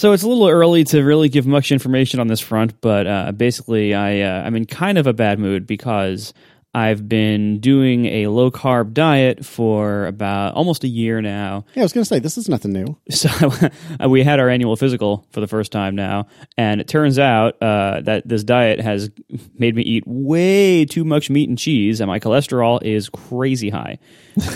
So it's a little early to really give much information on this front, but uh, basically, I uh, I'm in kind of a bad mood because I've been doing a low carb diet for about almost a year now. Yeah, I was going to say this is nothing new. So we had our annual physical for the first time now, and it turns out uh, that this diet has made me eat way too much meat and cheese, and my cholesterol is crazy high.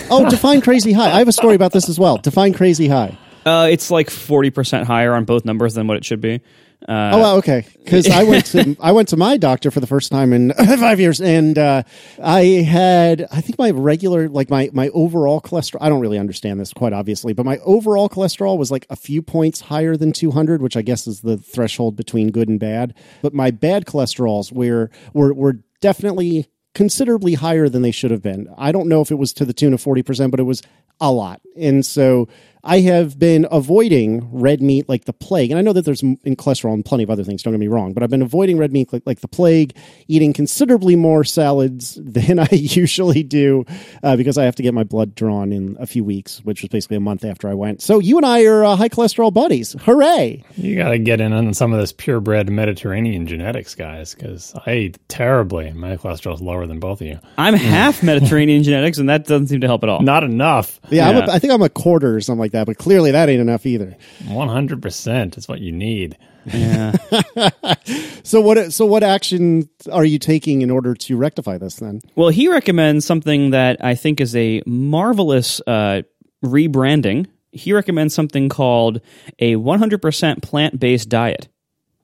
oh, define crazy high. I have a story about this as well. Define crazy high. Uh, it's like forty percent higher on both numbers than what it should be. Uh, oh, well, okay. Because I went to I went to my doctor for the first time in five years, and uh, I had I think my regular like my my overall cholesterol. I don't really understand this quite obviously, but my overall cholesterol was like a few points higher than 200, which I guess is the threshold between good and bad. But my bad cholesterols were were were definitely considerably higher than they should have been. I don't know if it was to the tune of 40%, but it was a lot. And so I have been avoiding red meat like the plague. And I know that there's in cholesterol and plenty of other things, don't get me wrong, but I've been avoiding red meat like, like the plague, eating considerably more salads than I usually do uh, because I have to get my blood drawn in a few weeks, which was basically a month after I went. So you and I are uh, high cholesterol buddies. Hooray! You got to get in on some of this purebred Mediterranean genetics, guys, because I eat terribly. My cholesterol is lower than both of you. I'm half Mediterranean genetics, and that doesn't seem to help at all. Not enough. Yeah, yeah. A, I think I'm a quarter or something like that, but clearly that ain't enough either. One hundred percent is what you need. Yeah. so what? So what action are you taking in order to rectify this? Then, well, he recommends something that I think is a marvelous uh, rebranding. He recommends something called a 100% plant based diet.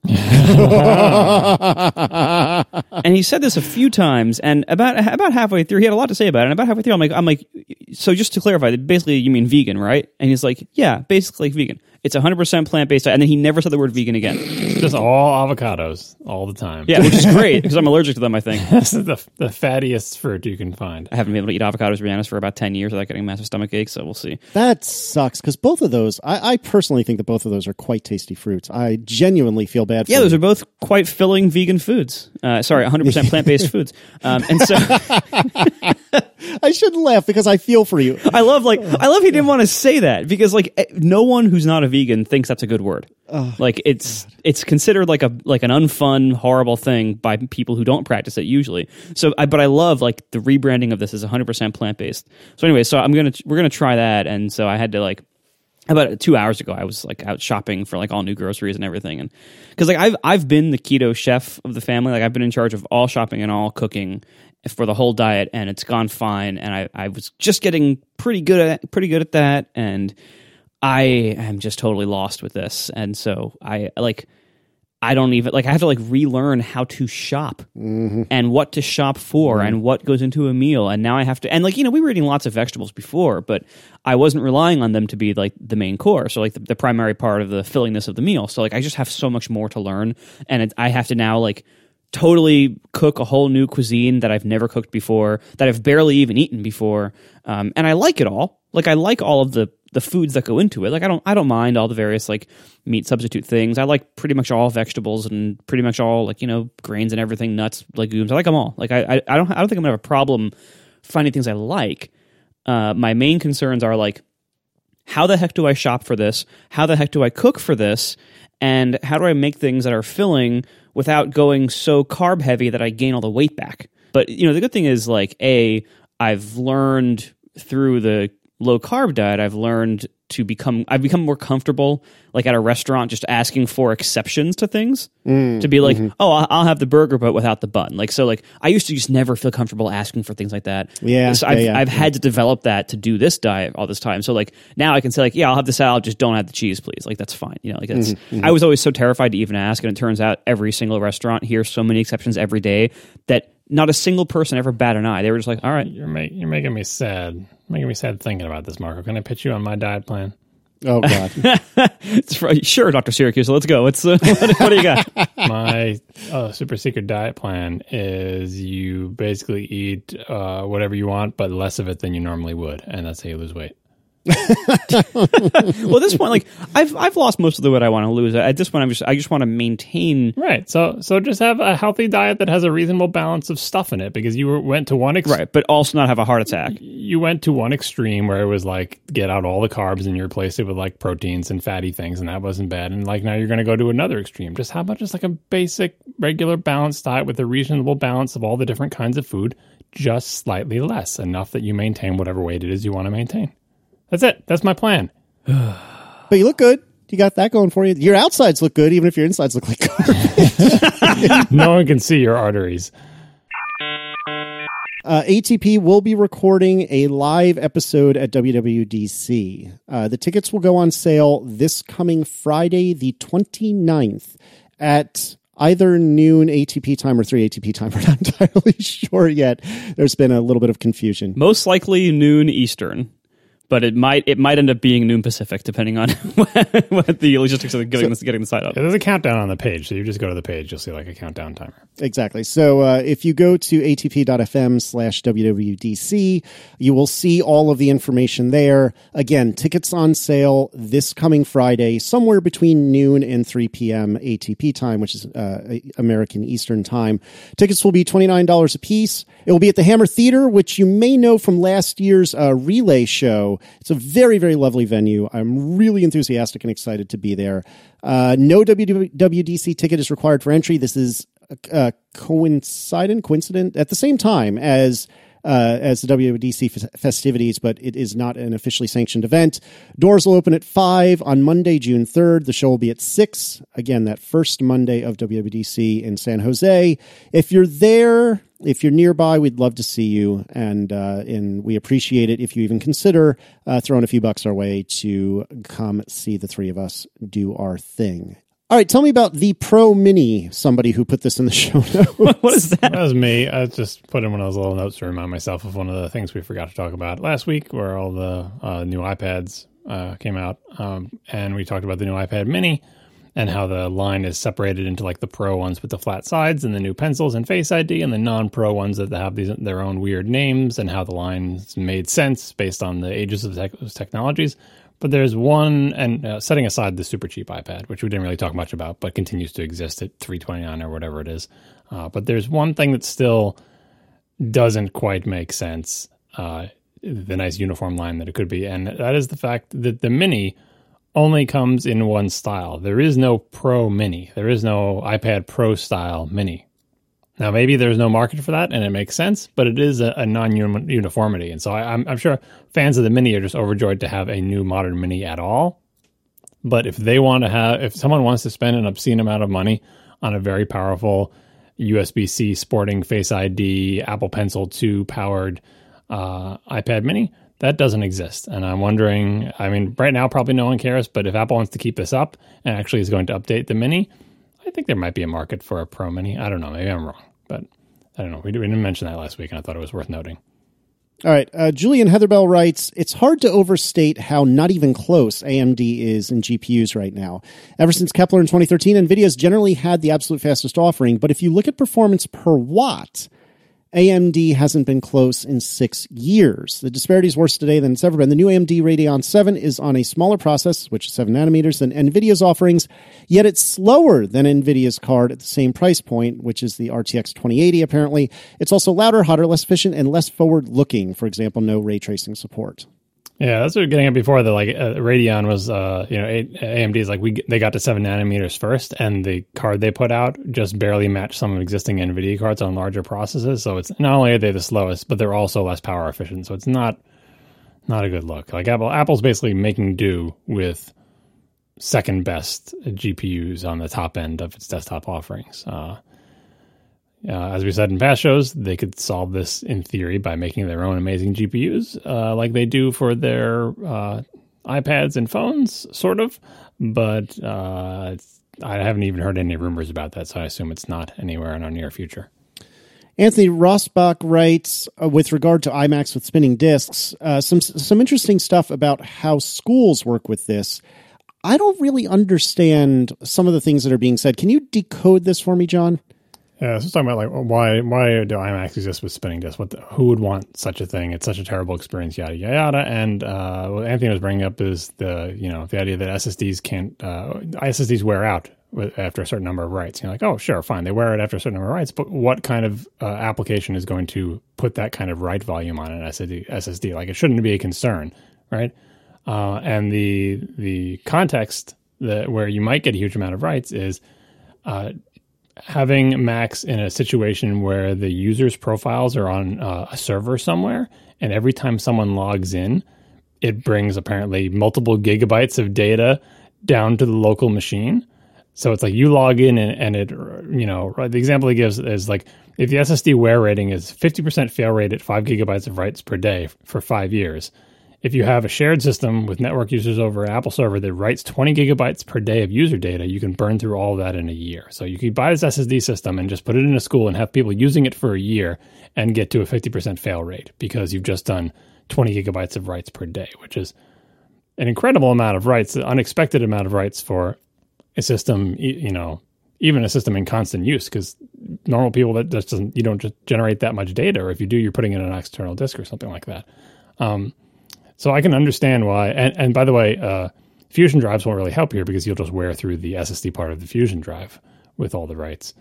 and he said this a few times, and about about halfway through, he had a lot to say about it. And about halfway through, I'm like, I'm like, so just to clarify, basically, you mean vegan, right? And he's like, yeah, basically vegan. It's 100% plant based, and then he never said the word vegan again. Just all avocados all the time. Yeah, which is great because I'm allergic to them. I think this is the the fattiest fruit you can find. I haven't been able to eat avocados or bananas for about 10 years without getting massive stomach aches, so we'll see. That sucks because both of those, I, I, personally think that both of those are quite tasty fruits. I genuinely feel bad. yeah, those are both quite filling vegan foods. Uh, sorry, 100% plant based foods. Um, and so. I shouldn't laugh because I feel for you. I love like I love he didn't want to say that because like eh, no one who's not a vegan thinks that's a good word. Oh, like it's God. it's considered like a like an unfun horrible thing by people who don't practice it usually. So I but I love like the rebranding of this is 100% plant based. So anyway, so I'm going to we're going to try that and so I had to like about two hours ago i was like out shopping for like all new groceries and everything and because like i've i've been the keto chef of the family. Like i've been in charge of all shopping and all cooking for the whole diet and it's gone fine and I, I was just getting pretty good at pretty good at that and I am just totally lost with this and so I like I don't even like I have to like relearn how to shop mm-hmm. and what to shop for mm-hmm. and what goes into a meal and now I have to and like you know we were eating lots of vegetables before but I wasn't relying on them to be like the main course or like the, the primary part of the fillingness of the meal so like I just have so much more to learn and it, I have to now like totally cook a whole new cuisine that I've never cooked before, that I've barely even eaten before, um, and I like it all. Like I like all of the the foods that go into it. Like I don't I don't mind all the various like meat substitute things. I like pretty much all vegetables and pretty much all like you know grains and everything, nuts, legumes. I like them all. Like I I, I don't I don't think I'm gonna have a problem finding things I like. Uh, my main concerns are like how the heck do I shop for this? How the heck do I cook for this? And how do I make things that are filling without going so carb heavy that I gain all the weight back. But you know, the good thing is like a I've learned through the low carb diet, I've learned to become I've become more comfortable like at a restaurant just asking for exceptions to things mm, to be like mm-hmm. oh I'll have the burger but without the bun like so like I used to just never feel comfortable asking for things like that yeah so I've, yeah, yeah, I've yeah. had to develop that to do this diet all this time so like now I can say like yeah I'll have the salad just don't add the cheese please like that's fine you know like that's Mm-hmm, mm-hmm. I was always so terrified to even ask and it turns out every single restaurant hears so many exceptions every day that not a single person ever bat an eye they were just like all right You're, ma- you're making me sad. Making me sad thinking about this, Marco. Can I pitch you on my diet plan? Oh God. it's fr- sure Dr. Syracuse let's go what's uh, what, what do you got my uh, super secret diet plan is you basically eat uh, whatever you want, but less of it than you normally would, and that's how you lose weight. well, at this point, like I've I've lost most of the weight I want to lose. At this point, I'm just I just want to maintain. Right. So so just have a healthy diet that has a reasonable balance of stuff in it because you went to one ex- Right, but also not have a heart attack. you went to one extreme where it was like get out all the carbs and you replace it with like proteins and fatty things and that wasn't bad and like now you're going to go to another extreme just how about just like a basic regular balanced diet with a reasonable balance of all the different kinds of food just slightly less enough that you maintain whatever weight it is you want to maintain that's it that's my plan But you look good. You got that going for you. Your outsides look good, even if your insides look like garbage. no one can see your arteries Uh, ATP will be recording a live episode at WWDC. Uh, the tickets will go on sale this coming Friday, the 29th, at either noon ATP time or 3 ATP time. We're not entirely sure yet. There's been a little bit of confusion. Most likely noon Eastern, but it might it might end up being noon Pacific, depending on what the logistics of getting this getting the site up. there's a countdown on the page so you just go to the page you'll see like a countdown timer Exactly. So uh, if you go to atp.fm slash WWDC, you will see all of the information there. Again, tickets on sale this coming Friday, somewhere between noon and 3 p.m. ATP time, which is uh, American Eastern time. Tickets will be $29 a piece. It will be at the Hammer Theater, which you may know from last year's uh, relay show. It's a very, very lovely venue. I'm really enthusiastic and excited to be there. Uh, no WWDC ticket is required for entry. This is uh, coincident, coincident at the same time as uh, as the WWDC festivities, but it is not an officially sanctioned event. Doors will open at five on Monday, June third. The show will be at six again that first Monday of WWDC in San Jose. If you're there, if you're nearby, we'd love to see you, and uh, and we appreciate it if you even consider uh, throwing a few bucks our way to come see the three of us do our thing. All right, tell me about the Pro Mini. Somebody who put this in the show notes. What is that? That was me. I just put in one of those little notes to remind myself of one of the things we forgot to talk about last week, where all the uh, new iPads uh, came out, um, and we talked about the new iPad Mini and how the line is separated into like the Pro ones with the flat sides and the new pencils and Face ID, and the non-Pro ones that have these their own weird names, and how the lines made sense based on the ages of tech- technologies. But there's one, and uh, setting aside the super cheap iPad, which we didn't really talk much about, but continues to exist at 329 or whatever it is. Uh, but there's one thing that still doesn't quite make sense. Uh, the nice uniform line that it could be, and that is the fact that the Mini only comes in one style. There is no Pro Mini. There is no iPad Pro style Mini. Now, maybe there's no market for that, and it makes sense, but it is a, a non-uniformity, and so I, I'm, I'm sure fans of the Mini are just overjoyed to have a new modern Mini at all. But if they want to have, if someone wants to spend an obscene amount of money on a very powerful USB C sporting Face ID, Apple Pencil 2 powered uh, iPad mini, that doesn't exist. And I'm wondering, I mean, right now, probably no one cares, but if Apple wants to keep this up and actually is going to update the mini, I think there might be a market for a Pro mini. I don't know. Maybe I'm wrong, but I don't know. We, didn't mention that last week, and I thought it was worth noting. All right. Uh, Julian Heatherbell writes It's hard to overstate how not even close AMD is in GPUs right now. Ever since Kepler in 2013, NVIDIA's generally had the absolute fastest offering, but if you look at performance per watt, AMD hasn't been close in six years. The disparity is worse today than it's ever been. The new AMD Radeon 7 is on a smaller process, which is 7 nanometers, than NVIDIA's offerings, yet it's slower than NVIDIA's card at the same price point, which is the RTX 2080, apparently. It's also louder, hotter, less efficient, and less forward looking. For example, no ray tracing support. Yeah, that's what we are getting at before. That like uh, Radeon was, uh, you know, AMD is like we they got to seven nanometers first, and the card they put out just barely matched some existing NVIDIA cards on larger processes. So it's not only are they the slowest, but they're also less power efficient. So it's not not a good look. Like Apple, Apple's basically making do with second best GPUs on the top end of its desktop offerings. Uh, uh, as we said in past shows, they could solve this in theory by making their own amazing GPUs, uh, like they do for their uh, iPads and phones, sort of. But uh, I haven't even heard any rumors about that, so I assume it's not anywhere in our near future. Anthony Rosbach writes, uh, with regard to iMacs with spinning discs, uh, some some interesting stuff about how schools work with this. I don't really understand some of the things that are being said. Can you decode this for me, John? Yeah, let's talking about like why why do iMacs exist with spinning disks? What the, who would want such a thing? It's such a terrible experience, yada yada yada. And uh, what Anthony was bringing up is the you know the idea that SSDs can't uh, SSDs wear out after a certain number of writes. You're like, oh sure, fine, they wear it after a certain number of writes, but what kind of uh, application is going to put that kind of write volume on an SSD? SSD like it shouldn't be a concern, right? Uh, and the the context that where you might get a huge amount of writes is uh, having Macs in a situation where the user's profiles are on uh, a server somewhere, and every time someone logs in, it brings apparently multiple gigabytes of data down to the local machine. So it's like you log in and, and it, you know, the example he gives is like if the SSD wear rating is 50% fail rate at five gigabytes of writes per day for five years, if you have a shared system with network users over Apple server that writes 20 gigabytes per day of user data, you can burn through all of that in a year. So you could buy this SSD system and just put it in a school and have people using it for a year and get to a 50% fail rate because you've just done 20 gigabytes of writes per day, which is an incredible amount of writes, an unexpected amount of writes for a system, you know, even a system in constant use because normal people that just doesn't, you don't just generate that much data, or if you do, you're putting it in an external disk or something like that. Um, so I can understand why. And, and by the way, uh, fusion drives won't really help here because you'll just wear through the SSD part of the fusion drive with all the writes.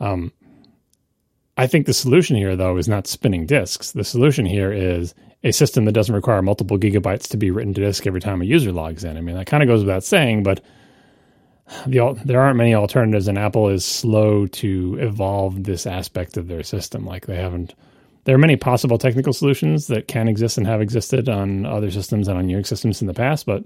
Um, I think the solution here, though, is not spinning disks. The solution here is a system that doesn't require multiple gigabytes to be written to disk every time a user logs in. I mean, that kind of goes without saying, but the, there aren't many alternatives, and Apple is slow to evolve this aspect of their system. Like they haven't there are many possible technical solutions that can exist and have existed on other systems and on Unix systems in the past, but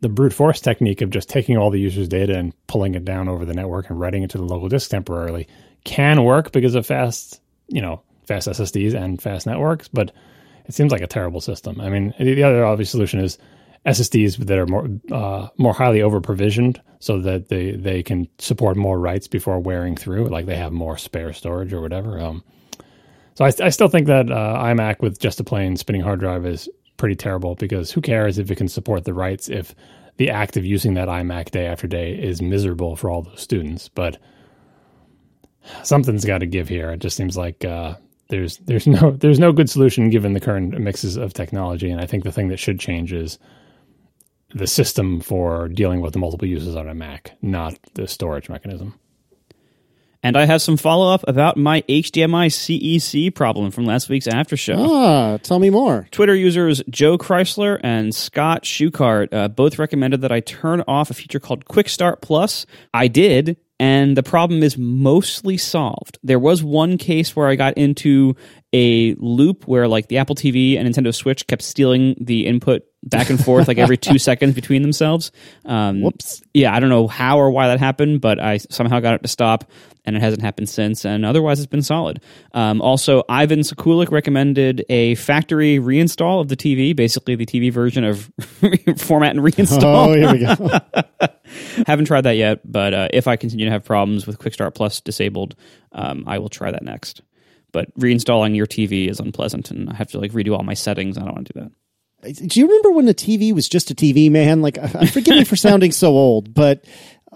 the brute force technique of just taking all the user's data and pulling it down over the network and writing it to the local disk temporarily can work because of fast, you know, fast SSDs and fast networks, but it seems like a terrible system. I mean, the other obvious solution is SSDs that are more uh, more highly over provisioned, so that they they can support more writes before wearing through, like they have more spare storage or whatever. Um, so I, I still think that uh, iMac with just a plain spinning hard drive is pretty terrible because who cares if it can support the writes if the act of using that iMac day after day is miserable for all those students. But something's got to give here. It just seems like uh, there's there's no there's no good solution given the current mixes of technology. And I think the thing that should change is the system for dealing with the multiple uses on a Mac, not the storage mechanism. And I have some follow up about my HDMI CEC problem from last week's after show. Ah, tell me more. Twitter users Joe Chrysler and Scott Shukart uh, both recommended that I turn off a feature called Quick Start Plus. I did, and the problem is mostly solved. There was one case where I got into a loop where like the Apple TV and Nintendo Switch kept stealing the input back and forth like every two seconds between themselves. Um, Whoops. Yeah, I don't know how or why that happened, but I somehow got it to stop and it hasn't happened since. And otherwise, it's been solid. Um, also, Ivan Sekulik recommended a factory reinstall of the TV, basically the TV version of format and reinstall. Oh, here we go. Haven't tried that yet, but uh, if I continue to have problems with Quick Start Plus disabled, um, I will try that next. But reinstalling your TV is unpleasant, and I have to like redo all my settings. I don't want to do that. Do you remember when the TV was just a TV, man? Like, I, forgive me for sounding so old, but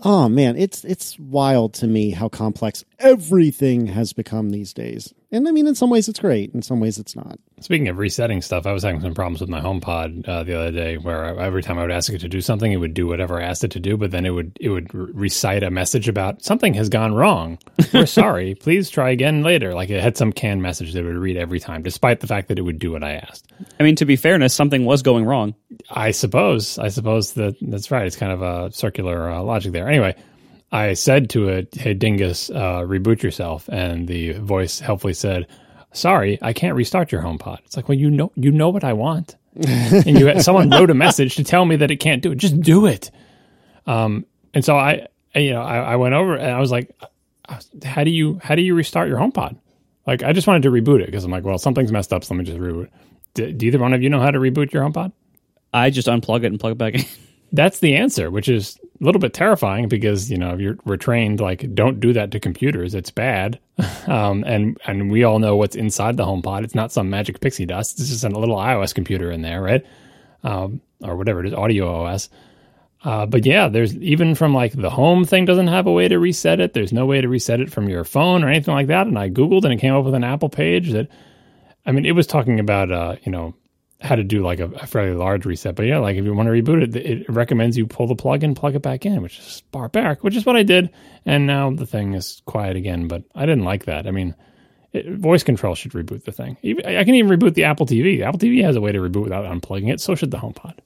oh man, it's it's wild to me how complex everything has become these days. And I mean, in some ways it's great, in some ways it's not. Speaking of resetting stuff, I was having some problems with my HomePod uh, the other day, where every time I would ask it to do something, it would do whatever I asked it to do, but then it would it would recite a message about something has gone wrong. We're sorry. Please try again later. Like it had some canned message that it would read every time, despite the fact that it would do what I asked. I mean, to be fairness, something was going wrong. I suppose. I suppose that that's right. It's kind of a circular uh, logic there. Anyway, I said to it, "Hey, Dingus, uh, reboot yourself," and the voice helpfully said, "Sorry, I can't restart your HomePod." It's like, well, you know, you know what I want, and you someone wrote a message to tell me that it can't do it. Just do it. Um, and so I, you know, I, I went over and I was like, "How do you how do you restart your HomePod?" Like, I just wanted to reboot it because I'm like, well, something's messed up, so let me just reboot. Do, do either one of you know how to reboot your HomePod? I just unplug it and plug it back in. That's the answer, which is little bit terrifying because you know you're we're trained like don't do that to computers. It's bad, um, and and we all know what's inside the HomePod. It's not some magic pixie dust. It's just a little iOS computer in there, right? Um, or whatever it is, Audio OS. Uh, but yeah, there's even from like the home thing doesn't have a way to reset it. There's no way to reset it from your phone or anything like that. And I Googled and it came up with an Apple page that, I mean, it was talking about, uh, you know, how to do like a, a, fairly large reset. But yeah, like if you want to reboot it, it recommends you pull the plug and plug it back in, which is barbaric, which is what I did. And now the thing is quiet again, but I didn't like that. I mean, it, voice control should reboot the thing. I can even reboot the Apple TV. Apple TV has a way to reboot without unplugging it. So should the HomePod.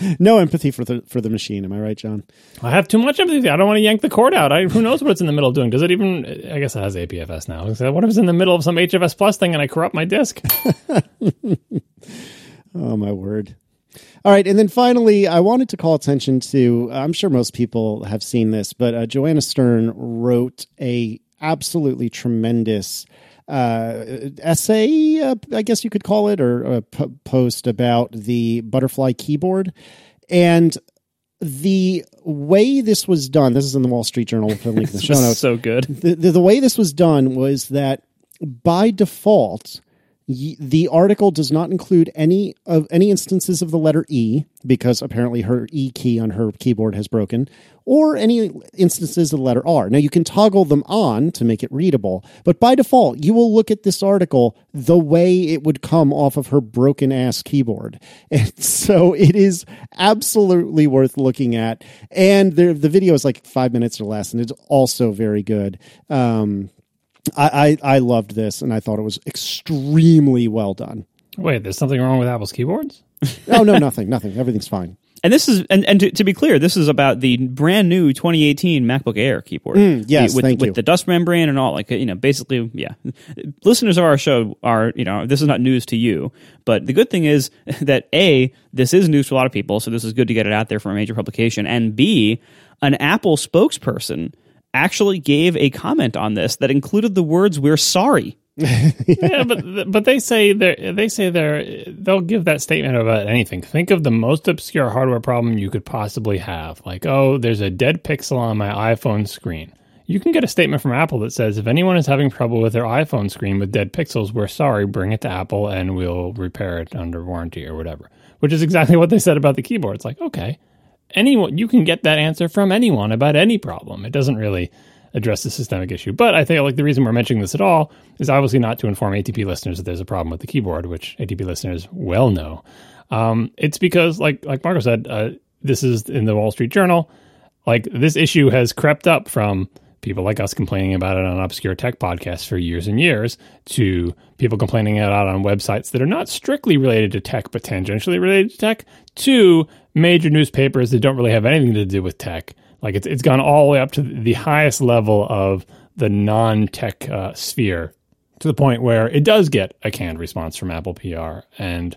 no empathy for the for the machine. Am I right, John? I have too much empathy. I don't want to yank the cord out. I, who knows what it's in the middle of doing? Does it even? I guess it has APFS now. What if it's in the middle of some HFS Plus thing and I corrupt my disk? oh my word! All right, and then finally, I wanted to call attention to. I'm sure most people have seen this, but uh, Joanna Stern wrote a absolutely tremendous essay, uh, I guess you could call it, or a p- post about the butterfly keyboard. And the way this was done, this is in the Wall Street Journal, the link in the show notes. so good. The, the, the way this was done was that by default, the article does not include any of any instances of the letter E because apparently her E key on her keyboard has broken, or any instances of the letter R. Now you can toggle them on to make it readable, but by default you will look at this article the way it would come off of her broken ass keyboard, and so it is absolutely worth looking at. And the the video is like five minutes or less, and it's also very good. Um, I, I, I loved this and I thought it was extremely well done. Wait, there's something wrong with Apple's keyboards? oh no, nothing, nothing. Everything's fine. And this is, and, and to, to, be clear, this is about the brand new 2018 MacBook Air keyboard. Mm, yes, the, with, thank with you. the dust membrane and all. Like you know, basically, yeah. Listeners of our show are, you know, this is not news to you. But the good thing is that a this is news to a lot of people, so this is good to get it out there from a major publication. And b an Apple spokesperson actually gave a comment on this that included the words "We're sorry." yeah, but but they say they they say they're they'll give that statement about anything. Think of the most obscure hardware problem you could possibly have, like oh, there's a dead pixel on my iPhone screen. You can get a statement from Apple that says if anyone is having trouble with their iPhone screen with dead pixels, we're sorry, bring it to Apple and we'll repair it under warranty or whatever. Which is exactly what they said about the keyboard. It's like okay, anyone you can get that answer from anyone about any problem. It doesn't really address the systemic issue. But I think like the reason we're mentioning this at all is obviously not to inform ATP listeners that there's a problem with the keyboard, which ATP listeners well know. Um, it's because like like Marco said, uh, this is in the Wall Street Journal. Like this issue has crept up from people like us complaining about it on obscure tech podcasts for years and years to people complaining about it on websites that are not strictly related to tech but tangentially related to tech to major newspapers that don't really have anything to do with tech. Like it's it's gone all the way up to the highest level of the non-tech uh, sphere to the point where it does get a canned response from Apple PR and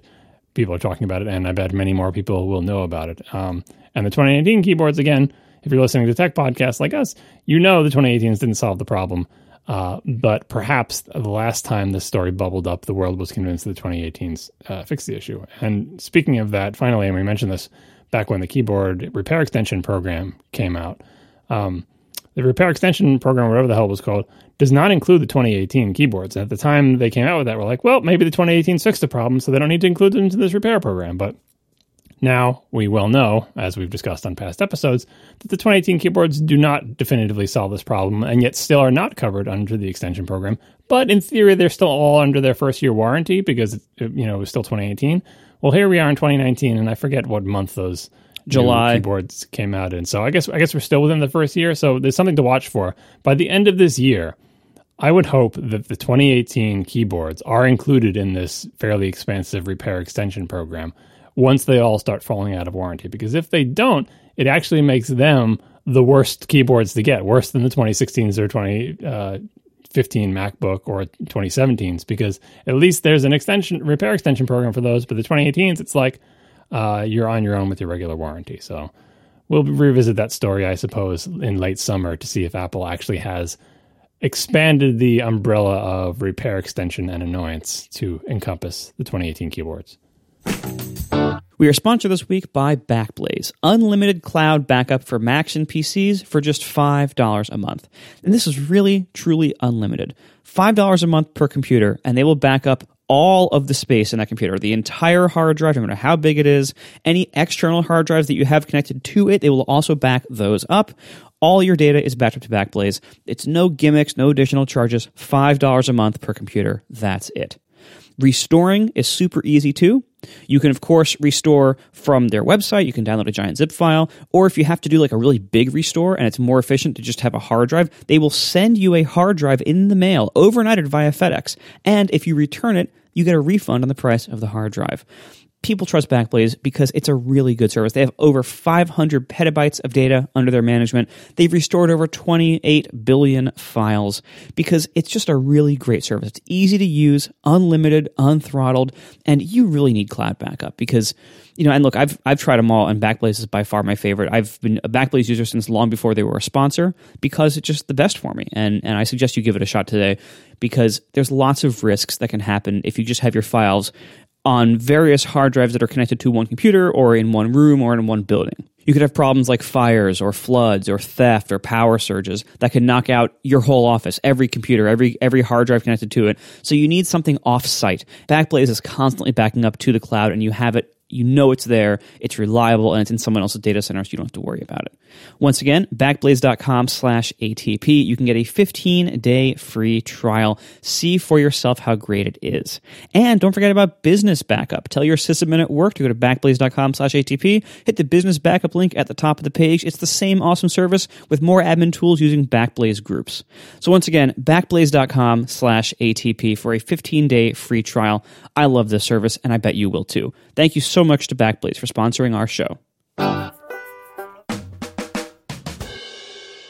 people are talking about it and I bet many more people will know about it. Um, and the 2019 keyboards again, if you're listening to tech podcasts like us, you know the 2018s didn't solve the problem. Uh, but perhaps the last time this story bubbled up, the world was convinced that the 2018s uh, fixed the issue. And speaking of that, finally, and we mentioned this back when the keyboard repair extension program came out. Um, the repair extension program, whatever the hell it was called, does not include the 2018 keyboards. And At the time they came out with that, we're like, well, maybe the 2018 fixed the problem, so they don't need to include them into this repair program. But now, we well know, as we've discussed on past episodes, that the 2018 keyboards do not definitively solve this problem and yet still are not covered under the extension program. But in theory, they're still all under their first year warranty because, you know, it was still 2018. Well, here we are in 2019, and I forget what month those July keyboards came out in. So I guess I guess we're still within the first year. So there's something to watch for. By the end of this year, I would hope that the 2018 keyboards are included in this fairly expansive repair extension program once they all start falling out of warranty. Because if they don't, it actually makes them the worst keyboards to get, worse than the 2016s or 2015 uh, MacBook or 2017s, because at least there's an extension repair extension program for those. But the 2018s, it's like uh, you're on your own with your regular warranty. So we'll revisit that story, I suppose, in late summer to see if Apple actually has expanded the umbrella of repair extension and annoyance to encompass the 2018 keyboards. We are sponsored this week by Backblaze, unlimited cloud backup for Macs and PCs for just $5 a month. And this is really, truly unlimited. $5 a month per computer, and they will back up all of the space in that computer, the entire hard drive, no matter how big it is, any external hard drives that you have connected to it, they will also back those up. All your data is backed up to Backblaze. It's no gimmicks, no additional charges, $5 a month per computer. That's it. Restoring is super easy too. You can, of course, restore from their website. You can download a giant zip file. Or if you have to do like a really big restore and it's more efficient to just have a hard drive, they will send you a hard drive in the mail overnighted via FedEx. And if you return it, you get a refund on the price of the hard drive people trust Backblaze because it's a really good service. They have over 500 petabytes of data under their management. They've restored over 28 billion files because it's just a really great service. It's easy to use, unlimited, unthrottled, and you really need cloud backup because you know, and look, I've I've tried them all, and Backblaze is by far my favorite. I've been a Backblaze user since long before they were a sponsor because it's just the best for me, and and I suggest you give it a shot today because there's lots of risks that can happen if you just have your files on various hard drives that are connected to one computer or in one room or in one building. You could have problems like fires or floods or theft or power surges that could knock out your whole office, every computer, every every hard drive connected to it. So you need something off-site. Backblaze is constantly backing up to the cloud and you have it you know it's there, it's reliable, and it's in someone else's data center, so you don't have to worry about it. Once again, backblaze.com slash ATP. You can get a 15 day free trial. See for yourself how great it is. And don't forget about business backup. Tell your sysadmin at work to go to backblaze.com slash ATP. Hit the business backup link at the top of the page. It's the same awesome service with more admin tools using Backblaze groups. So once again, backblaze.com slash ATP for a 15 day free trial. I love this service and I bet you will too. Thank you so much to Backblaze for sponsoring our show.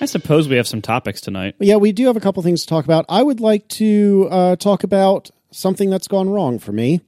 I suppose we have some topics tonight. Yeah, we do have a couple things to talk about. I would like to uh, talk about something that's gone wrong for me.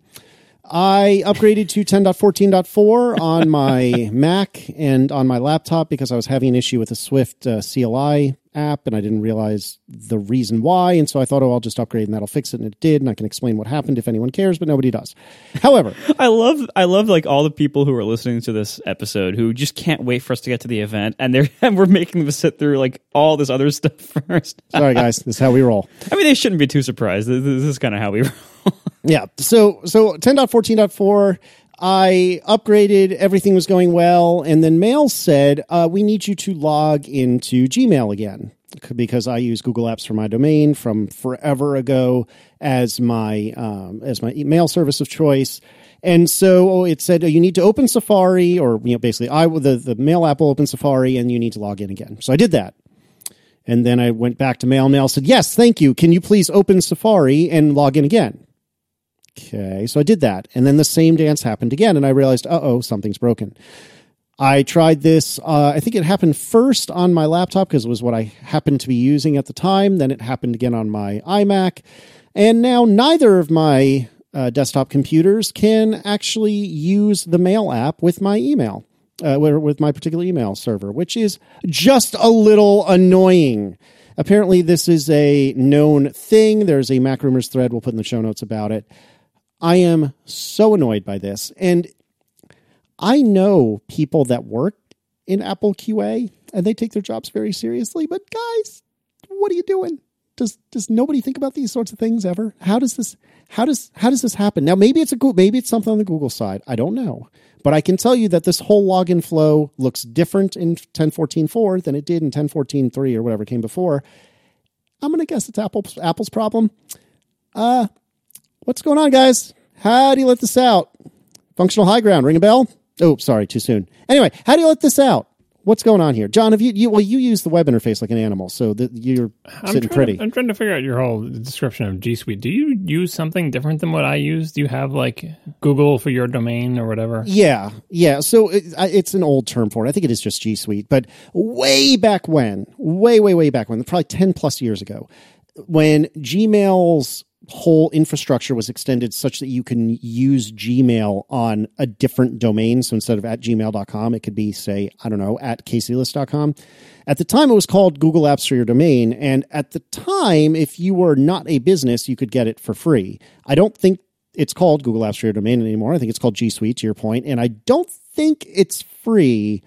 I upgraded to 10.14.4 on my Mac and on my laptop because I was having an issue with the Swift uh, CLI app and I didn't realize the reason why. And so I thought, oh, I'll just upgrade and that'll fix it. And it did. And I can explain what happened if anyone cares, but nobody does. However, I love, I love like all the people who are listening to this episode who just can't wait for us to get to the event. And they're, and we're making them sit through like all this other stuff first. Sorry, guys. This is how we roll. I mean, they shouldn't be too surprised. This is kind of how we roll. Yeah. So, so 10.14.4, I upgraded, everything was going well, and then Mail said, uh, We need you to log into Gmail again because I use Google Apps for my domain from forever ago as my um, as my email service of choice. And so it said oh, you need to open Safari, or you know, basically, I the the Mail app will open Safari, and you need to log in again. So I did that, and then I went back to Mail. Mail said, "Yes, thank you. Can you please open Safari and log in again?" Okay, so I did that. And then the same dance happened again, and I realized, uh oh, something's broken. I tried this, uh, I think it happened first on my laptop because it was what I happened to be using at the time. Then it happened again on my iMac. And now neither of my uh, desktop computers can actually use the mail app with my email, uh, with my particular email server, which is just a little annoying. Apparently, this is a known thing. There's a MacRumors thread we'll put in the show notes about it. I am so annoyed by this. And I know people that work in Apple QA and they take their jobs very seriously, but guys, what are you doing? Does does nobody think about these sorts of things ever? How does this how does how does this happen? Now maybe it's a maybe it's something on the Google side. I don't know. But I can tell you that this whole login flow looks different in 10.14.4 than it did in 10.14.3 or whatever came before. I'm going to guess it's Apple's Apple's problem. Uh What's going on, guys? How do you let this out? Functional high ground. Ring a bell? Oh, sorry, too soon. Anyway, how do you let this out? What's going on here, John? Have you, you well, you use the web interface like an animal, so that you're I'm sitting pretty. To, I'm trying to figure out your whole description of G Suite. Do you use something different than what I use? Do you have like Google for your domain or whatever? Yeah, yeah. So it, it's an old term for it. I think it is just G Suite, but way back when, way, way, way back when, probably ten plus years ago, when Gmail's whole infrastructure was extended such that you can use Gmail on a different domain. So instead of at gmail.com, it could be, say, I don't know, at caseyliss.com. At the time, it was called Google Apps for your domain. And at the time, if you were not a business, you could get it for free. I don't think it's called Google Apps for your domain anymore. I think it's called G Suite, to your point, And I don't think it's free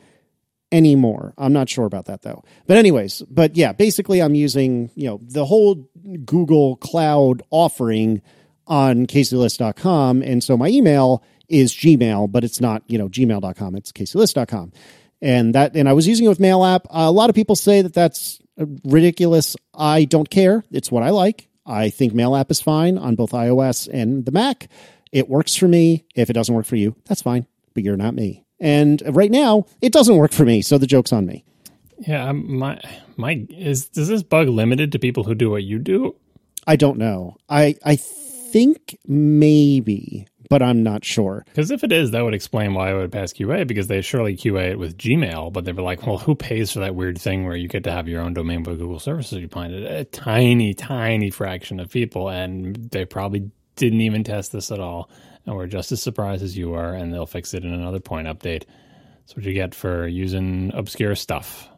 anymore. I'm not sure about that though. But anyways, but yeah, basically I'm using, you know, the whole Google Cloud offering on caseyliss.com. And so my email is Gmail, but it's not, you know, gmail.com. It's caseyliss.com. And that, and I was using it with Mail app. a lot of people say that that's ridiculous. I don't care. It's what I like. I think Mail app is fine on both iOS and the Mac. It works for me. If it doesn't work for you, that's fine, but you're not me. And right now, it doesn't work for me, so the joke's on me. Yeah, my my is is this bug limited to people who do what you do? I don't know. I I think maybe, but I'm not sure. Because if it is, that would explain why it would pass QA because they surely QA it with Gmail, but they were like, well, who pays for that weird thing where you get to have your own domain with Google services you find it? A tiny, tiny fraction of people, and they probably didn't even test this at all, and we're just as surprised as you are, and they'll fix it in another point update. That's what you get for using obscure stuff.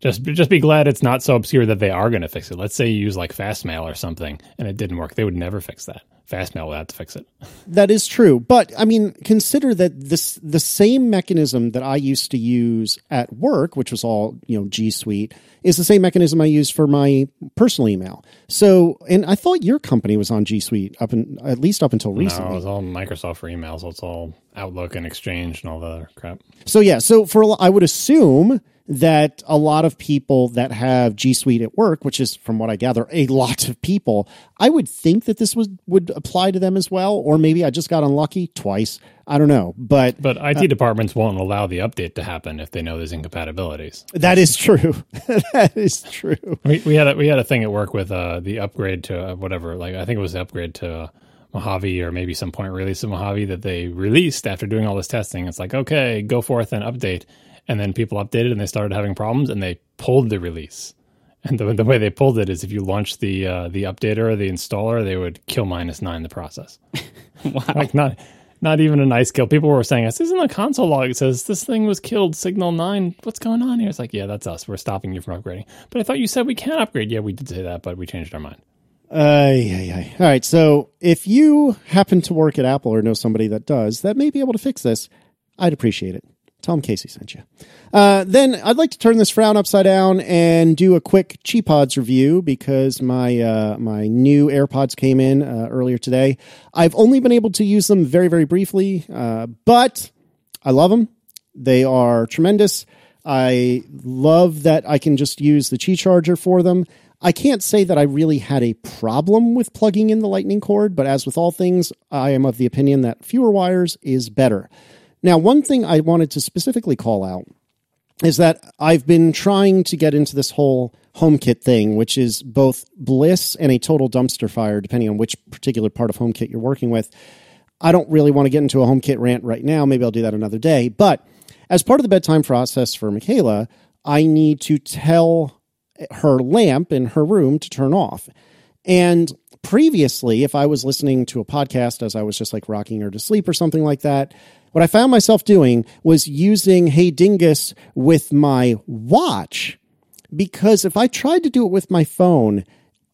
Just just be glad it's not so obscure that they are going to fix it. Let's say you use like Fastmail or something and it didn't work. They would never fix that. Fastmail will have to fix it. That is true, but I mean, consider that this the same mechanism that I used to use at work, which was all you know G Suite, is the same mechanism I use for my personal email. So, and I thought your company was on G Suite up in at least up until recently. No, it was all Microsoft for emails. So it's all Outlook and Exchange and all the other crap. So yeah, so for I would assume that a lot of people that have G Suite at work, which is from what I gather, a lot of people, I would think that this was would apply to them as well. Or maybe I just got unlucky twice. I don't know, but but IT uh, departments won't allow the update to happen if they know there's incompatibilities. That is true. that is true. We, we, had a, we had a thing at work with uh, the upgrade to uh, whatever. Like I think it was the upgrade to. Uh, Mojave or maybe some point release of Mojave that they released after doing all this testing. It's like, okay, go forth and update and then people updated and they started having problems and they pulled the release. And the, the way they pulled it is if you launch the uh, the updater or the installer, they would kill minus nine the process. wow! Like not not even a nice kill. People were saying, "This isn't a console log. It says this thing was killed. Signal nine. What's going on here?" It's like, yeah, that's us. We're stopping you from upgrading. But I thought you said we can upgrade. Yeah, we did say that, but we changed our mind. Uh, yeah, yeah. All right. So if you happen to work at Apple or know somebody that does, that may be able to fix this, I'd appreciate it. Him Casey sent you. Uh, then I'd like to turn this frown upside down and do a quick Cheapods review because my uh, my new AirPods came in uh, earlier today. I've only been able to use them very very briefly, uh, but I love them. They are tremendous. I love that I can just use the Qi charger for them. I can't say that I really had a problem with plugging in the lightning cord, but as with all things, I am of the opinion that fewer wires is better. Now, one thing I wanted to specifically call out is that I've been trying to get into this whole HomeKit thing, which is both bliss and a total dumpster fire, depending on which particular part of HomeKit you're working with. I don't really want to get into a HomeKit rant right now. Maybe I'll do that another day. But as part of the bedtime process for Michaela, I need to tell her lamp in her room to turn off. And previously, if I was listening to a podcast as I was just like rocking her to sleep or something like that, what I found myself doing was using Hey Dingus with my watch because if I tried to do it with my phone,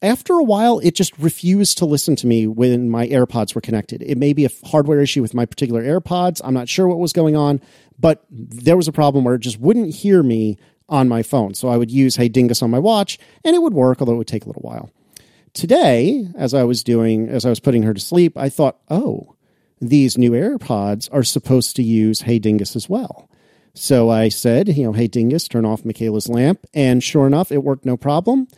after a while, it just refused to listen to me when my AirPods were connected. It may be a hardware issue with my particular AirPods. I'm not sure what was going on, but there was a problem where it just wouldn't hear me on my phone. So I would use Hey Dingus on my watch and it would work, although it would take a little while. Today, as I was doing, as I was putting her to sleep, I thought, oh, these new AirPods are supposed to use Hey Dingus as well. So I said, you know, Hey Dingus, turn off Michaela's lamp. And sure enough, it worked no problem.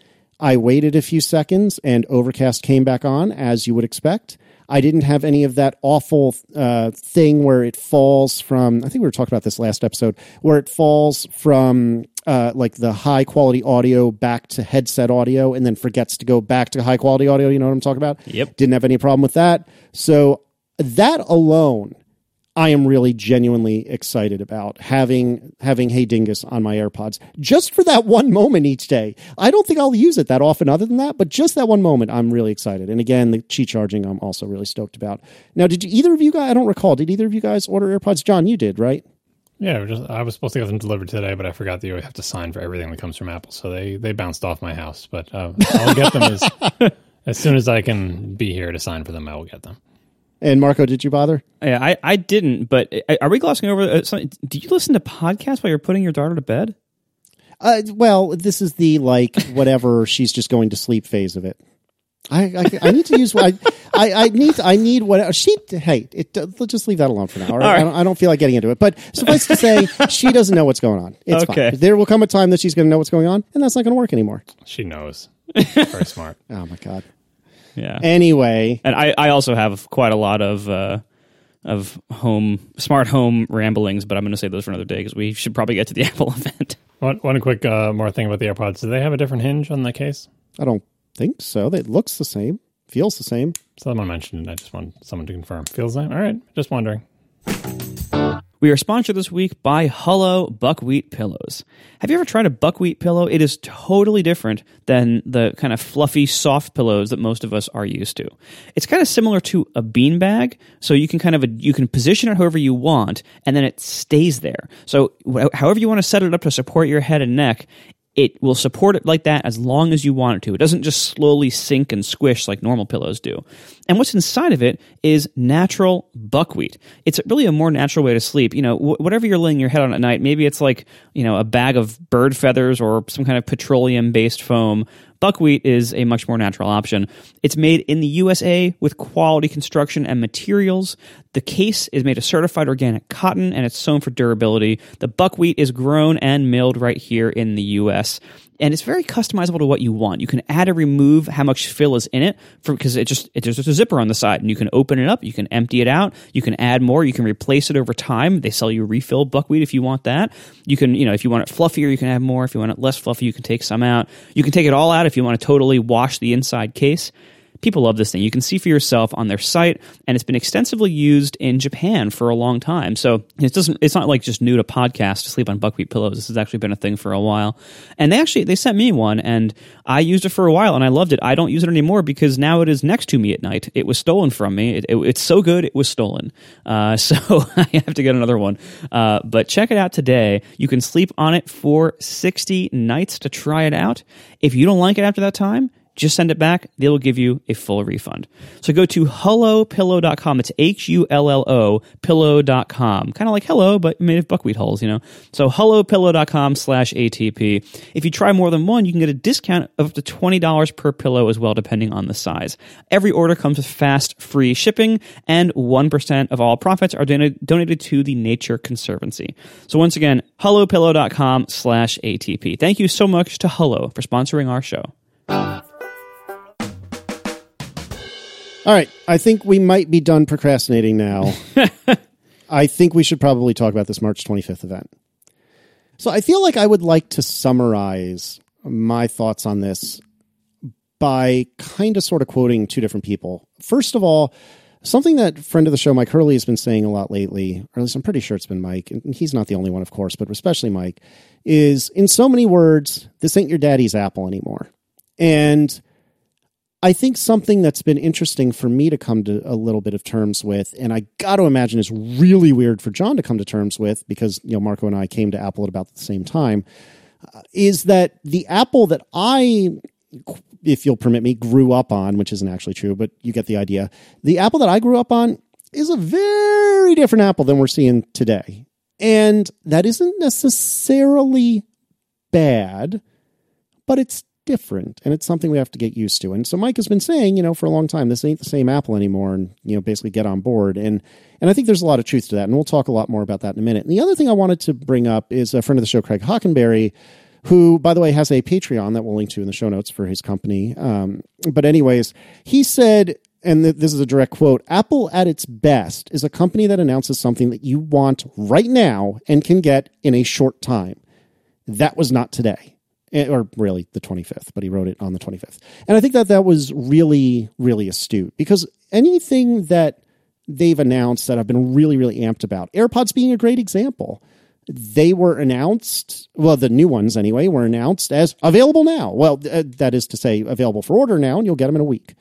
I waited a few seconds and Overcast came back on, as you would expect. I didn't have any of that awful uh, thing where it falls from, I think we were talking about this last episode, where it falls from uh, like the high quality audio back to headset audio and then forgets to go back to high quality audio. You know what I'm talking about? Yep. Didn't have any problem with that. So that alone I am really genuinely excited about having having Hey Dingus on my AirPods just for that one moment each day. I don't think I'll use it that often other than that, but just that one moment I'm really excited. And again, the Qi charging I'm also really stoked about. Now, did you, either of you guys I don't recall, did either of you guys order AirPods? John, you did, right? Yeah, just, I was supposed to get them delivered today, but I forgot that you have to sign for everything that comes from Apple. So they, they bounced off my house, but uh, I'll get them as, as soon as I can be here to sign for them. I will get them. And Marco, did you bother? Yeah, I, I didn't. But uh, are we glossing over? Uh, something? Do you listen to podcasts while you're putting your daughter to bed? Uh, well, this is the like whatever she's just going to sleep phase of it. I, I, I need to use what I, I, I need I need what she hey it, let's just leave that alone for now. All right? All right. I, don't, I don't feel like getting into it, but suffice to say she doesn't know what's going on. It's Okay. fine. There will come a time that she's going to know what's going on, and that's not going to work anymore. She knows. Very smart. Oh my god. Yeah. Anyway, and I, I also have quite a lot of uh, of home smart home ramblings, but I'm going to save those for another day because we should probably get to the Apple event. One, one quick uh, more thing about the AirPods. Do they have a different hinge on the case? I don't think so. It looks the same, feels the same. Someone mentioned it. I just want someone to confirm. Feels like all right. Just wondering. We are sponsored this week by Hullo Buckwheat Pillows. Have you ever tried a buckwheat pillow? It is totally different than the kind of fluffy, soft pillows that most of us are used to. It's kind of similar to a beanbag, so you can kind of you can position it however you want, and then it stays there. So however you want to set it up to support your head and neck, it will support it like that as long as you want it to. It doesn't just slowly sink and squish like normal pillows do. And what's inside of it is natural buckwheat. It's really a more natural way to sleep. You know, wh- whatever you're laying your head on at night, maybe it's like, you know, a bag of bird feathers or some kind of petroleum based foam. Buckwheat is a much more natural option. It's made in the USA with quality construction and materials. The case is made of certified organic cotton and it's sewn for durability. The buckwheat is grown and milled right here in the US. And it's very customizable to what you want. You can add or remove how much fill is in it because it just it, there's just a zipper on the side, and you can open it up. You can empty it out. You can add more. You can replace it over time. They sell you refill buckwheat if you want that. You can you know if you want it fluffier, you can add more. If you want it less fluffy, you can take some out. You can take it all out if you want to totally wash the inside case. People love this thing. You can see for yourself on their site, and it's been extensively used in Japan for a long time. So it doesn't. It's not like just new to podcast to sleep on buckwheat pillows. This has actually been a thing for a while. And they actually they sent me one, and I used it for a while, and I loved it. I don't use it anymore because now it is next to me at night. It was stolen from me. It, it- it's so good, it was stolen. Uh, so I have to get another one. Uh, but check it out today. You can sleep on it for sixty nights to try it out. If you don't like it after that time just send it back. They will give you a full refund. So go to hullopillow.com. It's H U L L O pillow.com. Kind of like hello, but made of buckwheat hulls, you know? So hullopillow.com slash ATP. If you try more than one, you can get a discount of up to $20 per pillow as well, depending on the size. Every order comes with fast, free shipping, and 1% of all profits are donated, donated to the Nature Conservancy. So once again, hullopillow.com slash ATP. Thank you so much to Hullo for sponsoring our show. All right, I think we might be done procrastinating now. I think we should probably talk about this March 25th event. So I feel like I would like to summarize my thoughts on this by kind of sort of quoting two different people. First of all, something that friend of the show Mike Hurley has been saying a lot lately, or at least I'm pretty sure it's been Mike, and he's not the only one, of course, but especially Mike, is in so many words, this ain't your daddy's apple anymore. And I think something that's been interesting for me to come to a little bit of terms with, and I got to imagine is really weird for John to come to terms with because you know Marco and I came to Apple at about the same time, uh, is that the Apple that I, if you'll permit me, grew up on, which isn't actually true, but you get the idea. The Apple that I grew up on is a very different Apple than we're seeing today, and that isn't necessarily bad, but it's different and it's something we have to get used to. And so Mike has been saying, you know, for a long time, this ain't the same Apple anymore and, you know, basically get on board. And and I think there's a lot of truth to that. And we'll talk a lot more about that in a minute. And the other thing I wanted to bring up is a friend of the show, Craig Hockenberry, who, by the way, has a Patreon that we'll link to in the show notes for his company. Um, but anyways, he said, and th- this is a direct quote Apple at its best is a company that announces something that you want right now and can get in a short time. That was not today or really the 25th, but he wrote it on the 25th. And I think that that was really, really astute because anything that they've announced that I've been really, really amped about, AirPods being a great example. They were announced, well, the new ones anyway, were announced as available now. Well, uh, that is to say, available for order now, and you'll get them in a week.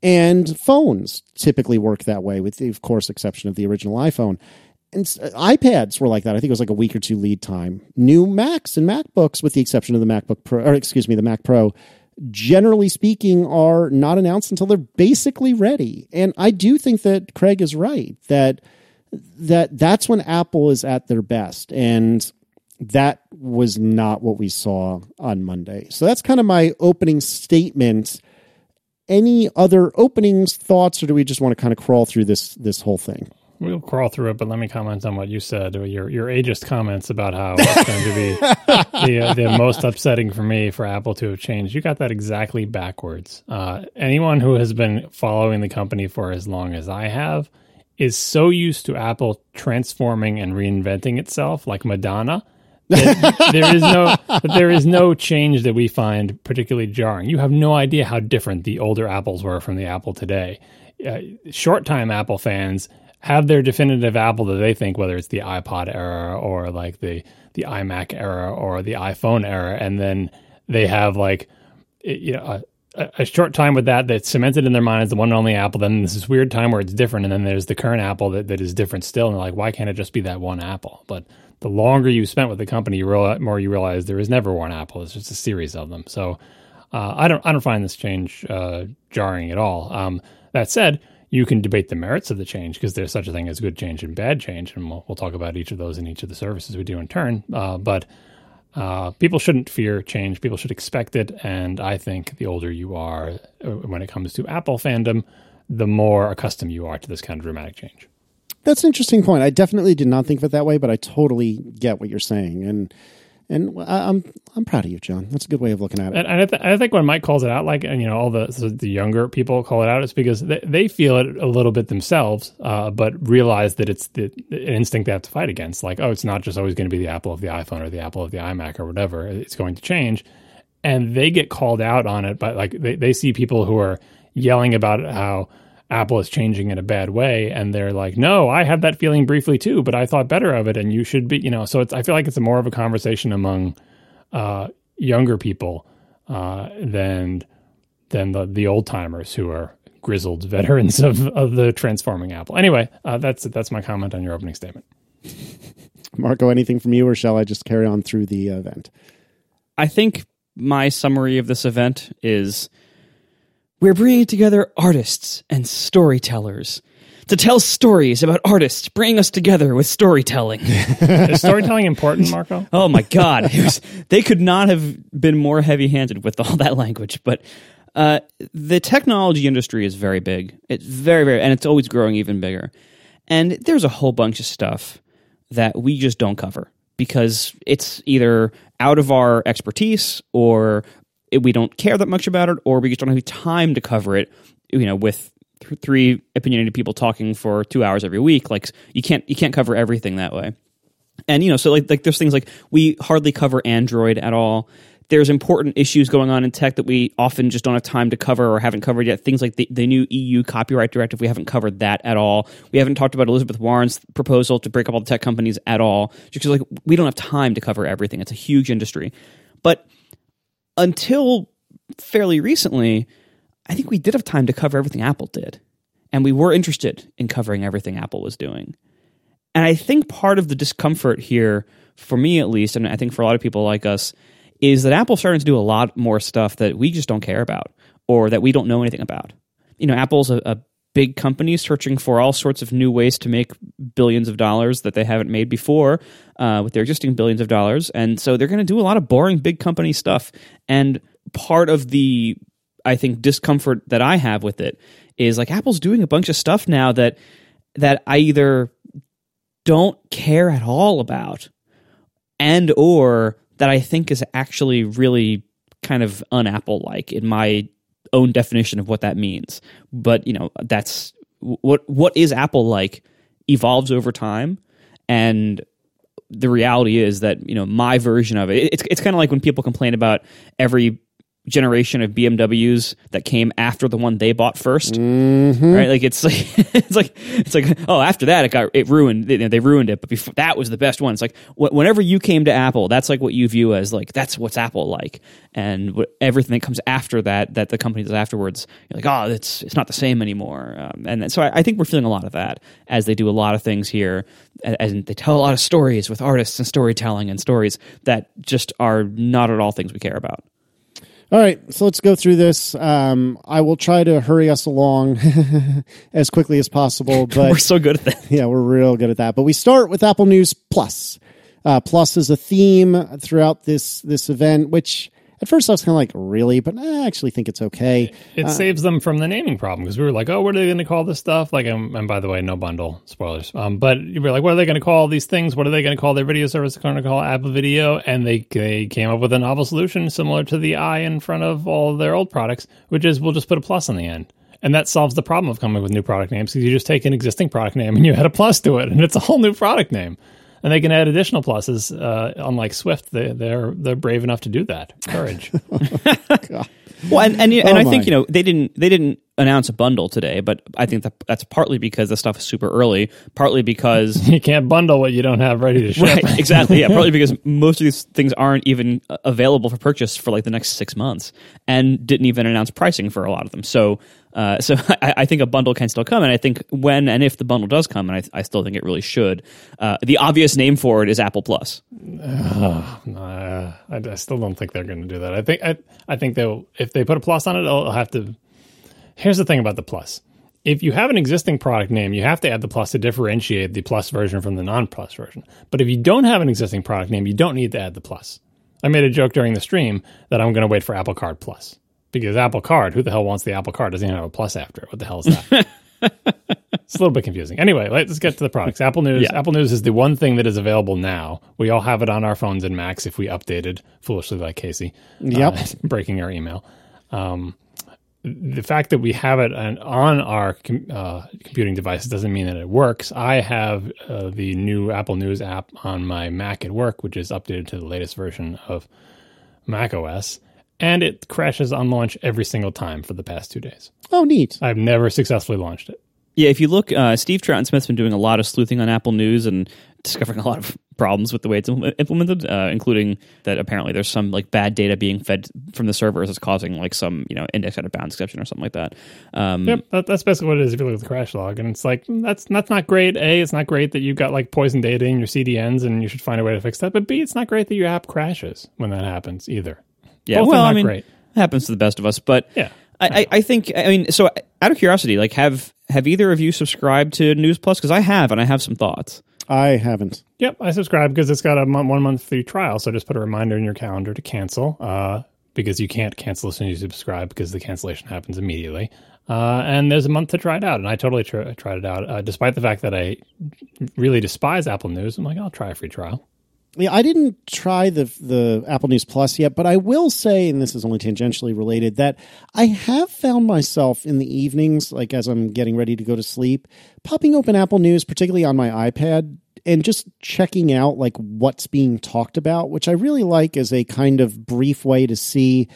And phones typically work that way, with the, of course, exception of the original iPhone and s- uh, iPads were like that. I think it was like a week or two lead time. New Macs and MacBooks, with the exception of the MacBook Pro, or excuse me, the Mac Pro, generally speaking, are not announced until they're basically ready. And I do think that Craig is right that that that's when Apple is at their best, and that was not what we saw on Monday. So that's kind of my opening statement any other openings, thoughts, or do we just want to kind of crawl through this this whole thing? We'll crawl through it, but let me comment on what you said. Your your ageist comments about how it's going to be the uh, the most upsetting for me for Apple to have changed. You got that exactly backwards. Uh, anyone who has been following the company for as long as I have is so used to Apple transforming and reinventing itself, like Madonna. there is no there is no change that we find particularly jarring. You have no idea how different the older apples were from the Apple today. Uh, short time Apple fans have their definitive Apple that they think, whether it's the iPod era or like the the iMac era or the iPhone era, and then they have like you know a, a short time with that that's cemented in their mind as the one and only Apple. Then there's this weird time where it's different, and then there's the current Apple that, that is different still. And they're like, why can't it just be that one Apple? But the longer you spent with the company, you more you realize there is never one Apple. It's just a series of them. So uh, I don't I don't find this change uh, jarring at all. Um, that said you can debate the merits of the change because there's such a thing as good change and bad change, and we'll, we'll talk about each of those in each of the services we do in turn. Uh, but uh, people shouldn't fear change; people should expect it. And I think the older you are uh, when it comes to Apple fandom, the more accustomed you are to this kind of dramatic change. That's an interesting point. I definitely did not think of it that way, but I totally get what you're saying, and and I'm I'm proud of you, John. That's a good way of looking at it. And, I, th- I, think when Mike calls it out, like and you know all the the younger people call it out, it's because they, they feel it a little bit themselves, uh, but realize that it's the an instinct they have to fight against. Like, oh, it's not just always going to be the Apple of the iPhone or the Apple of the iMac or whatever. It's going to change, and they get called out on it. But like they they see people who are yelling about how Apple is changing in a bad way, and they're like, "No, I had that feeling briefly too, but I thought better of it, and you should be." You know, so it's I feel like it's a more of a conversation among uh, younger people uh, than than the the old timers who are grizzled veterans of, of the transforming Apple. Anyway, uh, that's that's my comment on your opening statement. Marco, anything from you, or shall I just carry on through the event? I think my summary of this event is we're bringing together artists and storytellers to tell stories about artists, bringing us together with storytelling. Is storytelling important, Marco? Oh my God. Was, they could not have been more heavy handed with all that language. But uh, the technology industry is very big. It's very, very, and it's always growing even bigger. And there's a whole bunch of stuff that we just don't cover because it's either out of our expertise or we don't care that much about it, or we just don't have time to cover it. You know, with th- three opinionated people talking for two hours every week, like you can't you can't cover everything that way. And you know, so like like there's things like we hardly cover Android at all. There's important issues going on in tech that we often just don't have time to cover or haven't covered yet. Things like the, the new EU copyright directive, we haven't covered that at all. We haven't talked about Elizabeth Warren's proposal to break up all the tech companies at all. Just because like we don't have time to cover everything. It's a huge industry. But until fairly recently, I think we did have time to cover everything Apple did. And we were interested in covering everything Apple was doing. And I think part of the discomfort here, for me at least, and I think for a lot of people like us, is that Apple's starting to do a lot more stuff that we just don't care about or that we don't know anything about. You know, Apple's a, a big companies searching for all sorts of new ways to make billions of dollars that they haven't made before uh, with their existing billions of dollars. And so they're going to do a lot of boring big company stuff. And part of the, I think, discomfort that I have with it is like Apple's doing a bunch of stuff now that that I either don't care at all about and or that I think is actually really kind of un-Apple like in my own definition of what that means. But you know, that's what what is Apple like evolves over time, and the reality is that you know my version of it. It's it's kind of like when people complain about every generation of BMWs that came after the one they bought 1st mm-hmm. right? Like it's like it's like it's like oh, after that it got it ruined. They, they ruined it, but before that was the best one. It's like wh- whenever you came to Apple, that's like what you view as like that's what's Apple like, and what, everything that comes after that, that the company does afterwards, you're like oh, it's it's not the same anymore. Um, and so I, I think we're feeling a lot of that as they do a lot of things here, and they tell a lot of stories with artists and storytelling and stories that just are not at all things we care about. All right, so let's go through this. Um, I will try to hurry us along as quickly as possible. But we're so good at that. Yeah, we're real good at that. But we start with Apple News Plus. Uh, Plus is a theme throughout this this event, which at first I was kind of like, really? But I actually think it's okay. It Uh, saves them from the naming problem because we were like, oh, what are they going to call this stuff? Like, um, and by the way, no bundle spoilers. Um, but you were like, what are they going to call these things? What are they going to call their video service? They're going to call Apple Video, and they they came up with a novel solution similar to the I in front of all of their old products, which is we'll just put a plus on the end. And that solves the problem of coming up with new product names because you just take an existing product name and you add a plus to it, and it's a whole new product name. And they can add additional pluses. Uh, unlike Swift, they, they're they're brave enough to do that. Courage. Well, and and, and Oh I think you know they didn't they didn't announce a bundle today, but I think that that's partly because the stuff is super early, partly because you can't bundle what you don't have ready to ship. right exactly yeah, partly because most of these things aren't even uh, available for purchase for like the next six months, and didn't even announce pricing for a lot of them. So. Uh, so I, I think a bundle can still come, and I think when and if the bundle does come, and I, I still think it really should. Uh, the obvious name for it is Apple Plus. Uh, I, I still don't think they're going to do that. I think I, I think they'll if they put a plus on it, they'll have to. Here's the thing about the plus: if you have an existing product name, you have to add the plus to differentiate the plus version from the non-plus version. But if you don't have an existing product name, you don't need to add the plus. I made a joke during the stream that I'm going to wait for Apple Card Plus because Apple Card, who the hell wants the Apple Card? Doesn't even have a plus after it. What the hell is that? It's a little bit confusing. Anyway, let's get to the products. Apple News. Yeah. Apple News is the one thing that is available now. We all have it on our phones and Macs if we updated foolishly like Casey. Yep. uh, breaking our email. Um, the fact that we have it on, on our com- uh, computing devices doesn't mean that it works. I have uh, the new Apple News app on my Mac at work, which is updated to the latest version of Mac OS, and it crashes on launch every single time for the past two days. Oh, neat. I've never successfully launched it. Yeah, if you look, uh, Steve Troughton-Smith's been doing a lot of sleuthing on Apple News and discovering a lot of problems with the way it's implemented, uh, including that apparently there's some like bad data being fed from the servers that's causing like some you know index out of bounds exception or something like that. Um, Yep, that, that's basically what it is if you look at the crash log. And it's like, mm, that's that's not great. A, it's not great that you've got like poison data in your CDNs and you should find a way to fix that. But B, it's not great that your app crashes when that happens either. Yeah, Both well, not I mean, great. it happens to the best of us, but Yeah. I, I, I think I mean, so out of curiosity, like have have either of you subscribed to News Plus? Because I have, and I have some thoughts. I haven't. Yep, I subscribe because it's got a mon- one month free trial. So just put a reminder in your calendar to cancel uh, because you can't cancel as soon as you subscribe because the cancellation happens immediately. Uh, and there's a month to try it out. And I totally tr- tried it out. Uh, despite the fact that I really despise Apple News, I'm like, I'll try a free trial. Yeah, I didn't try the the Apple News Plus yet, but I will say, and this is only tangentially related, that I have found myself in the evenings, like as I'm getting ready to go to sleep, popping open Apple News, particularly on my iPad, and just checking out like what's being talked about, which I really like as a kind of brief way to see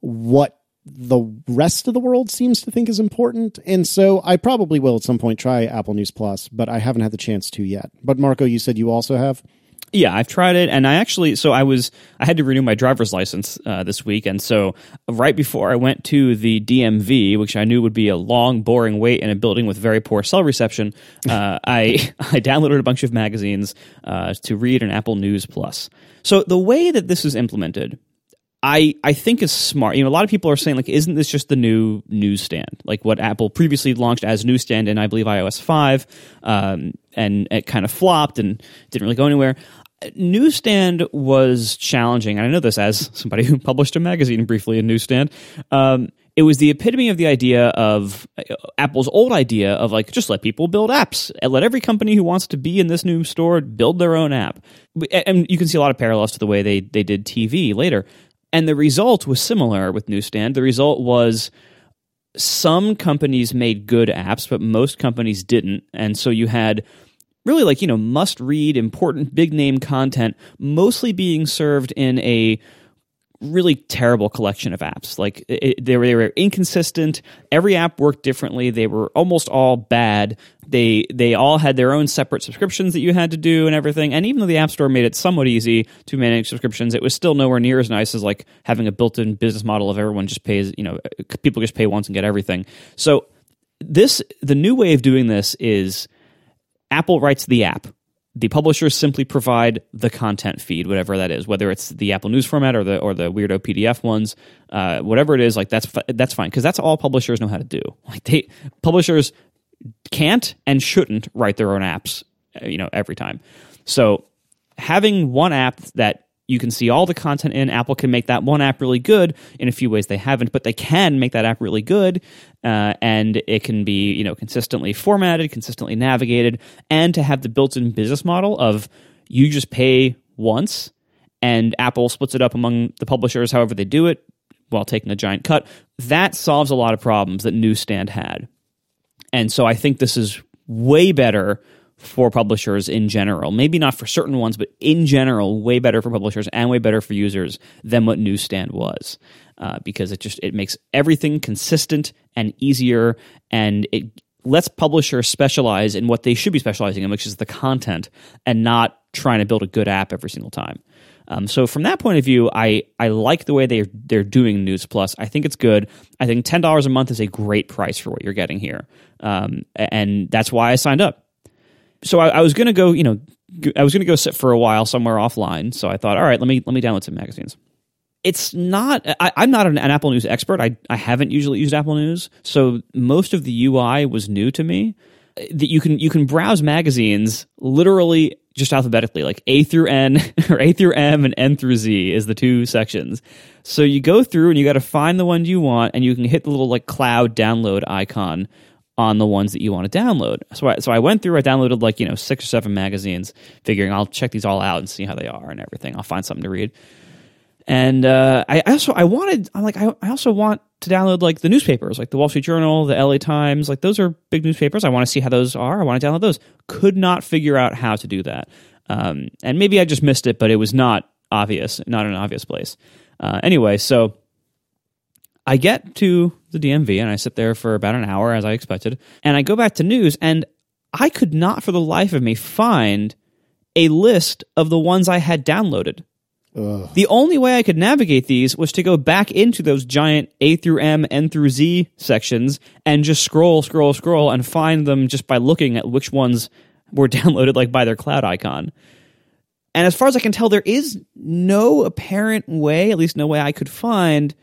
what the rest of the world seems to think is important. And so I probably will at some point try Apple News Plus, but I haven't had the chance to yet. But Marco, you said you also have? Yeah, I've tried it, and I actually so I was I had to renew my driver's license uh, this week, and so right before I went to the DMV, which I knew would be a long, boring wait in a building with very poor cell reception, uh, I I downloaded a bunch of magazines uh, to read an Apple News Plus. So the way that this is implemented, I I think is smart. You know, a lot of people are saying like, isn't this just the new newsstand, like what Apple previously launched as newsstand and I believe iOS five, um, and it kind of flopped and didn't really go anywhere. Newsstand was challenging, and I know this as somebody who published a magazine briefly in Newsstand. Um, it was the epitome of the idea of uh, Apple's old idea of like just let people build apps and let every company who wants to be in this new store build their own app. And you can see a lot of parallels to the way they they did TV later. And the result was similar with Newsstand. The result was some companies made good apps, but most companies didn't. And so you had really like, you know, must read, important, big name content mostly being served in a really terrible collection of apps. Like it, they, were, they were inconsistent. Every app worked differently. They were almost all bad. They they all had their own separate subscriptions that you had to do and everything. And even though the App Store made it somewhat easy to manage subscriptions, it was still nowhere near as nice as like having a built-in business model of everyone just pays. You know, people just pay once and get everything. So this the new way of doing this is Apple writes the app. The publishers simply provide the content feed, whatever that is, whether it's the Apple News format or the or the weirdo PDF ones, uh, whatever it is. Like that's that's fine because that's all publishers know how to do. Like they publishers can't and shouldn't write their own apps, uh, you know, every time. So having one app that you can see all the content in. Apple can make that one app really good. In a few ways, they haven't, but they can make that app really good, uh, and it can be you know consistently formatted, consistently navigated, and to have the built-in business model of you just pay once, and Apple splits it up among the publishers however they do it while taking a giant cut. That solves a lot of problems that Newsstand had, and so I think this is way better for publishers in general. Maybe not for certain ones, but in general, way better for publishers and way better for users than what Newsstand was, uh, because it just it makes everything consistent and easier, and it lets publishers specialize in what they should be specializing in, which is the content, and not trying to build a good app every single time. Um, so from that point of view, I, I like the way they they're doing News Plus. I think it's good. I think ten dollars a month is a great price for what you're getting here, um, and that's why I signed up so I, I was going to go, you know, I was going to go sit for a while somewhere offline. So I thought, all right, let me let me download some magazines. It's not. I, am not an, an, Apple News expert. I I haven't usually used Apple News, so most of the UI was new to me. That you can you can browse magazines literally just alphabetically, like A through N or A through M and N through Z is the two sections. So you go through and you got to find the one you want, and you can hit the little like cloud download icon on the ones that you want to download. So I, so I went through, I downloaded like, you know, six or seven magazines, figuring I'll check these all out and see how they are and everything. I'll find something to read. And uh, I also, I wanted, I'm like, I, I also want to download like the newspapers, like the Wall Street Journal, the LA Times, like those are big newspapers. I want to see how those are. I want to download those. Could not figure out how to do that. Um, and maybe I just missed it, but it was not obvious, not an obvious place. Uh, anyway, so I get to the DMV and I sit there for about an hour as I expected. And I go back to news and I could not for the life of me find a list of the ones I had downloaded. Ugh. The only way I could navigate these was to go back into those giant A through M, N through Z sections and just scroll, scroll, scroll and find them just by looking at which ones were downloaded like by their cloud icon. And as far as I can tell, there is no apparent way, at least no way I could find,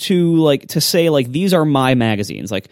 to like to say like these are my magazines like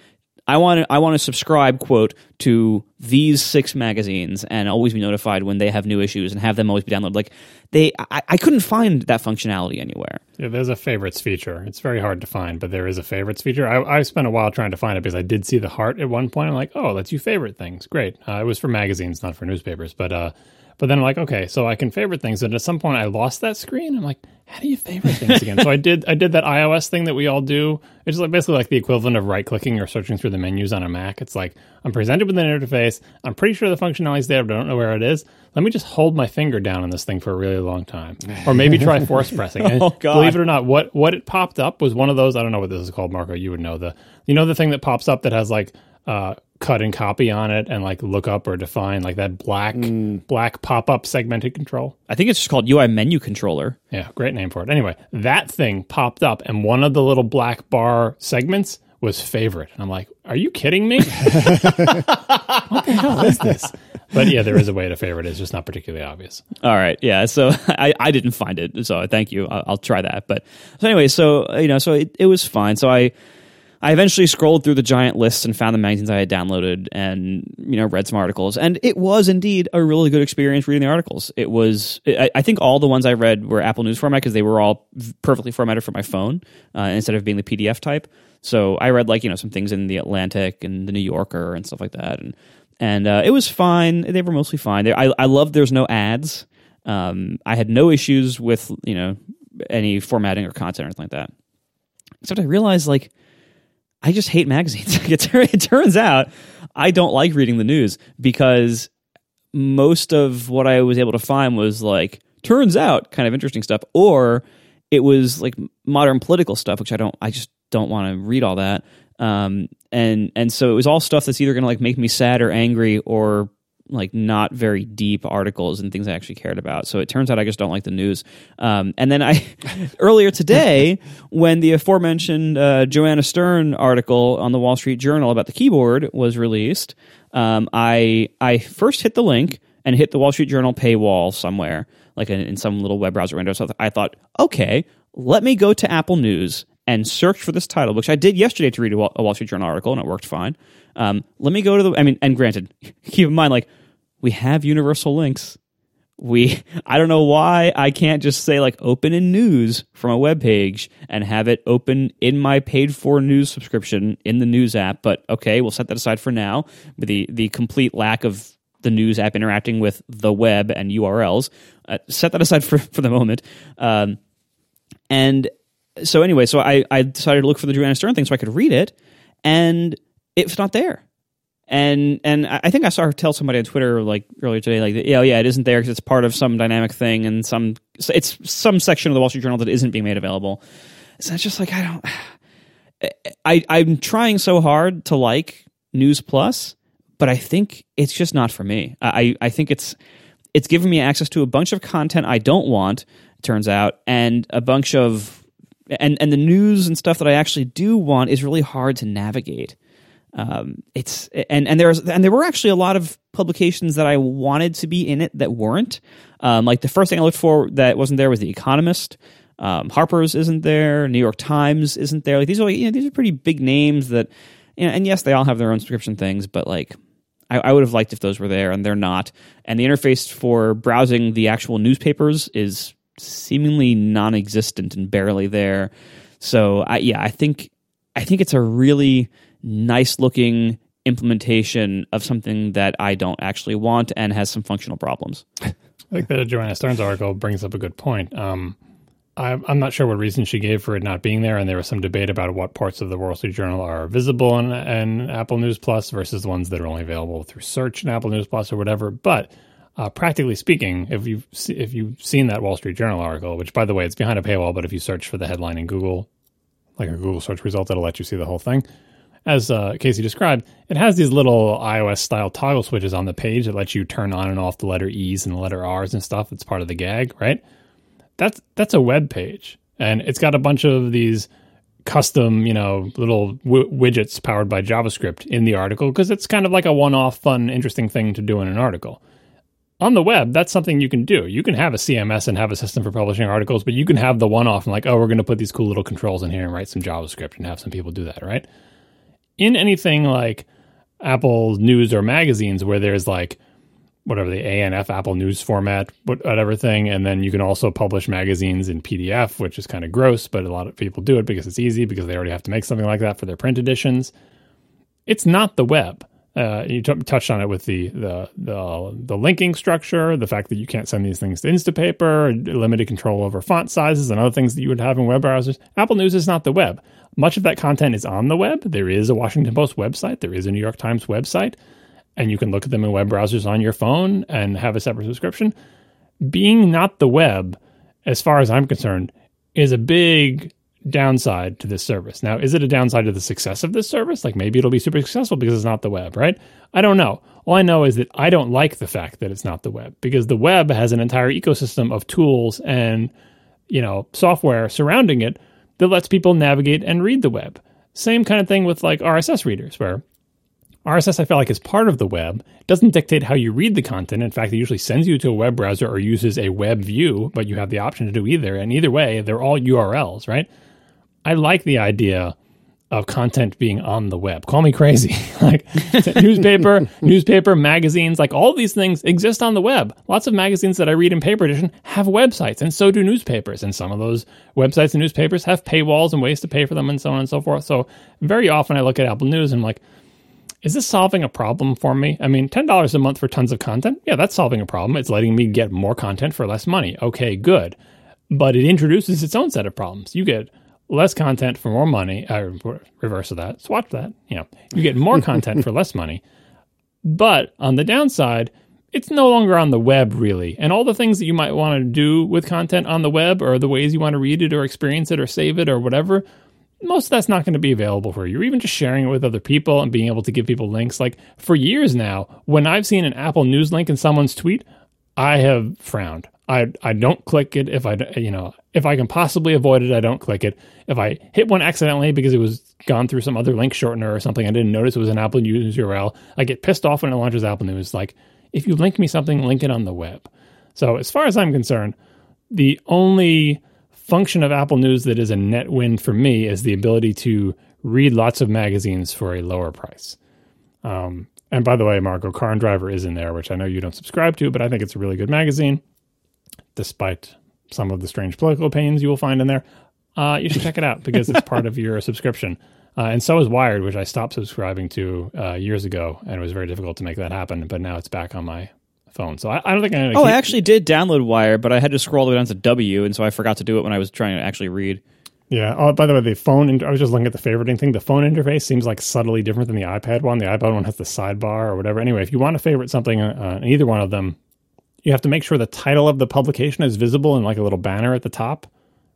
I want to I want to subscribe quote to these six magazines and always be notified when they have new issues and have them always be downloaded. Like they, I, I couldn't find that functionality anywhere. Yeah, there's a favorites feature. It's very hard to find, but there is a favorites feature. I, I spent a while trying to find it because I did see the heart at one point. I'm like, oh, that's you favorite things. Great. Uh, it was for magazines, not for newspapers, but uh, but then I'm like, okay, so I can favorite things. And at some point, I lost that screen. I'm like, how do you favorite things again? so I did. I did that iOS thing that we all do. It's like basically like the equivalent of right clicking or searching through the menus on a Mac. It's like I'm presented with an interface. I'm pretty sure the functionality is there, but I don't know where it is. Let me just hold my finger down on this thing for a really long time, or maybe try force pressing. Oh, believe it or not, what what it popped up was one of those. I don't know what this is called, Marco. You would know the you know the thing that pops up that has like uh, cut and copy on it and like look up or define like that black mm. black pop up segmented control. I think it's just called UIMenuController. Yeah, great name for it. Anyway, that thing popped up and one of the little black bar segments was favorite. And I'm like, are you kidding me? what the hell is this? But yeah, there is a way to favorite. It's just not particularly obvious. All right. Yeah. So I, I didn't find it. So thank you. I'll, I'll try that. But so anyway, so, you know, so it, it was fine. So I, I eventually scrolled through the giant lists and found the magazines I had downloaded and you know read some articles and it was indeed a really good experience reading the articles. It was I, I think all the ones I read were Apple News format because they were all perfectly formatted for my phone uh, instead of being the PDF type. So I read like you know some things in the Atlantic and the New Yorker and stuff like that and and uh, it was fine. They were mostly fine. They, I I love there's no ads. Um, I had no issues with you know any formatting or content or anything like that. Except I realized like I just hate magazines. it, turns out I don't like reading the news because most of what I was able to find was like, turns out, kind of interesting stuff, or it was like modern political stuff, which I don't, I just don't want to read all that. Um, and and so it was all stuff that's either going to like make me sad or angry or like not very deep articles and things I actually cared about. So it turns out I just don't like the news. Um, and then I earlier today, when the aforementioned uh, Joanna Stern article on the Wall Street Journal about the keyboard was released, um, I I first hit the link and hit the Wall Street Journal paywall somewhere, like in, in some little web browser window. So I thought, okay, let me go to Apple News and search for this title, which I did yesterday to read a Wall Street Journal article, and it worked fine. Um, let me go to the. I mean, and granted, keep in mind, like we have universal links. we I don't know why I can't just say like open in news from a web page and have it open in my paid for news subscription in the news app. But okay, we'll set that aside for now. With the the complete lack of the news app interacting with the web and URLs, uh, set that aside for for the moment. Um, and so anyway, so I I decided to look for the Joanna Stern thing so I could read it, and it's not there and and I think I saw her tell somebody on Twitter like earlier today, like, yeah, oh, yeah, it isn't there because it's part of some dynamic thing and some it's some section of the Wall Street Journal that isn't being made available. So it's just like I don't. I I'm trying so hard to like News Plus, but I think it's just not for me. I I think it's it's giving me access to a bunch of content I don't want. Turns out, and a bunch of and and the news and stuff that I actually do want is really hard to navigate um, it's and and there's and there were actually a lot of publications that I wanted to be in it that weren't. Um, like the first thing I looked for that wasn't there was the Economist. Um, Harper's isn't there. New York Times isn't there. Like these are you know these are pretty big names that you know, and yes they all have their own subscription things, but like I, I would have liked if those were there and they're not. And the interface for browsing the actual newspapers is seemingly non-existent and barely there. So I, yeah, I think I think it's a really nice looking implementation of something that I don't actually want and has some functional problems. I think that Joanna Stern's article brings up a good point. Um, I'm not sure what reason she gave for it not being there, and there was some debate about what parts of the Wall Street Journal are visible in, in Apple News Plus versus the ones that are only available through search in Apple News Plus or whatever. But uh, practically speaking, if you've if you've seen that Wall Street Journal article, which by the way, it's behind a paywall, but if you search for the headline in Google, like a Google search result, it'll let you see the whole thing as uh, Casey described, it has these little iOS style toggle switches on the page that let you turn on and off the letter E's and the letter R's and stuff. It's part of the gag, right? That's that's a web page, and it's got a bunch of these custom, you know, little w- widgets powered by JavaScript in the article because it's kind of like a one-off, fun, interesting thing to do in an article. On the web, that's something you can do. You can have a CMS and have a system for publishing articles, but you can have the one-off and like, oh, we're going to put these cool little controls in here and write some JavaScript and have some people do that, right? In anything like Apple News or magazines where there's like whatever the ANF Apple News format, whatever thing, and then you can also publish magazines in PDF, which is kind of gross, but a lot of people do it because it's easy because they already have to make something like that for their print editions. It's not the web. Uh, you t- touched on it with the, the the the linking structure, the fact that you can't send these things to Instapaper, limited control over font sizes, and other things that you would have in web browsers. Apple News is not the web. Much of that content is on the web. There is a Washington Post website, there is a New York Times website, and you can look at them in web browsers on your phone and have a separate subscription. Being not the web, as far as I'm concerned, is a big downside to this service. Now, is it a downside to the success of this service? Like maybe it'll be super successful because it's not the web, right? I don't know. All I know is that I don't like the fact that it's not the web because the web has an entire ecosystem of tools and you know software surrounding it that lets people navigate and read the web. Same kind of thing with like RSS readers, where RSS, I feel like, is part of the web. It doesn't dictate how you read the content. In fact, it usually sends you to a web browser or uses a web view, but you have the option to do either. And either way, they're all URLs, right? I like the idea of content being on the web. Call me crazy. like newspaper, newspaper, magazines, like all these things exist on the web. Lots of magazines that I read in paper edition have websites, and so do newspapers. And some of those websites and newspapers have paywalls and ways to pay for them, and so on and so forth. So very often I look at Apple News and I'm like, is this solving a problem for me? I mean, $10 a month for tons of content? Yeah, that's solving a problem. It's letting me get more content for less money. Okay, good. But it introduces its own set of problems. You get less content for more money. Uh, reverse of that. Swatch that. You know, you get more content for less money. But on the downside, it's no longer on the web really. And all the things that you might want to do with content on the web or the ways you want to read it or experience it or save it or whatever, most of that's not going to be available for you. Even just sharing it with other people and being able to give people links. Like for years now, when I've seen an Apple News link in someone's tweet, I have frowned. I I don't click it if I you know if I can possibly avoid it. I don't click it. If I hit one accidentally because it was gone through some other link shortener or something, I didn't notice it was an Apple News URL. I get pissed off when it launches Apple News. Like if you link me something, link it on the web. So as far as I'm concerned, the only function of Apple News that is a net win for me is the ability to read lots of magazines for a lower price. Um, and by the way, Marco, Car and Driver is in there, which I know you don't subscribe to, but I think it's a really good magazine. despite some of the strange political opinions you will find in there. Uh, you should check it out because it's part of your subscription. Uh, and so is Wired, which I stopped subscribing to uh, years ago, and it was very difficult to make that happen. But now it's back on my phone, so I, I don't think I'm. Oh, keep... I actually did download Wired, but I had to scroll all the way down to W, and so I forgot to do it when I was trying to actually read. Yeah. Oh, by the way, the phone. I was just looking at the favoriting thing. The phone interface seems like subtly different than the iPad one. The iPad one has the sidebar or whatever. Anyway, if you want to favorite something uh, either one of them, you have to make sure the title of the publication is visible in like a little banner at the top,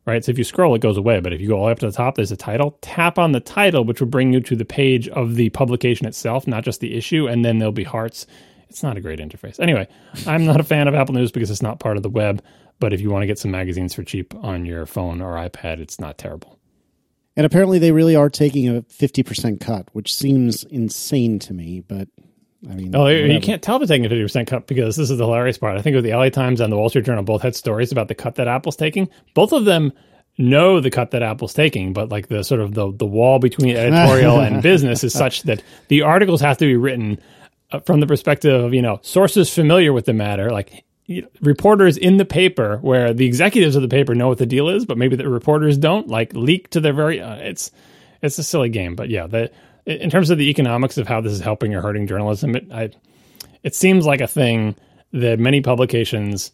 right? So if you scroll, it goes away. But if you go all the way up to the top, there's a title. Tap on the title, which will bring you to the page of the publication itself, not just the issue, and then there'll be hearts. It's not a great interface. Anyway, I'm not a fan of Apple News because it's not part of the web. But if you want to get some magazines for cheap on your phone or iPad, it's not terrible. And apparently, they really are taking a 50% cut, which seems insane to me. But I mean, oh, whatever. you can't tell they're taking a 50% cut because this is the hilarious part. I think with the LA Times and the Wall Street Journal both had stories about the cut that Apple's taking. Both of them know the cut that Apple's taking, but like the sort of the, the wall between editorial and business is such that the articles have to be written from the perspective of, you know, sources familiar with the matter, like reporters in the paper where the executives of the paper know what the deal is, but maybe the reporters don't, like leak to their very, uh, it's, it's a silly game, but yeah, the, in terms of the economics of how this is helping or hurting journalism, it I, it seems like a thing that many publications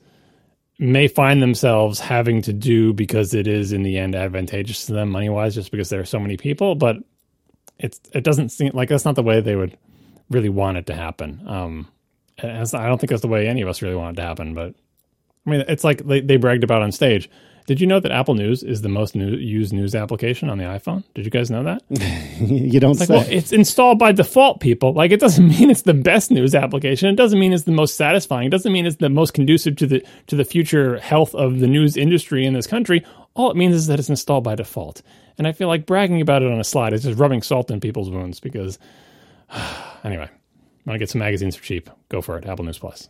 may find themselves having to do because it is in the end advantageous to them money wise, just because there are so many people. But it's it doesn't seem like that's not the way they would really want it to happen. Um, I don't think that's the way any of us really want it to happen. But I mean, it's like they, they bragged about on stage. Did you know that Apple News is the most new, used news application on the iPhone? Did you guys know that? you don't like, say. Well, it's installed by default, people. Like, it doesn't mean it's the best news application. It doesn't mean it's the most satisfying. It doesn't mean it's the most conducive to the to the future health of the news industry in this country. All it means is that it's installed by default. And I feel like bragging about it on a slide is just rubbing salt in people's wounds because, anyway, want to get some magazines for cheap? Go for it. Apple News Plus.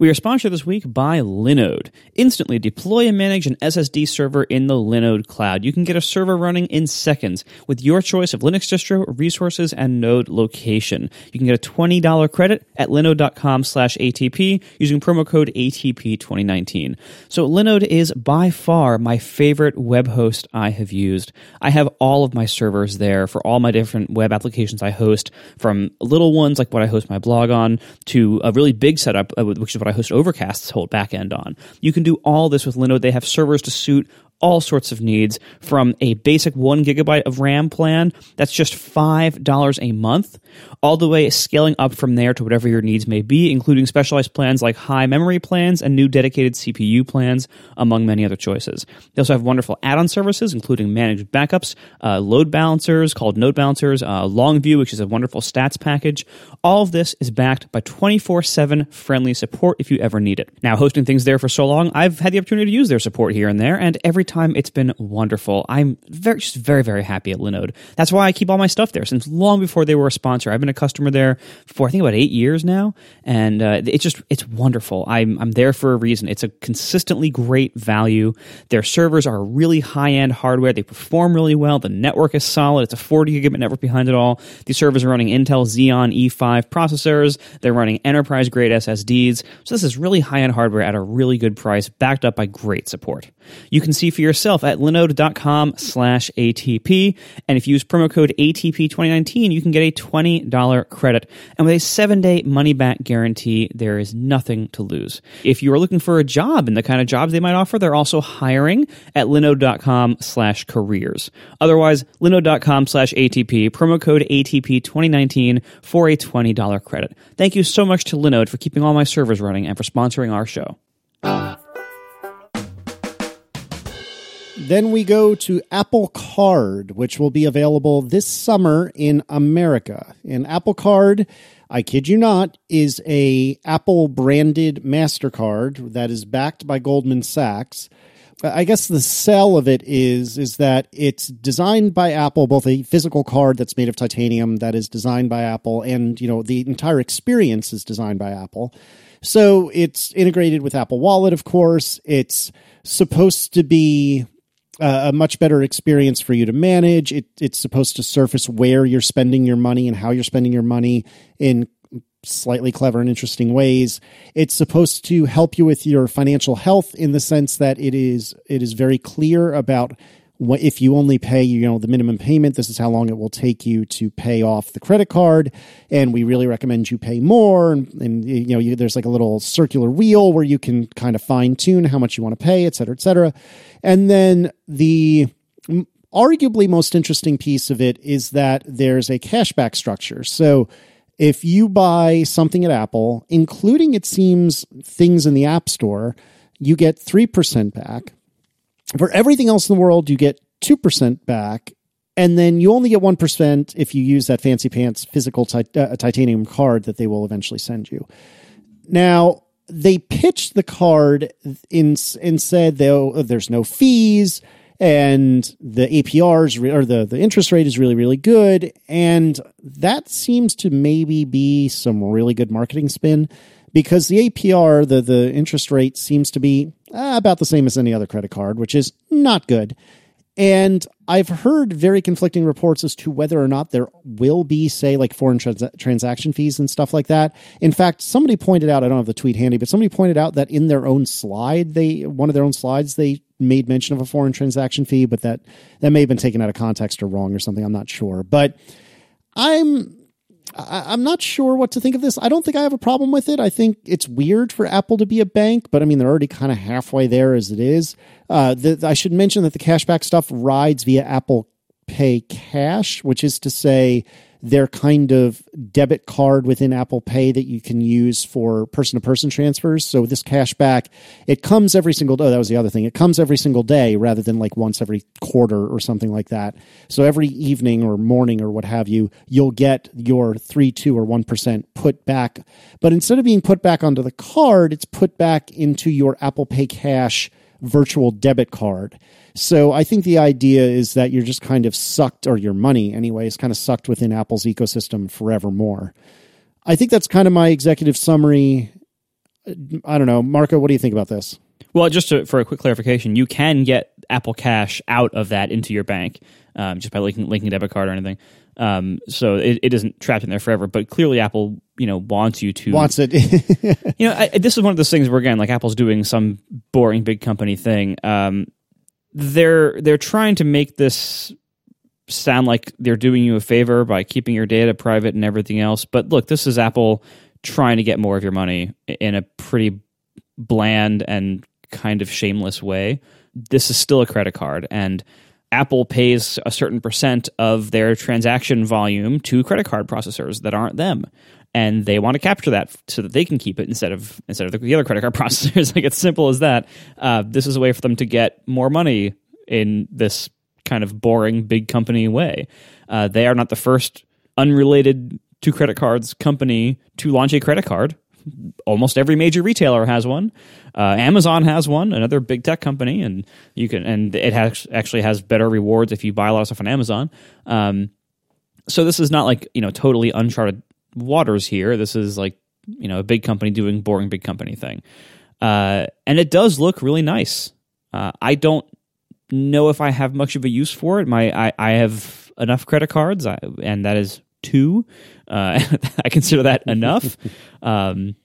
We are sponsored this week by Linode. Instantly deploy and manage an SSD server in the Linode cloud. You can get a server running in seconds with your choice of Linux distro, resources, and node location. You can get a $20 credit at linode.com slash ATP using promo code ATP2019. So Linode is by far my favorite web host I have used. I have all of my servers there for all my different web applications I host, from little ones like what I host my blog on to a really big setup, uh, which is what I host Overcast's whole backend on. You can do all this with Linode. They have servers to suit all sorts of needs from a basic one gigabyte of RAM plan that's just $5 a month, all the way scaling up from there to whatever your needs may be, including specialized plans like high memory plans and new dedicated CPU plans, among many other choices. They also have wonderful add on services, including managed backups, uh, load balancers called node balancers, uh, Longview, which is a wonderful stats package. All of this is backed by 24 7 friendly support if you ever need it. Now, hosting things there for so long, I've had the opportunity to use their support here and there, and every time it's been wonderful. I'm very, just very, very happy at Linode. That's why I keep all my stuff there since long before they were a sponsor. I've been a customer there for I think about eight years now, and uh, it's just it's wonderful. I'm I'm there for a reason. It's a consistently great value. Their servers are really high end hardware. They perform really well. The network is solid. It's a 40 gigabit network behind it all. These servers are running Intel Xeon E5 processors. They're running enterprise grade SSDs. So this is really high end hardware at a really good price, backed up by great support. You can see for yourself at linode.com slash ATP. And if you use promo code ATP2019, you can get a $20 credit. And with a seven day money back guarantee, there is nothing to lose. If you are looking for a job and the kind of jobs they might offer, they're also hiring at linode.com slash careers. Otherwise, linode.com slash ATP, promo code ATP2019 for a $20 credit. Thank you so much to Linode for keeping all my servers running and for sponsoring our show. Then we go to Apple Card, which will be available this summer in America. And Apple Card, I kid you not, is a Apple branded MasterCard that is backed by Goldman Sachs. I guess the sell of it is is that it's designed by Apple, both a physical card that's made of titanium that is designed by Apple, and you know the entire experience is designed by Apple. So it's integrated with Apple Wallet, of course. It's supposed to be a much better experience for you to manage. It, it's supposed to surface where you're spending your money and how you're spending your money in slightly clever and interesting ways. It's supposed to help you with your financial health in the sense that it is it is very clear about if you only pay you know the minimum payment this is how long it will take you to pay off the credit card. And we really recommend you pay more. And, and you know you, there's like a little circular wheel where you can kind of fine tune how much you want to pay et cetera et cetera. And then the arguably most interesting piece of it is that there's a cashback structure. So if you buy something at apple including it seems things in the app store you get 3% back for everything else in the world, you get 2% back. And then you only get 1% if you use that fancy pants physical uh, titanium card that they will eventually send you. Now, they pitched the card in and said though there's no fees and the APRs or the, the interest rate is really, really good. And that seems to maybe be some really good marketing spin because the APR, the, the interest rate seems to be uh, about the same as any other credit card, which is not good. And I've heard very conflicting reports as to whether or not there will be, say, like foreign trans- transaction fees and stuff like that. In fact, somebody pointed out, I don't have the tweet handy, but somebody pointed out that in their own slide, they, one of their own slides, they made mention of a foreign transaction fee, but that, that may have been taken out of context or wrong or something. I'm not sure. But I'm I, am not sure what to think of this. I don't think I have a problem with it. I think it's weird for Apple to be a bank, but I mean, they're already kind of halfway there as it is. Uh, the, I should mention that the cashback stuff rides via Apple Pay Cash, which is to say, their kind of debit card within Apple Pay that you can use for person to person transfers. So this cash back, it comes every single day. Oh, that was the other thing. It comes every single day rather than like once every quarter or something like that. So every evening or morning or what have you, you'll get your three, two, or one percent put back. But instead of being put back onto the card, it's put back into your Apple Pay Cash virtual debit card. So I think the idea is that you're just kind of sucked, or your money anyway, is kind of sucked within Apple's ecosystem forevermore. I think that's kind of my executive summary. I don't know. Marco, what do you think about this? Well, just to, for a quick clarification, you can get Apple Cash out of that into your bank um, just by linking, linking a debit card or anything. Um, so it, it isn't trapped in there forever. But clearly, Apple, you know, wants you to wants it. you know, I, this is one of those things where again, like Apple's doing some boring big company thing. Um, they're they're trying to make this sound like they're doing you a favor by keeping your data private and everything else. But look, this is Apple trying to get more of your money in a pretty bland and kind of shameless way. This is still a credit card and Apple pays a certain percent of their transaction volume to credit card processors that aren't them and they want to capture that so that they can keep it instead of instead of the other credit card processors. like it's simple as that. Uh, this is a way for them to get more money in this kind of boring big company way. Uh, they are not the first unrelated to credit cards company to launch a credit card. Almost every major retailer has one. Uh, Amazon has one, another big tech company, and you can and it has actually has better rewards if you buy a lot of stuff on Amazon. Um, so this is not like you know totally uncharted waters here. This is like you know a big company doing boring big company thing, uh, and it does look really nice. Uh, I don't know if I have much of a use for it. My I, I have enough credit cards, I, and that is two. Uh, I consider that enough. um,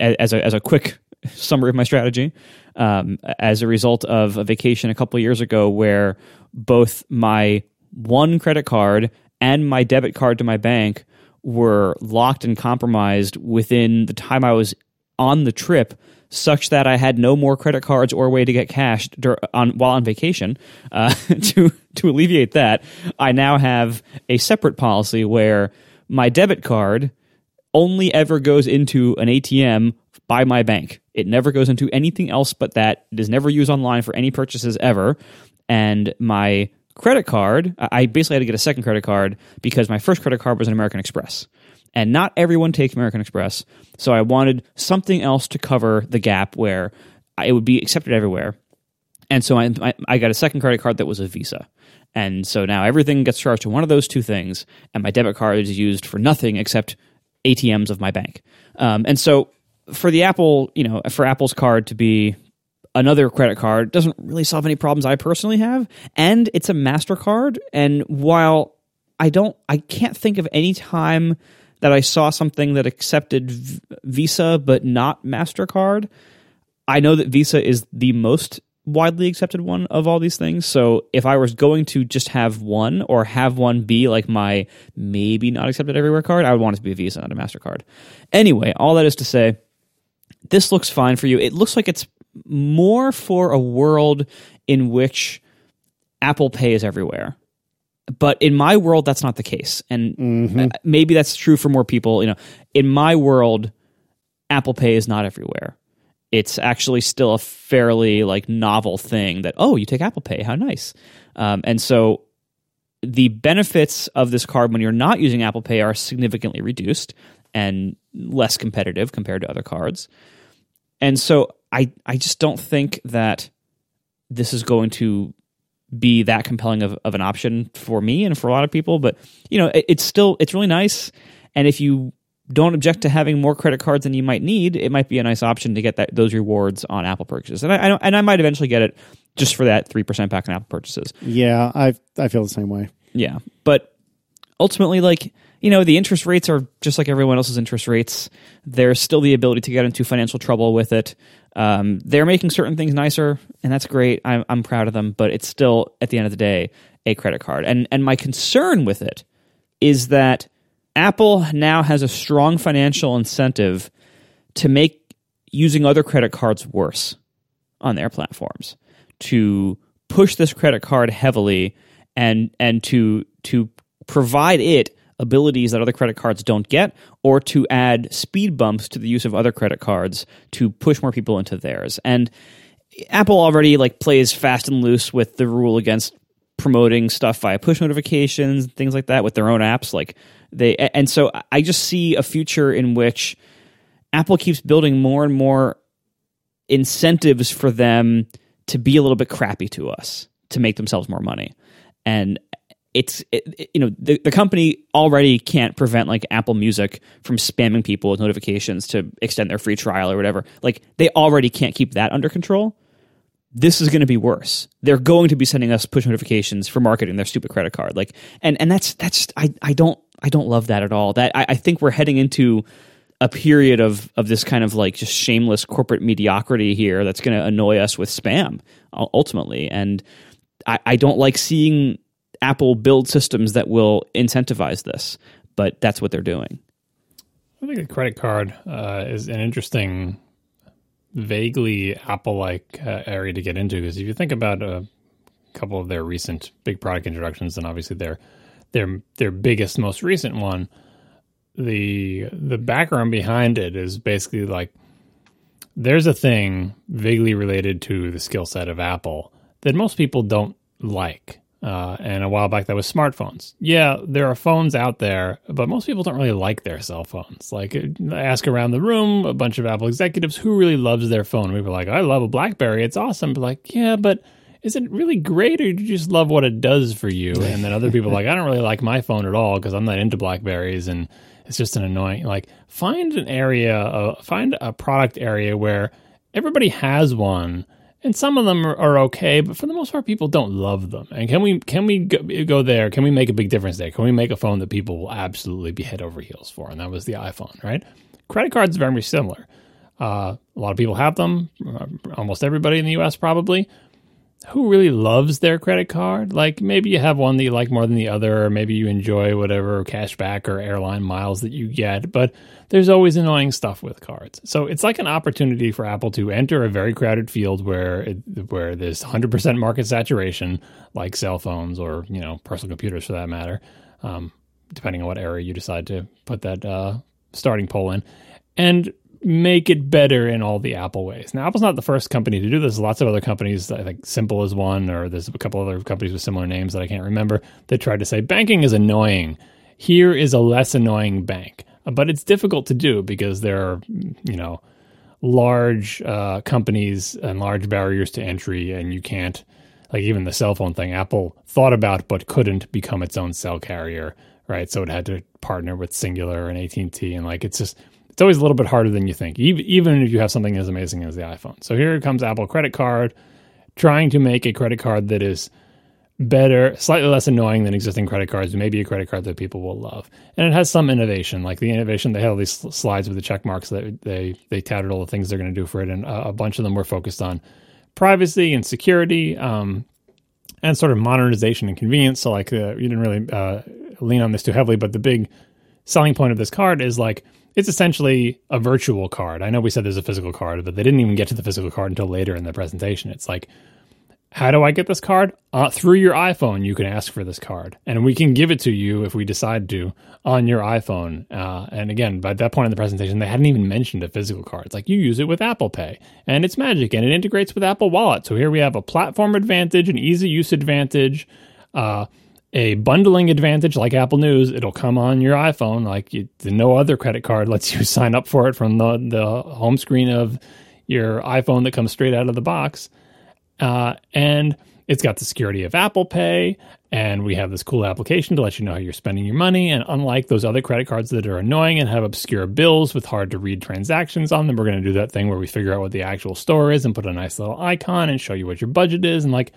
as a as a quick summary of my strategy, um, as a result of a vacation a couple years ago, where both my one credit card and my debit card to my bank were locked and compromised within the time I was on the trip, such that I had no more credit cards or way to get cash on while on vacation. Uh, to to alleviate that, I now have a separate policy where my debit card only ever goes into an ATM by my bank. It never goes into anything else but that. It is never used online for any purchases ever. And my credit card, I basically had to get a second credit card because my first credit card was an American Express. And not everyone takes American Express. So I wanted something else to cover the gap where it would be accepted everywhere. And so I, I got a second credit card that was a Visa. And so now everything gets charged to one of those two things, and my debit card is used for nothing except ATMs of my bank. Um, and so for the Apple, you know, for Apple's card to be another credit card doesn't really solve any problems I personally have. And it's a MasterCard. And while I don't, I can't think of any time that I saw something that accepted Visa but not Mastercard. I know that Visa is the most widely accepted one of all these things. So if I was going to just have one or have one be like my maybe not accepted everywhere card, I would want it to be a Visa, not a MasterCard. Anyway, all that is to say, this looks fine for you. It looks like it's more for a world in which Apple Pay is everywhere. But in my world, that's not the case. And mm-hmm. uh, maybe that's true for more people. You know, in my world, Apple Pay is not everywhere. It's actually still a fairly like novel thing that oh, you take Apple Pay, how nice. Um, and so the benefits of this card when you're not using Apple Pay are significantly reduced and less competitive compared to other cards. And so I I just don't think that this is going to be that compelling of, of an option for me and for a lot of people. But you know, it, it's still it's really nice. And if you don't object to having more credit cards than you might need, it might be a nice option to get that those rewards on Apple purchases. And I, I and I might eventually get it just for that three percent back on Apple purchases. Yeah, I I feel the same way. Yeah, but ultimately, like you know, the interest rates are just like everyone else's interest rates. There's still the ability to get into financial trouble with it. Um, they're making certain things nicer, and that's great. I'm I'm proud of them, but it's still at the end of the day a credit card. And and my concern with it is that Apple now has a strong financial incentive to make using other credit cards worse on their platforms to push this credit card heavily and and to to provide it abilities that other credit cards don't get or to add speed bumps to the use of other credit cards to push more people into theirs. And Apple already like plays fast and loose with the rule against promoting stuff via push notifications and things like that with their own apps. Like they and so I just see a future in which Apple keeps building more and more incentives for them to be a little bit crappy to us to make themselves more money. And it's it, it- you know the, the company already can't prevent like apple music from spamming people with notifications to extend their free trial or whatever. Like they already can't keep that under control. This is going to be worse. They're going to be sending us push notifications for marketing their stupid credit card. Like and and that's that's i i don't i don't love that at all. That i, I think we're heading into a period of of this kind of like just shameless corporate mediocrity here that's going to annoy us with spam ultimately. And I, I don't like seeing apple build systems that will incentivize this but that's what they're doing. I think a credit card uh, is an interesting, vaguely Apple-like uh, area to get into because if you think about a couple of their recent big product introductions, and obviously their their their biggest, most recent one, the the background behind it is basically like there's a thing vaguely related to the skill set of Apple that most people don't like. Uh, and a while back, that was smartphones. Yeah, there are phones out there, but most people don't really like their cell phones. Like, ask around the room, a bunch of Apple executives who really loves their phone. We were like, I love a Blackberry. It's awesome. But like, yeah, but is it really great or do you just love what it does for you? And then other people are like, I don't really like my phone at all because I'm not into Blackberries and it's just an annoying. Like, find an area, uh, find a product area where everybody has one and some of them are, are okay, but for the most part, people don't love them. And can we can we go, go there? Can we make a big difference there? Can we make a phone that people will absolutely be head over heels for? And that was the iPhone, right? Credit cards are very similar. Uh, a lot of people have them. uh, Almost everybody in the U.S. probably. Who really loves their credit card? Like maybe you have one that you like more than the other, or maybe you enjoy whatever cashback or airline miles that you get. But there's always annoying stuff with cards. So it's like an opportunity for Apple to enter a very crowded field where it, where there's 100% market saturation, like cell phones or you know personal computers for that matter, um, depending on what area you decide to put that uh, starting poll in, and make it better in all the Apple ways. Now, Apple's not the first company to do this. Lots of other companies, I think Simple is one, or there's a couple other companies with similar names that I can't remember, that tried to say banking is annoying. Here is a less annoying bank. But it's difficult to do because there are, you know, large uh, companies and large barriers to entry, and you can't, like even the cell phone thing, Apple thought about but couldn't become its own cell carrier, right? So it had to partner with Cingular and AT and T, and like it's just it's always a little bit harder than you think, even if you have something as amazing as the iPhone. So here comes Apple Credit Card, trying to make a credit card that is better, slightly less annoying than existing credit cards, maybe a credit card that people will love. And it has some innovation, like the innovation they had all these slides with the check marks that they they touted all the things they're going to do for it, and a, a, bunch of them were focused on privacy and security, um, and sort of modernization and convenience. So like uh, you didn't really uh, lean on this too heavily, but the big selling point of this card is like it's essentially a virtual card. I know we said there's a physical card, but they didn't even get to the physical card until later in the presentation. It's like how do I get this card? Uh, through your iPhone, you can ask for this card, and we can give it to you if we decide to on your iPhone. Uh, and again, by that point in the presentation, they hadn't even mentioned a physical card. It's like you use it with Apple Pay, and it's magic, and it integrates with Apple Wallet. So here we have a platform advantage, an easy use advantage, uh, a bundling advantage like Apple News. It'll come on your iPhone, like you, no other credit card lets you sign up for it from the the home screen of your iPhone that comes straight out of the box uh, and it's got the security of Apple Pay, and we have this cool application to let you know how you're spending your money. And unlike those other credit cards that are annoying and have obscure bills with hard to read transactions on them, we're going to do that thing where we figure out what the actual store is and put a nice little icon and show you what your budget is and like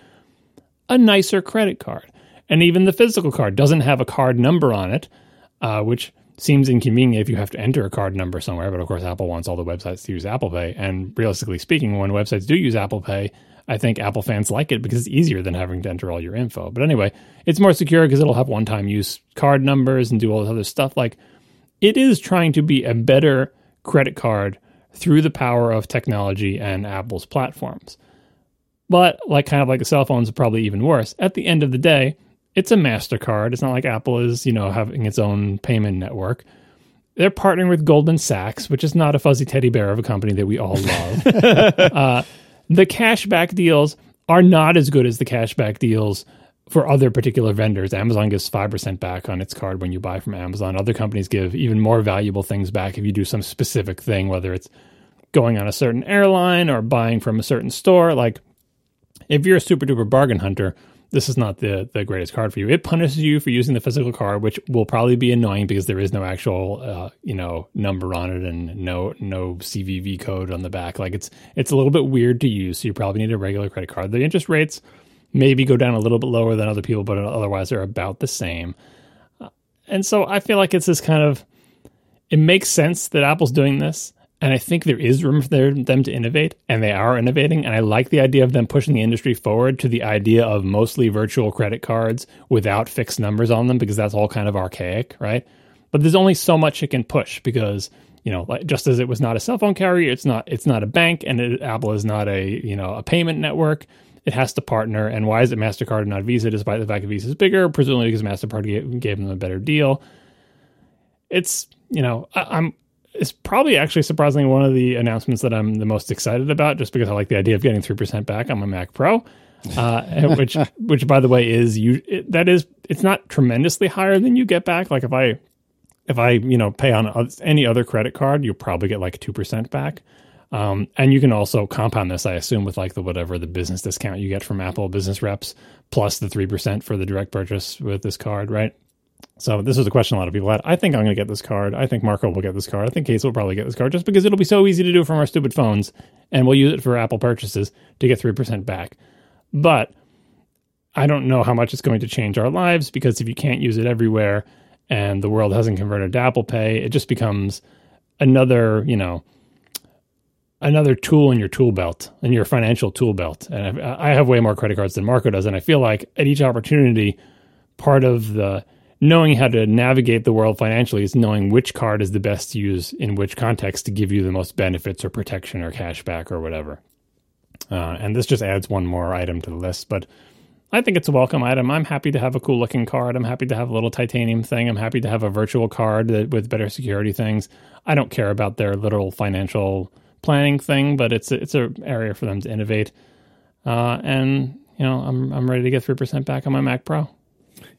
a nicer credit card. And even the physical card doesn't have a card number on it, uh, which seems inconvenient if you have to enter a card number somewhere. But of course, Apple wants all the websites to use Apple Pay. And realistically speaking, when websites do use Apple Pay, I think Apple fans like it because it's easier than having to enter all your info. But anyway, it's more secure because it'll have one time use card numbers and do all this other stuff. Like it is trying to be a better credit card through the power of technology and Apple's platforms. But like kind of like the cell phones, probably even worse. At the end of the day, it's a MasterCard. It's not like Apple is, you know, having its own payment network. They're partnering with Goldman Sachs, which is not a fuzzy teddy bear of a company that we all love. uh, the cashback deals are not as good as the cashback deals for other particular vendors. Amazon gives 5% back on its card when you buy from Amazon. Other companies give even more valuable things back if you do some specific thing, whether it's going on a certain airline or buying from a certain store. Like, if you're a super duper bargain hunter, this is not the the greatest card for you. It punishes you for using the physical card, which will probably be annoying because there is no actual uh, you know number on it and no no CVV code on the back. Like it's it's a little bit weird to use. So you probably need a regular credit card. The interest rates maybe go down a little bit lower than other people, but otherwise they're about the same. Uh, and so I feel like it's this kind of it makes sense that Apple's doing this and I think there is room for them to innovate, and they are innovating. And I like the idea of them pushing the industry forward to the idea of mostly virtual credit cards without fixed numbers on them, because that's all kind of archaic, right? But there's only so much it can push because you know, like just as it was not a cell phone carrier, it's not it's not a bank, and it, Apple is not a you know a payment network. It has to partner. And why is it Mastercard and not Visa, despite the fact that Visa is bigger? Presumably because Mastercard gave, gave them a better deal. It's you know I, I'm is probably actually surprisingly one of the announcements that I'm the most excited about, just because I like the idea of getting three percent back on my Mac Pro, uh, which which by the way is you it, that is it's not tremendously higher than you get back. Like if I if I you know pay on any other credit card, you'll probably get like two percent back. Um, and you can also compound this, I assume, with like the whatever the business discount you get from Apple business reps plus the three percent for the direct purchase with this card, right? So this is a question a lot of people had. I think I'm going to get this card. I think Marco will get this card. I think Case will probably get this card just because it'll be so easy to do from our stupid phones, and we'll use it for Apple purchases to get three percent back. But I don't know how much it's going to change our lives because if you can't use it everywhere and the world hasn't converted to Apple Pay, it just becomes another, you know, another tool in your tool belt, in your financial tool belt. And I have way more credit cards than Marco does, and I feel like at each opportunity, part of the knowing how to navigate the world financially is knowing which card is the best to use in which context to give you the most benefits or protection or cash back or whatever. Uh, and this just adds one more item to the list, but I think it's a welcome item. I'm happy to have a cool looking card. I'm happy to have a little titanium thing. I'm happy to have a virtual card that, with better security things. I don't care about their literal financial planning thing, but it's a, it's an area for them to innovate. Uh, and you know, I'm I'm ready to get three percent back on my Mac Pro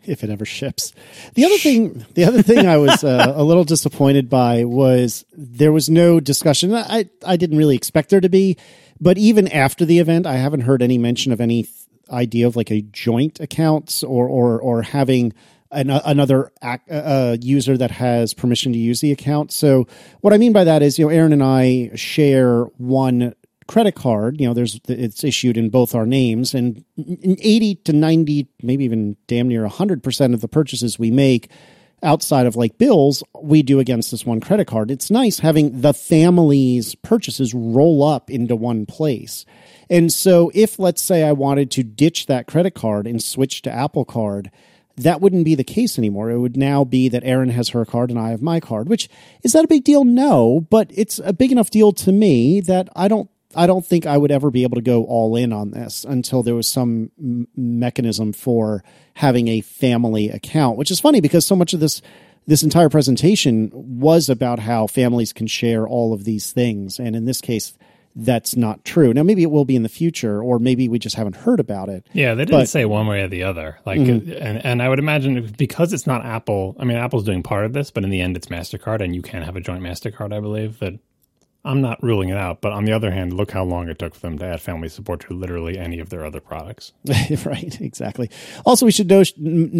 if it ever ships. The other thing, the other thing I was uh, a little disappointed by was there was no discussion. I I didn't really expect there to be, but even after the event, I haven't heard any mention of any idea of like a joint accounts or or or having an, another ac- uh, uh, user that has permission to use the account. So what I mean by that is, you know, Erin and I share one credit card, you know, there's it's issued in both our names, and 80 to 90, maybe even damn near 100% of the purchases we make outside of like bills, we do against this one credit card. It's nice having the family's purchases roll up into one place. And so if let's say I wanted to ditch that credit card and switch to Apple Card, that wouldn't be the case anymore. It would now be that Erin has her card and I have my card, which is that a big deal? No, but it's a big enough deal to me that I don't I don't think I would ever be able to go all in on this until there was some m- mechanism for having a family account, which is funny because so much of this this entire presentation was about how families can share all of these things and in this case that's not true. Now, maybe it will be in the future, or maybe we just haven't heard about it. Yeah, they didn't but, say one way or the other. Like, mm-hmm. and and I would imagine because it's not Apple. I mean, Apple's doing part of this, but in the end, it's Mastercard, and you can have a joint Mastercard. I believe that I'm not ruling it out, but on the other hand, look how long it took for them to add family support to literally any of their other products. right, exactly. Also, we should note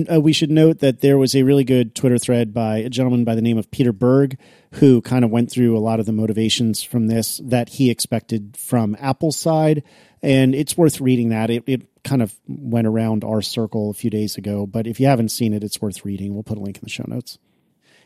uh, we should note that there was a really good Twitter thread by a gentleman by the name of Peter Berg, who kind of went through a lot of the motivations from this that he expected from Apple's side, and it's worth reading that. It, it kind of went around our circle a few days ago, but if you haven't seen it, it's worth reading. We'll put a link in the show notes.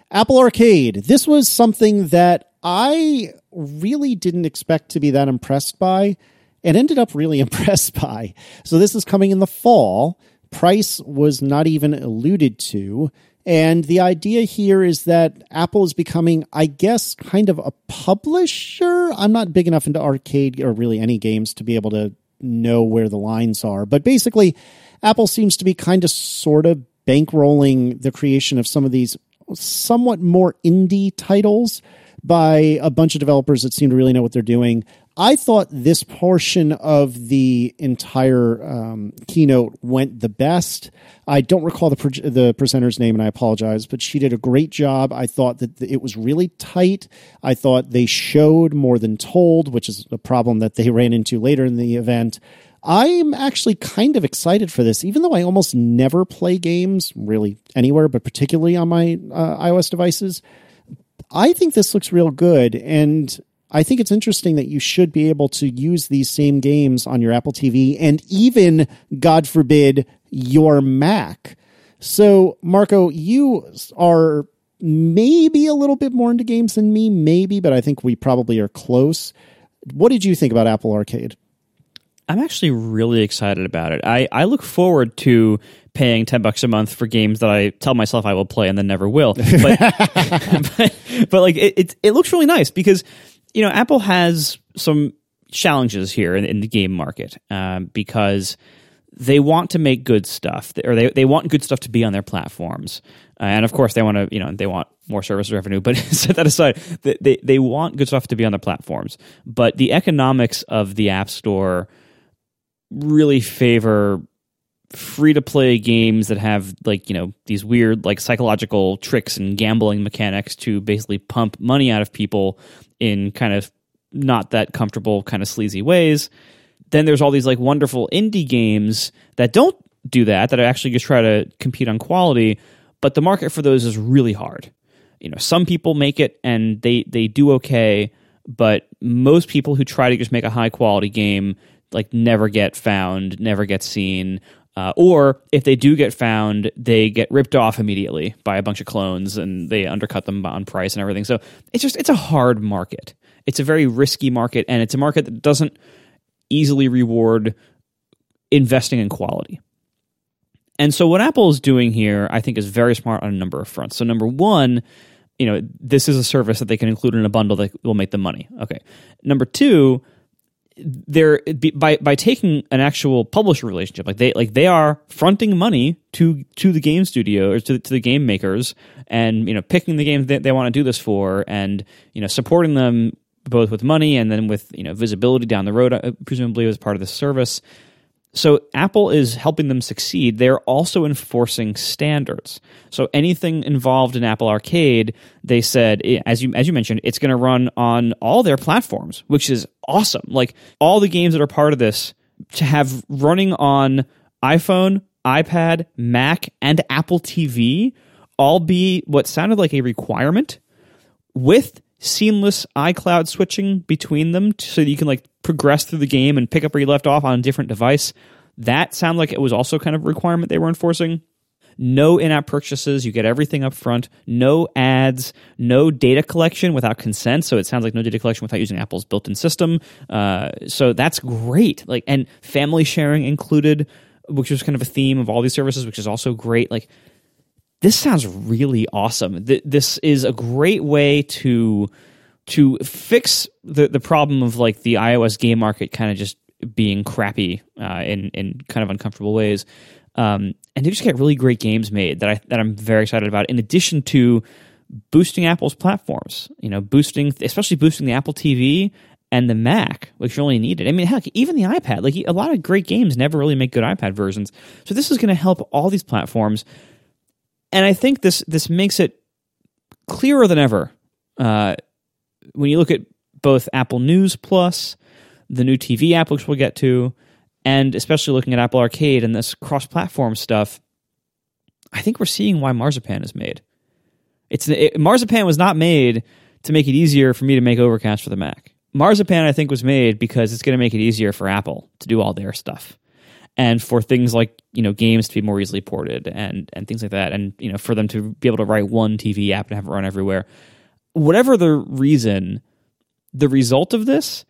Apple Arcade. This was something that I really didn't expect to be that impressed by and ended up really impressed by. So this is coming in the fall. Price was not even alluded to. And the idea here is that Apple is becoming, I guess, kind of a publisher. I'm not big enough into arcade or really any games to be able to know where the lines are. But basically, Apple seems to be kind of sort of bankrolling the creation of some of these somewhat more indie titles by a bunch of developers that seem to really know what they're doing. I thought this portion of the entire um, keynote went the best. I don't recall the pre- the presenter's name, and I apologize, but she did a great job. I thought that it was really tight. I thought they showed more than told, which is a problem that they ran into later in the event. I'm actually kind of excited for this, even though I almost never play games really anywhere, but particularly on my uh, iOS devices. I think this looks real good. And I think it's interesting that you should be able to use these same games on your Apple TV and even, God forbid, your Mac. So, Marco, you are maybe a little bit more into games than me, maybe, but I think we probably are close. What did you think about Apple Arcade? I'm actually really excited about it. I, I look forward to paying 10 bucks a month for games that I tell myself I will play and then never will. But, but, but, like it, it, it, looks really nice because, you know, Apple has some challenges here in, in the game market um, because they want to make good stuff or they, they want good stuff to be on their platforms. Uh, and of course they want to, you know, they want more service revenue, but set that aside, they, they, they want good stuff to be on their platforms. But the economics of the App Store really favor free to play games that have like you know these weird like psychological tricks and gambling mechanics to basically pump money out of people in kind of not that comfortable kind of sleazy ways. Then there's all these like wonderful indie games that don't do that that actually just try to compete on quality but the market for those is really hard. You know some people make it and they they do okay but most people who try to just make a high quality game like never get found, never get seen. Uh, or if they do get found, they get ripped off immediately by a bunch of clones and they undercut them on price and everything. So it's just it's a hard market. It's a very risky market, and it's a market that doesn't easily reward investing in quality. And so what Apple is doing here, I think, is very smart on a number of fronts. So number one, you know, this is a service that they can include in a bundle that will make them money. Okay. Number two, they're by by taking an actual publisher relationship like they like they are fronting money to to the game studio or to, to the game makers and you know picking the games that they want to do this for and you know supporting them both with money and then with you know visibility down the road uh, presumably as part of the service so Apple is helping them succeed. They're also enforcing standards. So anything involved in Apple Arcade, they said, eh, as you as you mentioned, it's going to run on all their platforms, which is awesome. Like all the games that are part of this to have running on iPhone, iPad, Mac, and Apple TV all be what sounded like a requirement with seamless iCloud switching between them so that you can like progress through the game and pick up where you left off on a different device. That sounded like it was also kind of a requirement they were enforcing. No in app purchases. You get everything up front. No ads. No data collection without consent. So it sounds like no data collection without using Apple's built in system. Uh, so that's great. Like, and family sharing included, which was kind of a theme of all these services, which is also great. Like, this sounds really awesome. Th- this is a great way to to fix the the problem of like the iOS game market kind of just being crappy uh, in in kind of uncomfortable ways. Um, and they just get really great games made that I that I'm very excited about. In addition to boosting Apple's platforms, you know, boosting especially boosting the Apple TV and the Mac, which really needed. I mean, heck, even the iPad. Like a lot of great games never really make good iPad versions. So this is going to help all these platforms and I think this this makes it clearer than ever uh, when you look at both Apple News Plus, the new TV app, which we'll get to, and especially looking at Apple Arcade and this cross-platform stuff. I think we're seeing why Marzipan is made. It's it, Marzipan was not made to make it easier for me to make Overcast for the Mac. Marzipan, I think, was made because it's going to make it easier for Apple to do all their stuff and for things like you know games to be more easily ported and and things like that and you know for them to be able to write one TV app and have it run everywhere whatever the reason the result of this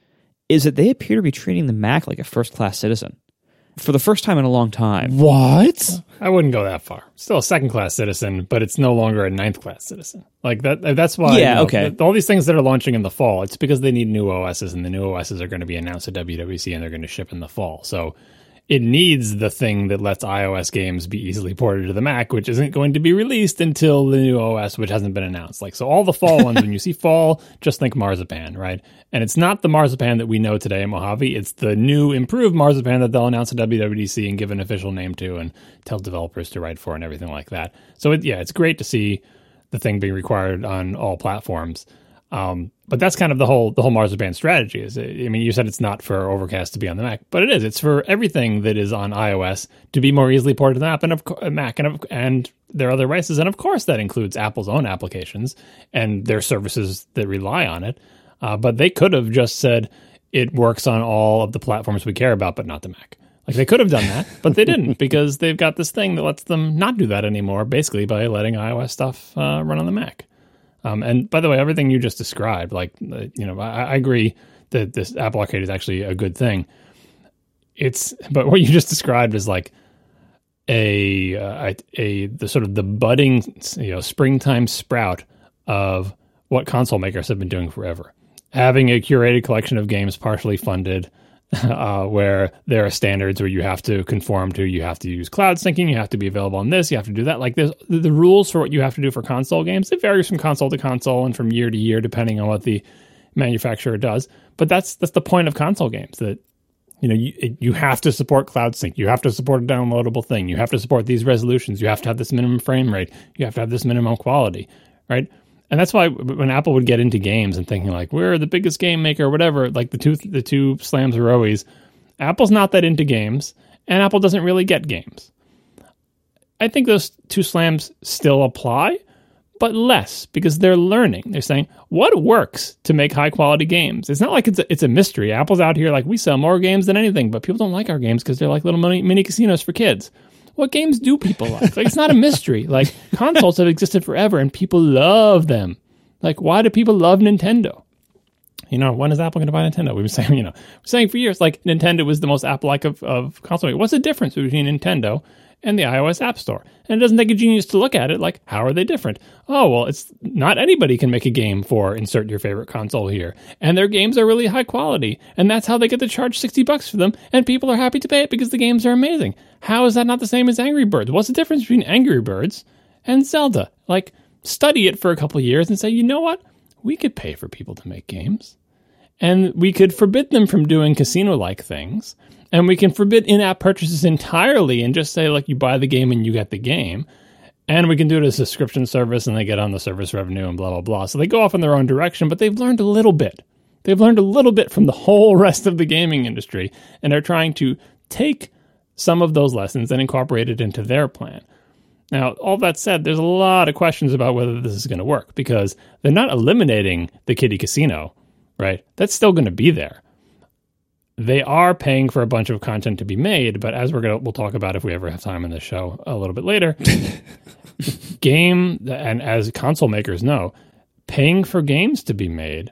is that they appear to be treating the Mac like a first class citizen for the first time in a long time. What? I wouldn't go that far. Still a second class citizen, but it's no longer a ninth class citizen. Like that. That's why. Yeah. you know, okay. All these things that are launching in the fall, it's because they need new OSs, and the new OSs are going to be announced at WWC, and they're going to ship in the fall. So it needs the thing that lets iOS games be easily ported to the Mac, which isn't going to be released until the new OS, which hasn't been announced. Like, so all the fall ones, when you see fall, just think Marzipan, right? And it's not the Marzipan that we know today in Mojave. It's the new improved Marzipan that they'll announce at WWDC and give an official name to and tell developers to write for and everything like that. So, it, yeah, it's great to see the thing being required on all platforms. Um, but that's kind of the whole the whole Marzipan strategy. Is it, I mean, you said it's not for Overcast to be on the Mac, but it is. It's for everything that is on iOS to be more easily ported to the Mac and of co- Mac and of, and their other devices, and of course that includes Apple's own applications and their services that rely on it. Uh, but they could have just said it works on all of the platforms we care about, but not the Mac. Like they could have done that, but they didn't because they've got this thing that lets them not do that anymore, basically by letting iOS stuff uh, run on the Mac. Um, and by the way, everything you just described, like uh, you know, I, I, agree that this app Arcade is actually a good thing. It's but what you just described is like a uh, a, a the sort of the budding you know springtime sprout of what console makers have been doing forever, having a curated collection of games partially funded. Uh, where there are standards where you have to conform to, you have to use cloud syncing, you have to be available on this, you have to do that. Like the, the rules for what you have to do for console games, it varies from console to console and from year to year depending on what the manufacturer does. But that's that's the point of console games that you know you you have to support cloud sync, you have to support a downloadable thing, you have to support these resolutions, you have to have this minimum frame rate, you have to have this minimum quality, right? And that's why when Apple would get into games and thinking like we're the biggest game maker or whatever, like the two the two slams are always Apple's not that into games, and Apple doesn't really get games. I think those two slams still apply, but less because they're learning. They're saying what works to make high quality games. It's not like it's a, it's a mystery. Apple's out here like we sell more games than anything, but people don't like our games because they're like little mini, mini casinos for kids what games do people like? Like it's not a mystery. Like consoles have existed forever and people love them. Like why do people love Nintendo? You know, when is Apple going to buy Nintendo? We've been saying, you know, saying for years, like Nintendo was the most Apple-like of, of console. What's the difference between Nintendo and the iOS App Store? And it doesn't take a genius to look at it. Like, how are they different? Oh, well, it's not anybody can make a game for insert your favorite console here, and their games are really high quality, and that's how they get to charge sixty bucks for them, and people are happy to pay it because the games are amazing. How is that not the same as Angry Birds? What's the difference between Angry Birds and Zelda? Like, study it for a couple years and say, you know what? We could pay for people to make games. And we could forbid them from doing casino like things. And we can forbid in app purchases entirely and just say, like, you buy the game and you get the game. And we can do it as a subscription service and they get on the service revenue and blah, blah, blah. So they go off in their own direction, but they've learned a little bit. They've learned a little bit from the whole rest of the gaming industry and are trying to take some of those lessons and incorporate it into their plan. Now, all that said, there's a lot of questions about whether this is going to work because they're not eliminating the kitty casino, right? That's still going to be there. They are paying for a bunch of content to be made, but as we're going to we'll talk about if we ever have time in the show a little bit later, game and as console makers know, paying for games to be made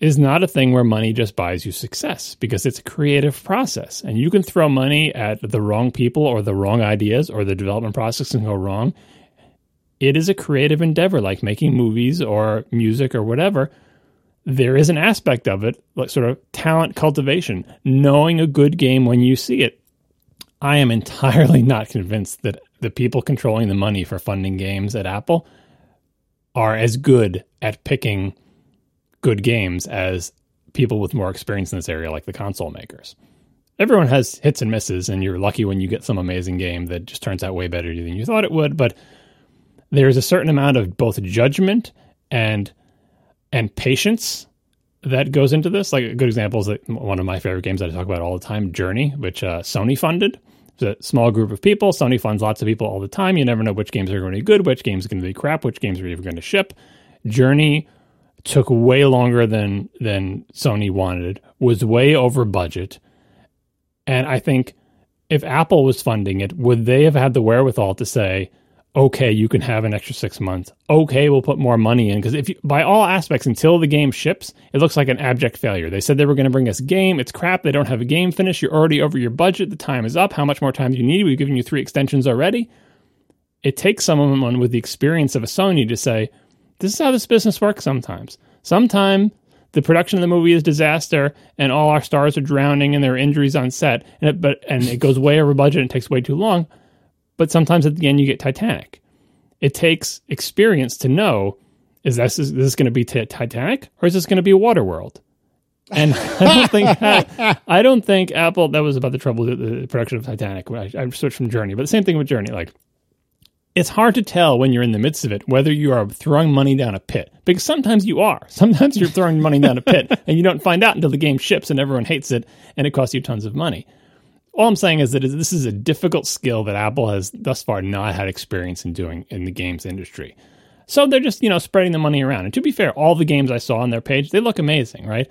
is not a thing where money just buys you success because it's a creative process and you can throw money at the wrong people or the wrong ideas or the development process can go wrong. It is a creative endeavor like making movies or music or whatever. There is an aspect of it, like sort of talent cultivation, knowing a good game when you see it. I am entirely not convinced that the people controlling the money for funding games at Apple are as good at picking good games as people with more experience in this area, like the console makers. Everyone has hits and misses, and you're lucky when you get some amazing game that just turns out way better than you thought it would. But there's a certain amount of both judgment and and patience that goes into this. Like a good example is that one of my favorite games that I talk about all the time, Journey, which uh, Sony funded. It's a small group of people. Sony funds lots of people all the time. You never know which games are going to be good, which games are going to be crap, which games are even going to ship. Journey took way longer than than Sony wanted, was way over budget. And I think if Apple was funding it, would they have had the wherewithal to say, "Okay, you can have an extra 6 months. Okay, we'll put more money in." Because if you, by all aspects until the game ships, it looks like an abject failure. They said they were going to bring us game, it's crap. They don't have a game finished. You're already over your budget. The time is up. How much more time do you need? We've given you 3 extensions already. It takes someone with the experience of a Sony to say, this is how this business works sometimes. Sometime the production of the movie is disaster and all our stars are drowning and there are injuries on set and it, but and it goes way over budget and takes way too long. But sometimes at the end you get Titanic. It takes experience to know is this is this going to be t- Titanic or is this going to be a Waterworld? And I don't think I don't think Apple that was about the trouble with the production of Titanic. I, I switched from Journey, but the same thing with Journey. Like it's hard to tell when you're in the midst of it whether you are throwing money down a pit because sometimes you are. Sometimes you're throwing money down a pit and you don't find out until the game ships and everyone hates it and it costs you tons of money. All I'm saying is that this is a difficult skill that Apple has thus far not had experience in doing in the games industry. So they're just, you know, spreading the money around. And to be fair, all the games I saw on their page, they look amazing, right?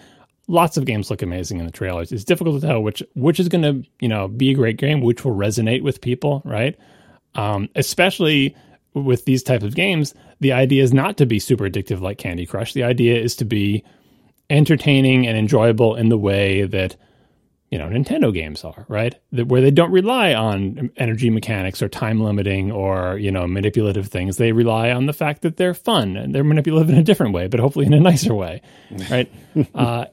Lots of games look amazing in the trailers. It's difficult to tell which which is going to, you know, be a great game, which will resonate with people, right? Um, especially with these types of games, the idea is not to be super addictive like Candy Crush. The idea is to be entertaining and enjoyable in the way that you know Nintendo games are, right? That where they don't rely on energy mechanics or time limiting or you know manipulative things. They rely on the fact that they're fun and they're manipulative in a different way, but hopefully in a nicer way, right? uh,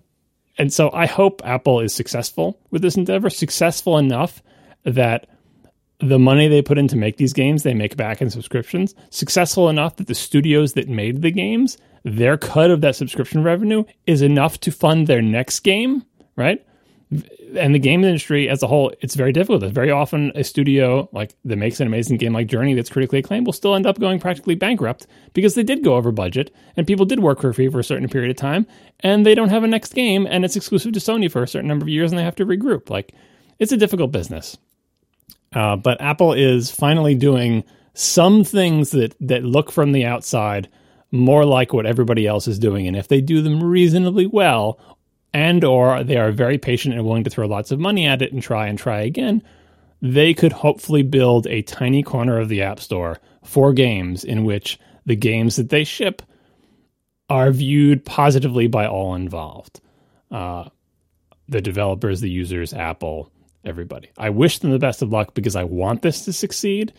and so I hope Apple is successful with this endeavor, successful enough that the money they put in to make these games, they make back in subscriptions, successful enough that the studios that made the games, their cut of that subscription revenue is enough to fund their next game, right? And the game industry as a whole, it's very difficult. Very often a studio like that makes an amazing game like Journey that's critically acclaimed will still end up going practically bankrupt because they did go over budget and people did work for free for a certain period of time and they don't have a next game and it's exclusive to Sony for a certain number of years and they have to regroup. Like it's a difficult business. Uh, but Apple is finally doing some things that that look from the outside more like what everybody else is doing, and if they do them reasonably well, and or they are very patient and willing to throw lots of money at it and try and try again, they could hopefully build a tiny corner of the App Store for games in which the games that they ship are viewed positively by all involved. Uh, the developers, the users, Apple, everybody. I wish them the best of luck because I want this to succeed,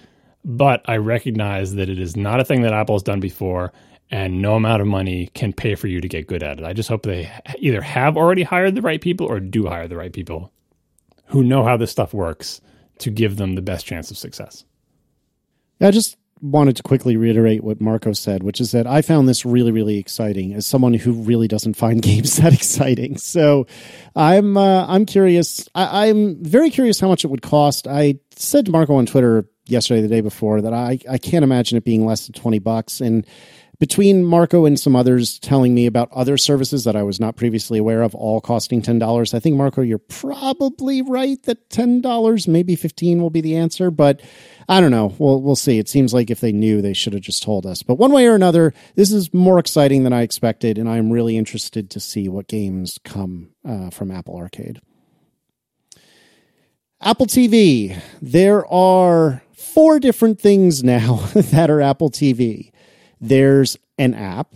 but I recognize that it is not a thing that Apple has done before and no amount of money can pay for you to get good at it. I just hope they either have already hired the right people or do hire the right people who know how this stuff works to give them the best chance of success. Yeah, just wanted to quickly reiterate what Marco said, which is that I found this really, really exciting as someone who really doesn't find games that exciting. So I'm uh, I'm curious. I, I'm very curious how much it would cost. I said to Marco on Twitter yesterday, the day before, that I I can't imagine it being less than twenty bucks and between Marco and some others telling me about other services that I was not previously aware of, all costing $10, I think, Marco, you're probably right that $10, maybe 15 will be the answer. But I don't know. We'll, we'll see. It seems like if they knew, they should have just told us. But one way or another, this is more exciting than I expected. And I'm really interested to see what games come uh, from Apple Arcade. Apple TV. There are four different things now that are Apple TV. There's an app.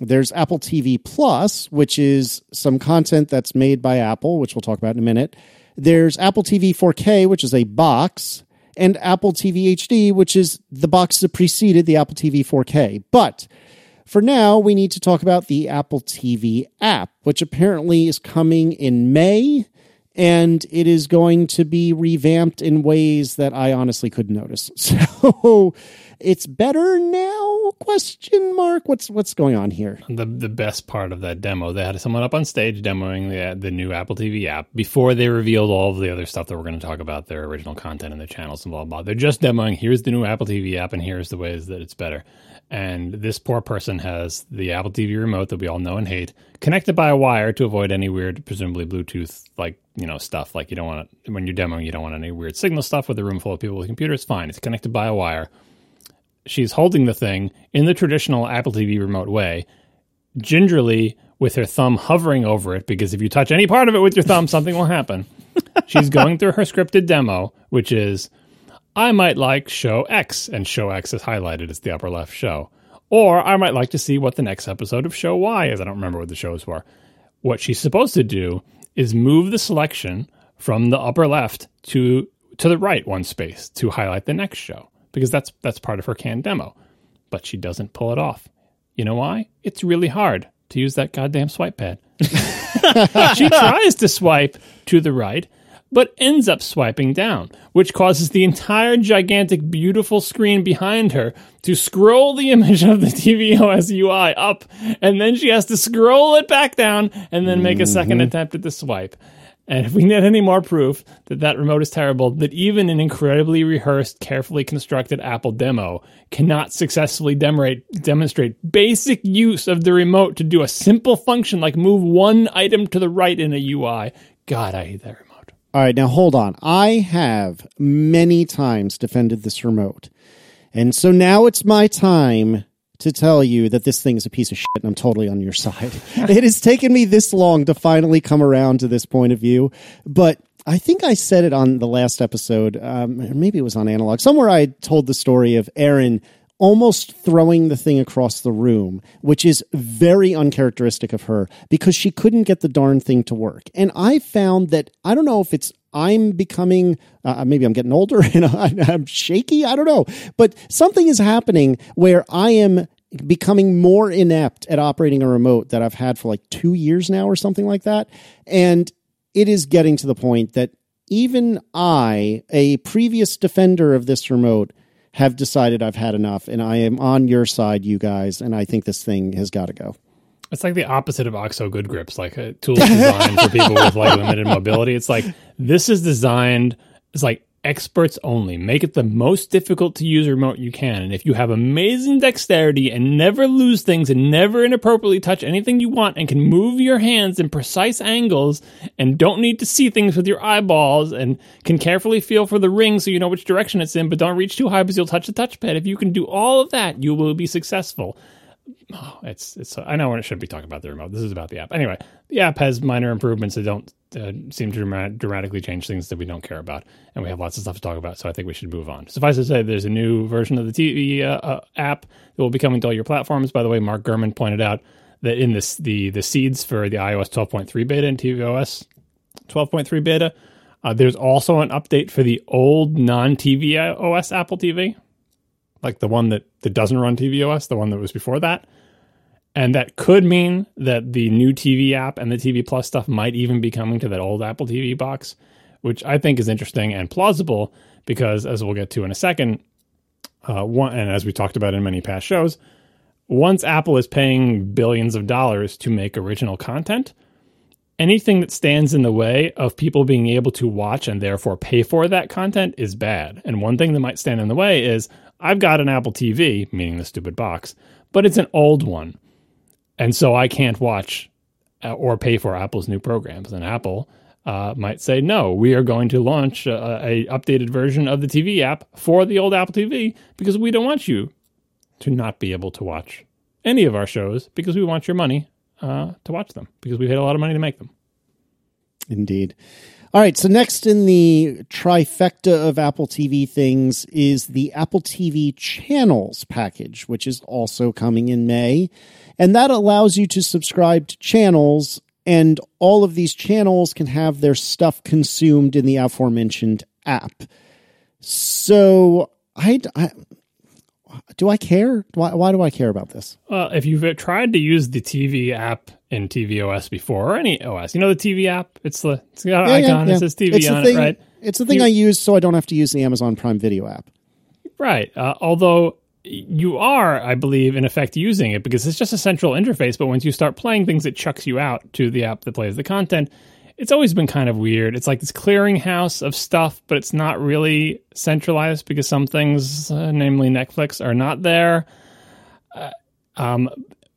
There's Apple TV Plus, which is some content that's made by Apple, which we'll talk about in a minute. There's Apple TV 4K, which is a box, and Apple TV HD, which is the box that preceded the Apple TV 4K. But for now, we need to talk about the Apple TV app, which apparently is coming in May and it is going to be revamped in ways that I honestly couldn't notice. So it's better now? Question mark. What's what's going on here? The the best part of that demo, they had someone up on stage demoing the the new Apple TV app before they revealed all of the other stuff that we're going to talk about, their original content and their channels and blah blah. They're just demoing. Here's the new Apple TV app, and here's the ways that it's better. And this poor person has the Apple TV remote that we all know and hate connected by a wire to avoid any weird, presumably Bluetooth like you know stuff. Like you don't want to when you're demoing, you don't want any weird signal stuff with a room full of people with computers. Fine, it's connected by a wire she's holding the thing in the traditional Apple TV remote way, gingerly with her thumb hovering over it, because if you touch any part of it with your thumb, something will happen. she's going through her scripted demo, which is I might like show X, and show X is highlighted as the upper left show. Or I might like to see what the next episode of show Y is. I don't remember what the shows were. What she's supposed to do is move the selection from the upper left to to the right one space to highlight the next show because that's that's part of her canned demo. But she doesn't pull it off. You know why? It's really hard to use that goddamn swipe pad. she tries to swipe to the right, but ends up swiping down, which causes the entire gigantic, beautiful screen behind her to scroll the image of the tvOS UI up, and then she has to scroll it back down and then make a 2nd mm-hmm. attempt at the swipe. And if we need any more proof that that remote is terrible, that even an incredibly rehearsed, carefully constructed Apple demo cannot successfully demonstrate, basic use of the remote to do a simple function like move one item to the right in a UI, God, I hate that remote. All right, now hold on. I have many times defended this remote. And so now it's my time to tell you that this thing is a piece of shit and I'm totally on your side. it has taken me this long to finally come around to this point of view, but I think I said it on the last episode, um, maybe it was on Analog. Somewhere I told the story of Erin almost throwing the thing across the room, which is very uncharacteristic of her because she couldn't get the darn thing to work. And I found that I don't know if it's I'm becoming, uh, maybe I'm getting older and I'm shaky. I don't know. But something is happening where I am becoming more inept at operating a remote that I've had for like two years now or something like that. And it is getting to the point that even I, a previous defender of this remote, have decided I've had enough and I am on your side, you guys. And I think this thing has got to go. It's like the opposite of OXO good grips, like uh, a tool designed for people with like limited mobility. It's like this is designed. It's like experts only. Make it the most difficult to use remote you can. And if you have amazing dexterity and never lose things and never inappropriately touch anything you want and can move your hands in precise angles and don't need to see things with your eyeballs and can carefully feel for the ring so you know which direction it's in, but don't reach too high because you'll touch the touchpad. If you can do all of that, you will be successful oh, it's it's. I know it should be talking about the remote. This is about the app. Anyway, the app has minor improvements that don't uh, seem to dramatically change things that we don't care about, and we have lots of stuff to talk about. So I think we should move on. Suffice to say, there's a new version of the TV uh, uh, app that will be coming to all your platforms. By the way, Mark Gurman pointed out that in this the the seeds for the iOS 12.3 beta and tvOS 12.3 beta. Uh, there's also an update for the old non-tvOS Apple TV, like the one that, that doesn't run tvOS, the one that was before that. And that could mean that the new TV app and the TV Plus stuff might even be coming to that old Apple TV box, which I think is interesting and plausible because, as we'll get to in a second, uh, one, and as we talked about in many past shows, once Apple is paying billions of dollars to make original content, anything that stands in the way of people being able to watch and therefore pay for that content is bad. And one thing that might stand in the way is I've got an Apple TV, meaning the stupid box, but it's an old one. And so I can't watch uh, or pay for Apple's new programs. And Apple uh, might say, no, we are going to launch a, a updated version of the TV app for the old Apple TV because we don't want you to not be able to watch any of our shows because we want your money uh, to watch them because we paid a lot of money to make them. Indeed. All right. So next in the trifecta of Apple TV things is the Apple TV channels package, which is also coming in May. And that allows you to subscribe to channels and all of these channels can have their stuff consumed in the aforementioned app. So I, do I care? Why, why do I care about this? Well, if you've tried to use the TV app in tvOS before or any OS, you know the TV app. It's the it's got an yeah, icon. Yeah, yeah. It says TV it's on thing, it, right? It's the thing you, I use so I don't have to use the Amazon Prime Video app. Right. Uh, although you are, I believe, in effect using it because it's just a central interface. But once you start playing things, it chucks you out to the app that plays the content. It's always been kind of weird. It's like this clearinghouse of stuff, but it's not really centralized because some things, uh, namely Netflix, are not there. Uh, um,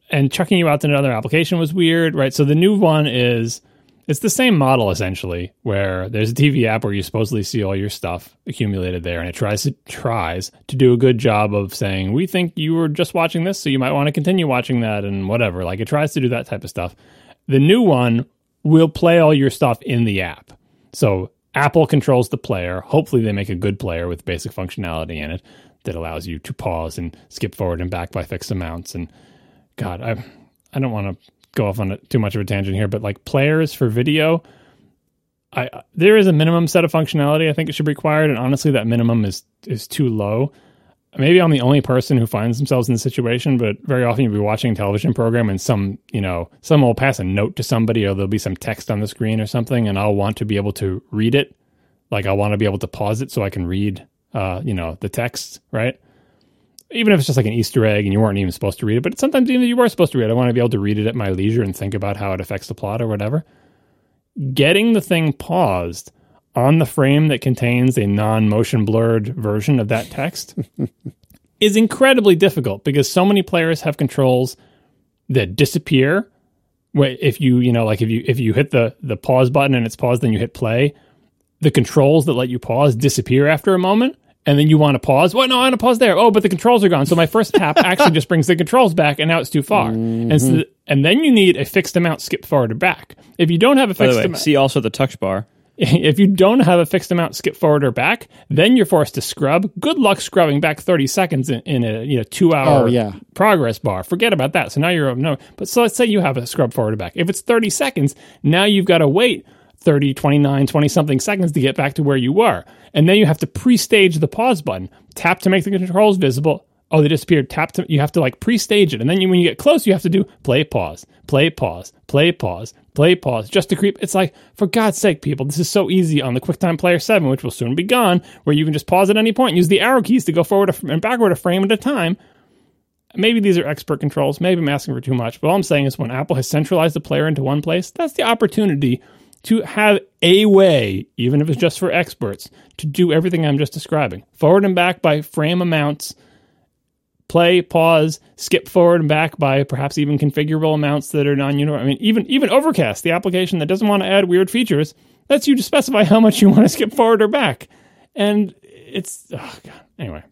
and chucking you out to another application was weird, right? So the new one is it's the same model essentially, where there's a TV app where you supposedly see all your stuff accumulated there, and it tries to tries to do a good job of saying we think you were just watching this, so you might want to continue watching that and whatever. Like it tries to do that type of stuff. The new one will play all your stuff in the app. So Apple controls the player. Hopefully, they make a good player with basic functionality in it that allows you to pause and skip forward and back by fixed amounts. And God, I I don't want to go off on a, too much of a tangent here, but like players for video, I there is a minimum set of functionality I think it should be required, and honestly, that minimum is is too low. Maybe I'm the only person who finds themselves in this situation, but very often you'll be watching a television program and some, you know, someone will pass a note to somebody or there'll be some text on the screen or something, and I'll want to be able to read it. Like I want to be able to pause it so I can read, uh, you know, the text, right? even if it's just like an Easter egg and you weren't even supposed to read it, but sometimes even you were supposed to read it, I want to be able to read it at my leisure and think about how it affects the plot or whatever. Getting the thing paused on the frame that contains a non motion blurred version of that text is incredibly difficult because so many players have controls that disappear. If you, you know, like if you if you hit the the pause button and it's paused, then you hit play, the controls that let you pause disappear after a moment and then you want to pause. Well, no, I want to pause there. Oh, but the controls are gone. So my first tap actually just brings the controls back, and now it's too far. Mm-hmm. And so, and then you need a fixed amount skip forward or back. If you don't have a fixed amount, see also the touch bar. If you don't have a fixed amount skip forward or back, then you're forced to scrub. Good luck scrubbing back 30 seconds in, in a you know two hour oh, yeah. progress bar. Forget about that. So now you're up no. But so let's say you have a scrub forward or back. If it's 30 seconds, now you've got to wait 30, 29, 20 something seconds to get back to where you were. And then you have to pre stage the pause button, tap to make the controls visible. Oh, they disappeared. Tap to, you have to like pre stage it. And then you, when you get close, you have to do play, pause, play, pause, play, pause, play, pause, just to creep. It's like, for God's sake, people, this is so easy on the QuickTime Player 7, which will soon be gone, where you can just pause at any point, use the arrow keys to go forward and backward a frame at a time. Maybe these are expert controls. Maybe I'm asking for too much. But all I'm saying is when Apple has centralized the player into one place, that's the opportunity to have a way, even if it's just for experts, to do everything I'm just describing. Forward and back by frame amounts, play, pause, skip forward and back by perhaps even configurable amounts that are non-uniform. I mean, even even Overcast, the application that doesn't want to add weird features, lets you to specify how much you want to skip forward or back. And it's oh god. Anyway,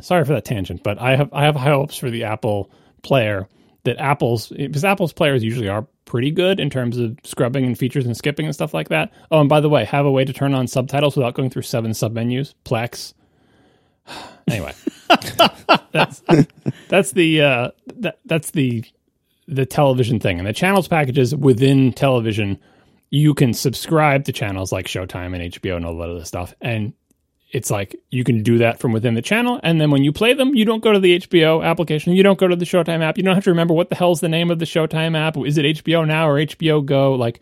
sorry for that tangent, but I have I have high hopes for the Apple Player that Apple's because Apple's players usually are pretty good in terms of scrubbing and features and skipping and stuff like that. Oh, and by the way, have a way to turn on subtitles without going through seven submenus. Plex. Anyway, that's that's the uh, that, that's the the television thing and the channels packages within television. You can subscribe to channels like Showtime and HBO and all that other stuff, and it's like you can do that from within the channel. And then when you play them, you don't go to the HBO application. You don't go to the Showtime app. You don't have to remember what the hell's the name of the Showtime app. Is it HBO Now or HBO Go? Like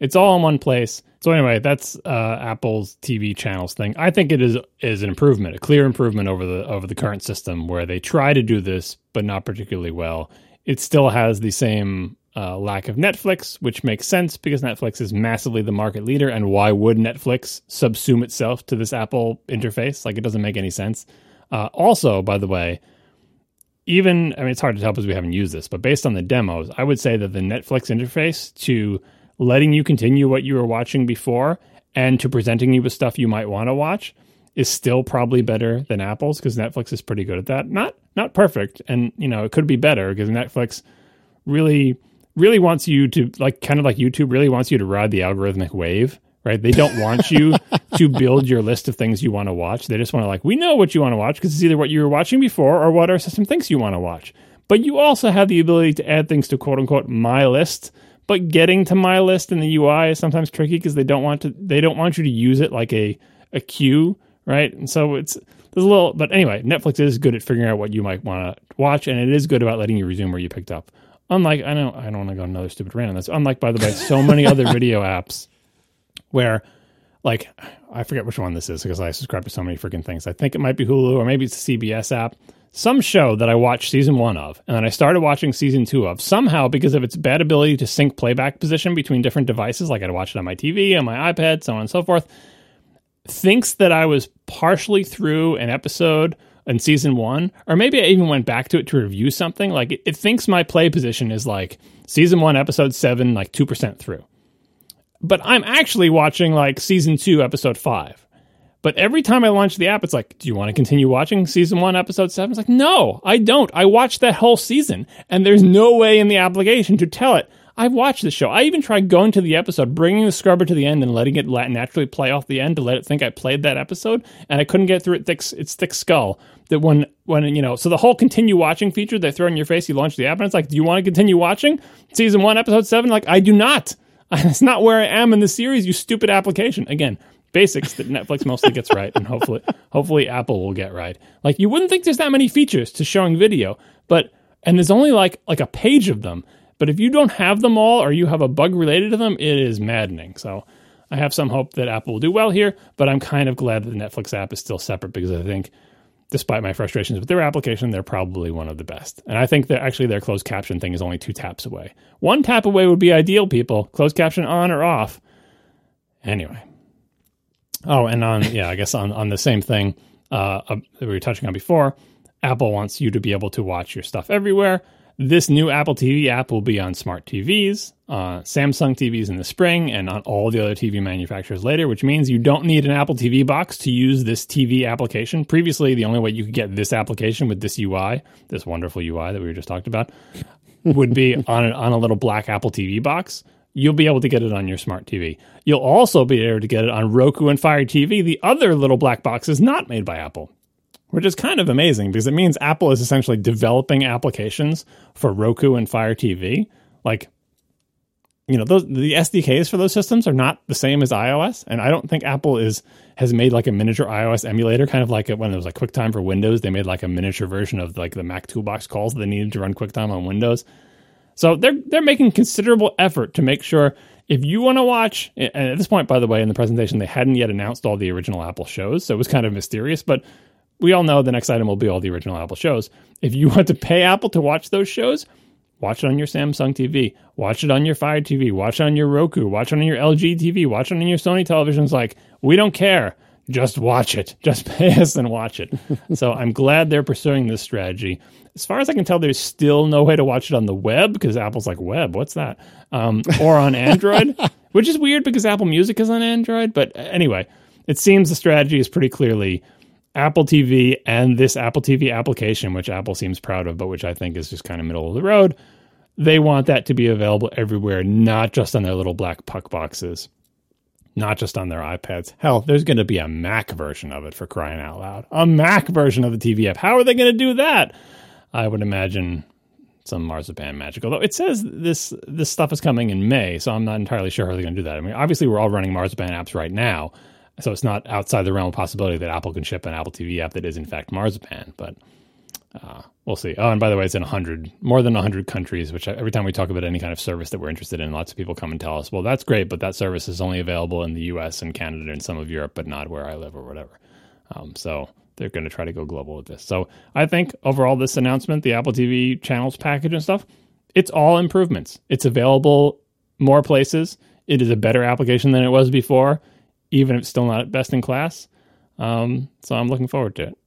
it's all in one place. So anyway, that's uh, Apple's TV channels thing. I think it is is an improvement, a clear improvement over the over the current system where they try to do this but not particularly well. It still has the same uh, lack of Netflix, which makes sense because Netflix is massively the market leader. And why would Netflix subsume itself to this Apple interface? Like, it doesn't make any sense. Uh, also, by the way, even I mean it's hard to tell because we haven't used this, but based on the demos, I would say that the Netflix interface to letting you continue what you were watching before and to presenting you with stuff you might want to watch is still probably better than Apple's because Netflix is pretty good at that. Not not perfect, and you know it could be better because Netflix really really wants you to like kind of like YouTube really wants you to ride the algorithmic wave. Right? They don't want you to build your list of things you want to watch. They just want to like we know what you want to watch because it's either what you were watching before or what our system thinks you want to watch. But you also have the ability to add things to quote unquote my list but getting to my list in the UI is sometimes tricky because they don't want to they don't want you to use it like a a queue, right? And so it's there's a little but anyway, Netflix is good at figuring out what you might want to watch and it is good about letting you resume where you picked up. Unlike I know I don't want to go another stupid rant on this. Unlike by the way, so many other video apps where like I forget which one this is because I subscribe to so many freaking things. I think it might be Hulu or maybe it's the CBS app some show that I watched season one of, and then I started watching season two of, somehow because of its bad ability to sync playback position between different devices, like I'd watch it on my TV, on my iPad, so on and so forth, thinks that I was partially through an episode in season one, or maybe I even went back to it to review something. Like it, it thinks my play position is like season one, episode seven, like 2% through. But I'm actually watching like season two, episode five but every time I launch the app, it's like, do you want to continue watching season one, episode seven? It's like, no, I don't. I watched that whole season, and there's no way in the application to tell it. I've watched the show. I even tried going to the episode, bringing the scrubber to the end, and letting it naturally play off the end to let it think I played that episode, and I couldn't get through it. Thick, its thick skull. That when when you know, so the whole continue watching feature they throw in your face, you launch the app, and it's like, do you want to continue watching season one, episode seven? Like, I do not. It's not where I am in the series. You stupid application. Again, basics that Netflix mostly gets right, and hopefully, hopefully Apple will get right. Like you wouldn't think there's that many features to showing video, but and there's only like like a page of them. But if you don't have them all, or you have a bug related to them, it is maddening. So I have some hope that Apple will do well here, but I'm kind of glad that the Netflix app is still separate because I think, despite my frustrations with their application, they're probably one of the best. And I think that actually their closed caption thing is only two taps away. One tap away would be ideal, people. Closed caption on or off. Anyway, Oh, and on yeah, I guess on on the same thing uh, uh, that we were touching on before, Apple wants you to be able to watch your stuff everywhere. This new Apple TV app will be on smart TVs, uh, Samsung TVs in the spring, and on all the other TV manufacturers later, which means you don't need an Apple TV box to use this TV application. Previously, the only way you could get this application with this UI, this wonderful UI that we were just talked about, would be on a, on a little black Apple TV box you'll be able to get it on your smart TV. You'll also be able to get it on Roku and Fire TV, the other little black box is not made by Apple, which is kind of amazing because it means Apple is essentially developing applications for Roku and Fire TV. Like, you know, those the SDKs for those systems are not the same as iOS, and I don't think Apple is has made like a miniature iOS emulator, kind of like when there was like QuickTime for Windows. They made like a miniature version of like the Mac Toolbox calls that they needed to run QuickTime on Windows. So they're they're making considerable effort to make sure if you want to watch, and at this point, by the way, in the presentation, they hadn't yet announced all the original Apple shows, so it was kind of mysterious. But we all know the next item will be all the original Apple shows. If you want to pay Apple to watch those shows, watch it on your Samsung TV, watch it on your Fire TV, watch it on your Roku, watch it on your LG TV, watch it on your Sony televisions. Like we don't care. Just watch it. Just pay us and watch it. so I'm glad they're pursuing this strategy as far as I can tell, there's still no way to watch it on the web because Apple's like, web, what's that? Um, or on Android, which is weird because Apple Music is on Android. But anyway, it seems the strategy is pretty clearly Apple TV and this Apple TV application, which Apple seems proud of, but which I think is just kind of middle of the road. They want that to be available everywhere, not just on their little black puck boxes, not just on their iPads. Hell, there's going to be a Mac version of it for crying out loud. A Mac version of the TV app. How are they going to do that? I would imagine some marzipan magic. Although it says this this stuff is coming in May, so I'm not entirely sure how they're going to do that. I mean, obviously we're all running marzipan apps right now, so it's not outside the realm of possibility that Apple can ship an Apple TV app that is in fact marzipan. But uh, we'll see. Oh, and by the way, it's in 100, more than 100 countries, which every time we talk about any kind of service that we're interested in, lots of people come and tell us, well, that's great, but that service is only available in the US and Canada and some of Europe, but not where I live or whatever. Um, so they're going to try to go global with this. So I think overall, this announcement, the Apple TV channels package and stuff, it's all improvements. It's available more places. It is a better application than it was before, even if it's still not best in class. Um, so I'm looking forward to it.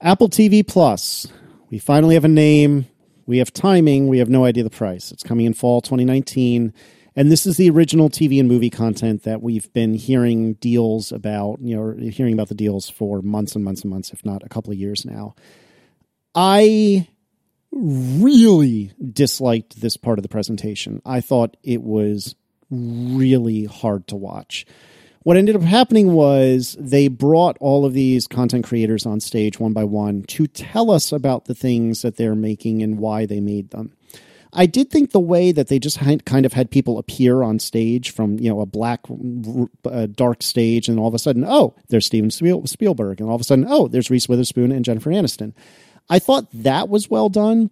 Apple TV Plus We finally have a name. We have timing. We have no idea the price. It's coming in fall 2019. And this is the original TV and movie content that we've been hearing deals about, you know, hearing about the deals for months and months and months, if not a couple of years now. I really disliked this part of the presentation. I thought it was really hard to watch. What ended up happening was they brought all of these content creators on stage one by one to tell us about the things that they're making and why they made them. I did think the way that they just kind of had people appear on stage from you know a black uh, dark stage, and all of a sudden, oh, there's Steven Spielberg, and all of a sudden, oh, there's Reese Witherspoon and Jennifer Aniston. I thought that was well done,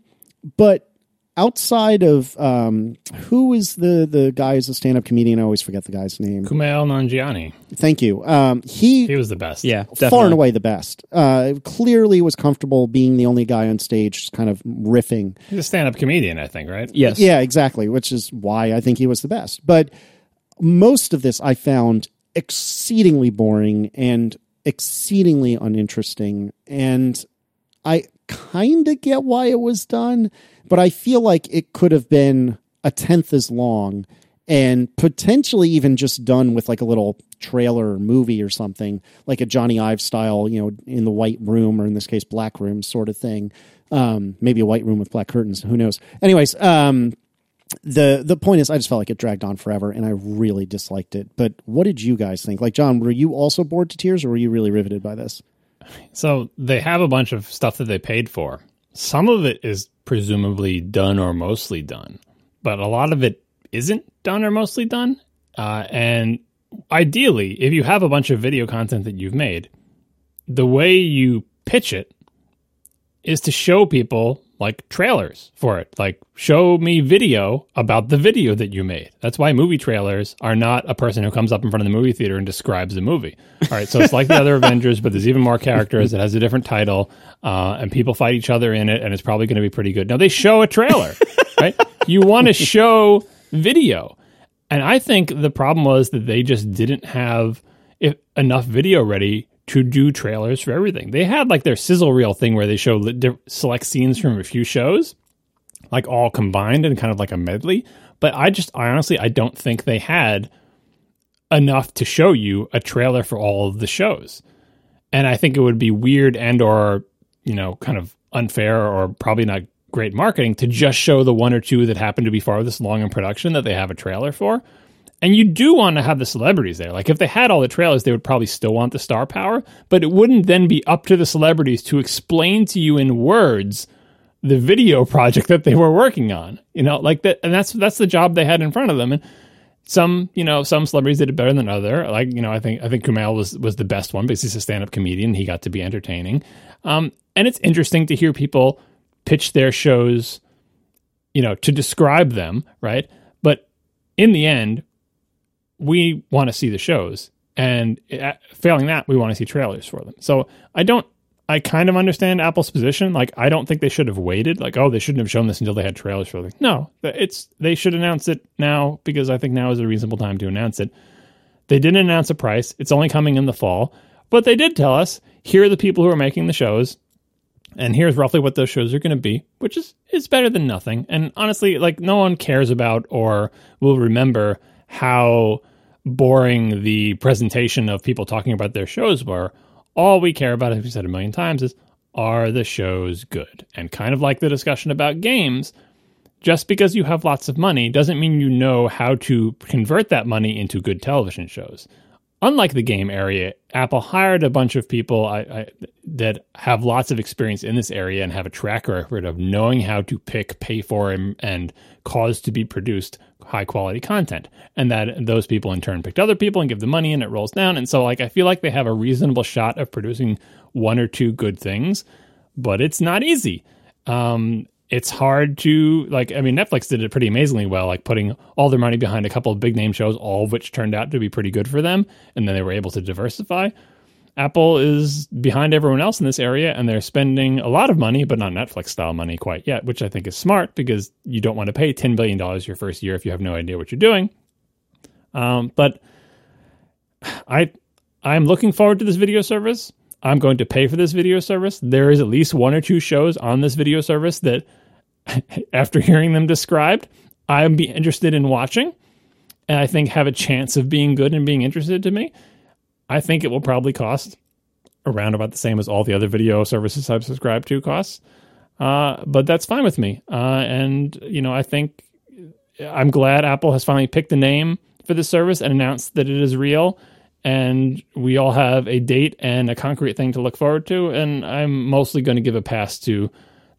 but outside of um, who is the the guy who's a stand up comedian? I always forget the guy's name. Kumail Nanjiani. Thank you. Um, he he was the best. Yeah, definitely. far and away the best. Uh, clearly was comfortable being the only guy on stage, just kind of riffing. He's a stand up comedian, I think, right? Yes. Yeah, exactly. Which is why I think he was the best. But most of this I found exceedingly boring and exceedingly uninteresting, and I kind of get why it was done but I feel like it could have been a tenth as long and potentially even just done with like a little trailer movie or something, like a Jony Ive style, you know, in the white room or in this case, black room sort of thing. Um, maybe a white room with black curtains. Who knows? Anyways, um, the the point is, I just felt like it dragged on forever, and I really disliked it. But what did you guys think? Like, John, were you also bored to tears, or were you really riveted by this? So they have a bunch of stuff that they paid for. Some of it is presumably done or mostly done, but a lot of it isn't done or mostly done. Uh, and ideally, if you have a bunch of video content that you've made, the way you pitch it is to show people like trailers for it. Like, show me video about the video that you made. That's why movie trailers are not a person who comes up in front of the movie theater and describes the movie. All right, so it's like the other Avengers, but there's even more characters. It has a different title, uh, and people fight each other in it, and it's probably going to be pretty good. Now, they show a trailer, right? You want to show video. And I think the problem was that they just didn't have enough video ready to do trailers for everything. They had like their sizzle reel thing where they show select scenes from a few shows, like all combined and kind of like a medley. But I just, I honestly, I don't think they had enough to show you a trailer for all of the shows. And I think it would be weird and or, you know, kind of unfair or probably not great marketing to just show the one or two that happen to be farthest along in production that they have a trailer for. And you do want to have the celebrities there. Like if they had all the trailers, they would probably still want the star power, but it wouldn't then be up to the celebrities to explain to you in words the video project that they were working on. You know, like that and that's that's the job they had in front of them. And some, you know, some celebrities did it better than other. Like, you know, I think I think Kumail was was the best one because he's a stand-up comedian. He got to be entertaining. Um, and it's interesting to hear people pitch their shows, you know, to describe them, right? But in the end, we want to see the shows, and uh, failing that, we want to see trailers for them. So I don't. I kind of understand Apple's position. Like, I don't think they should have waited. Like, oh, they shouldn't have shown this until they had trailers for it. No, it's they should announce it now because I think now is a reasonable time to announce it. They didn't announce a price. It's only coming in the fall, but they did tell us here are the people who are making the shows, and here's roughly what those shows are going to be, which is is better than nothing. And honestly, like no one cares about or will remember how boring the presentation of people talking about their shows were. All we care about, as we said a million times, is are the shows good? And kind of like the discussion about games, just because you have lots of money doesn't mean you know how to convert that money into good television shows. Unlike the game area, Apple hired a bunch of people I, I, that have lots of experience in this area and have a track record of knowing how to pick, pay for, and, and cause to be produced high quality content and that those people in turn picked other people and give the money and it rolls down. And so like i feel like they have a reasonable shot of producing one or two good things but it's not easy. Um, it's hard to like i mean netflix did it pretty amazingly well like putting all their money behind a couple of big name shows all of which turned out to be pretty good for them and then they were able to diversify Apple is behind everyone else in this area and they're spending a lot of money, but not Netflix style money quite yet, which I think is smart because you don't want to pay $10 billion your first year if you have no idea what you're doing. Um, but I, I'm looking forward to this video service. I'm going to pay for this video service. There is at least one or two shows on this video service that, after hearing them described, I'd be interested in watching, and I think have a chance of being good and being interested to me. I think it will probably cost around about the same as all the other video services I've subscribed to costs. Uh, but that's fine with me. Uh, and you know, I think I'm glad Apple has finally picked a name for the service and announced that it is real. And we all have a date and a concrete thing to look forward to. And I'm mostly going to give a pass to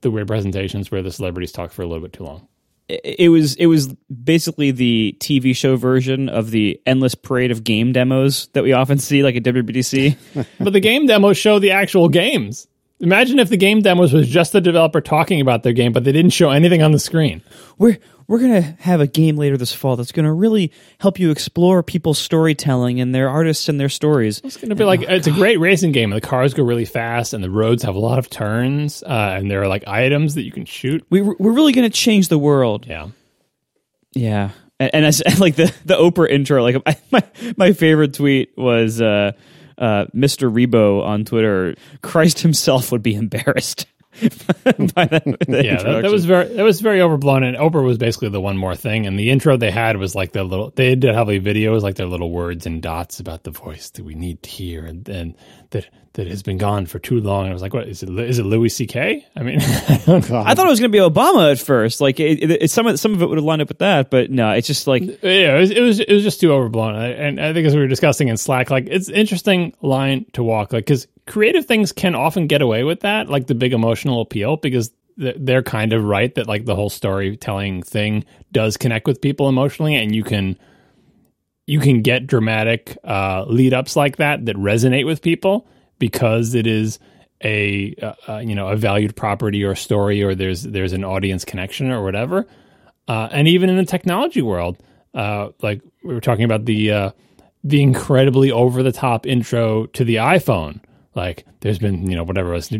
the weird presentations where the celebrities talk for a little bit too long. It was it was basically the TV show version of the endless parade of game demos that we often see, like at WWDC. but the game demos show the actual games. Imagine if the game demos was just the developer talking about their game, but they didn't show anything on the screen. We're we're gonna have a game later this fall that's gonna really help you explore people's storytelling and their artists and their stories. It's gonna be like oh, it's God. a great racing game. The cars go really fast and the roads have a lot of turns, uh, and there are like items that you can shoot. We we're really gonna change the world. Yeah, yeah. And, and as like the the Oprah intro, like my my favorite tweet was. Uh, uh, Mr. Rebo on Twitter, Christ himself would be embarrassed. by that, yeah, that, that, was very that was very overblown, and Oprah was basically the one more thing. And the intro they had was like their little they did have a videos like their little words and dots about the voice that we need to hear, and, and that that has been gone for too long. And I was like, what is it? Is it Louis C.K.? I mean, I, I thought it was going to be Obama at first. Like it, it, it, some of some of it would have lined up with that, but no, it's just like yeah, it was it was, it was just too overblown. And I think as we were discussing in Slack, like it's interesting line to walk, like because creative things can often get away with that, like the big emotional appeal, because they're kind of right that like the whole storytelling thing does connect with people emotionally, and you can you can get dramatic uh, lead ups like that that resonate with people because it is a uh, uh, you know a valued property or story or there's there's an audience connection or whatever. Uh, and even in the technology world, uh, like we were talking about the uh, the incredibly over the top intro to the iPhone. Like there's been you know whatever it was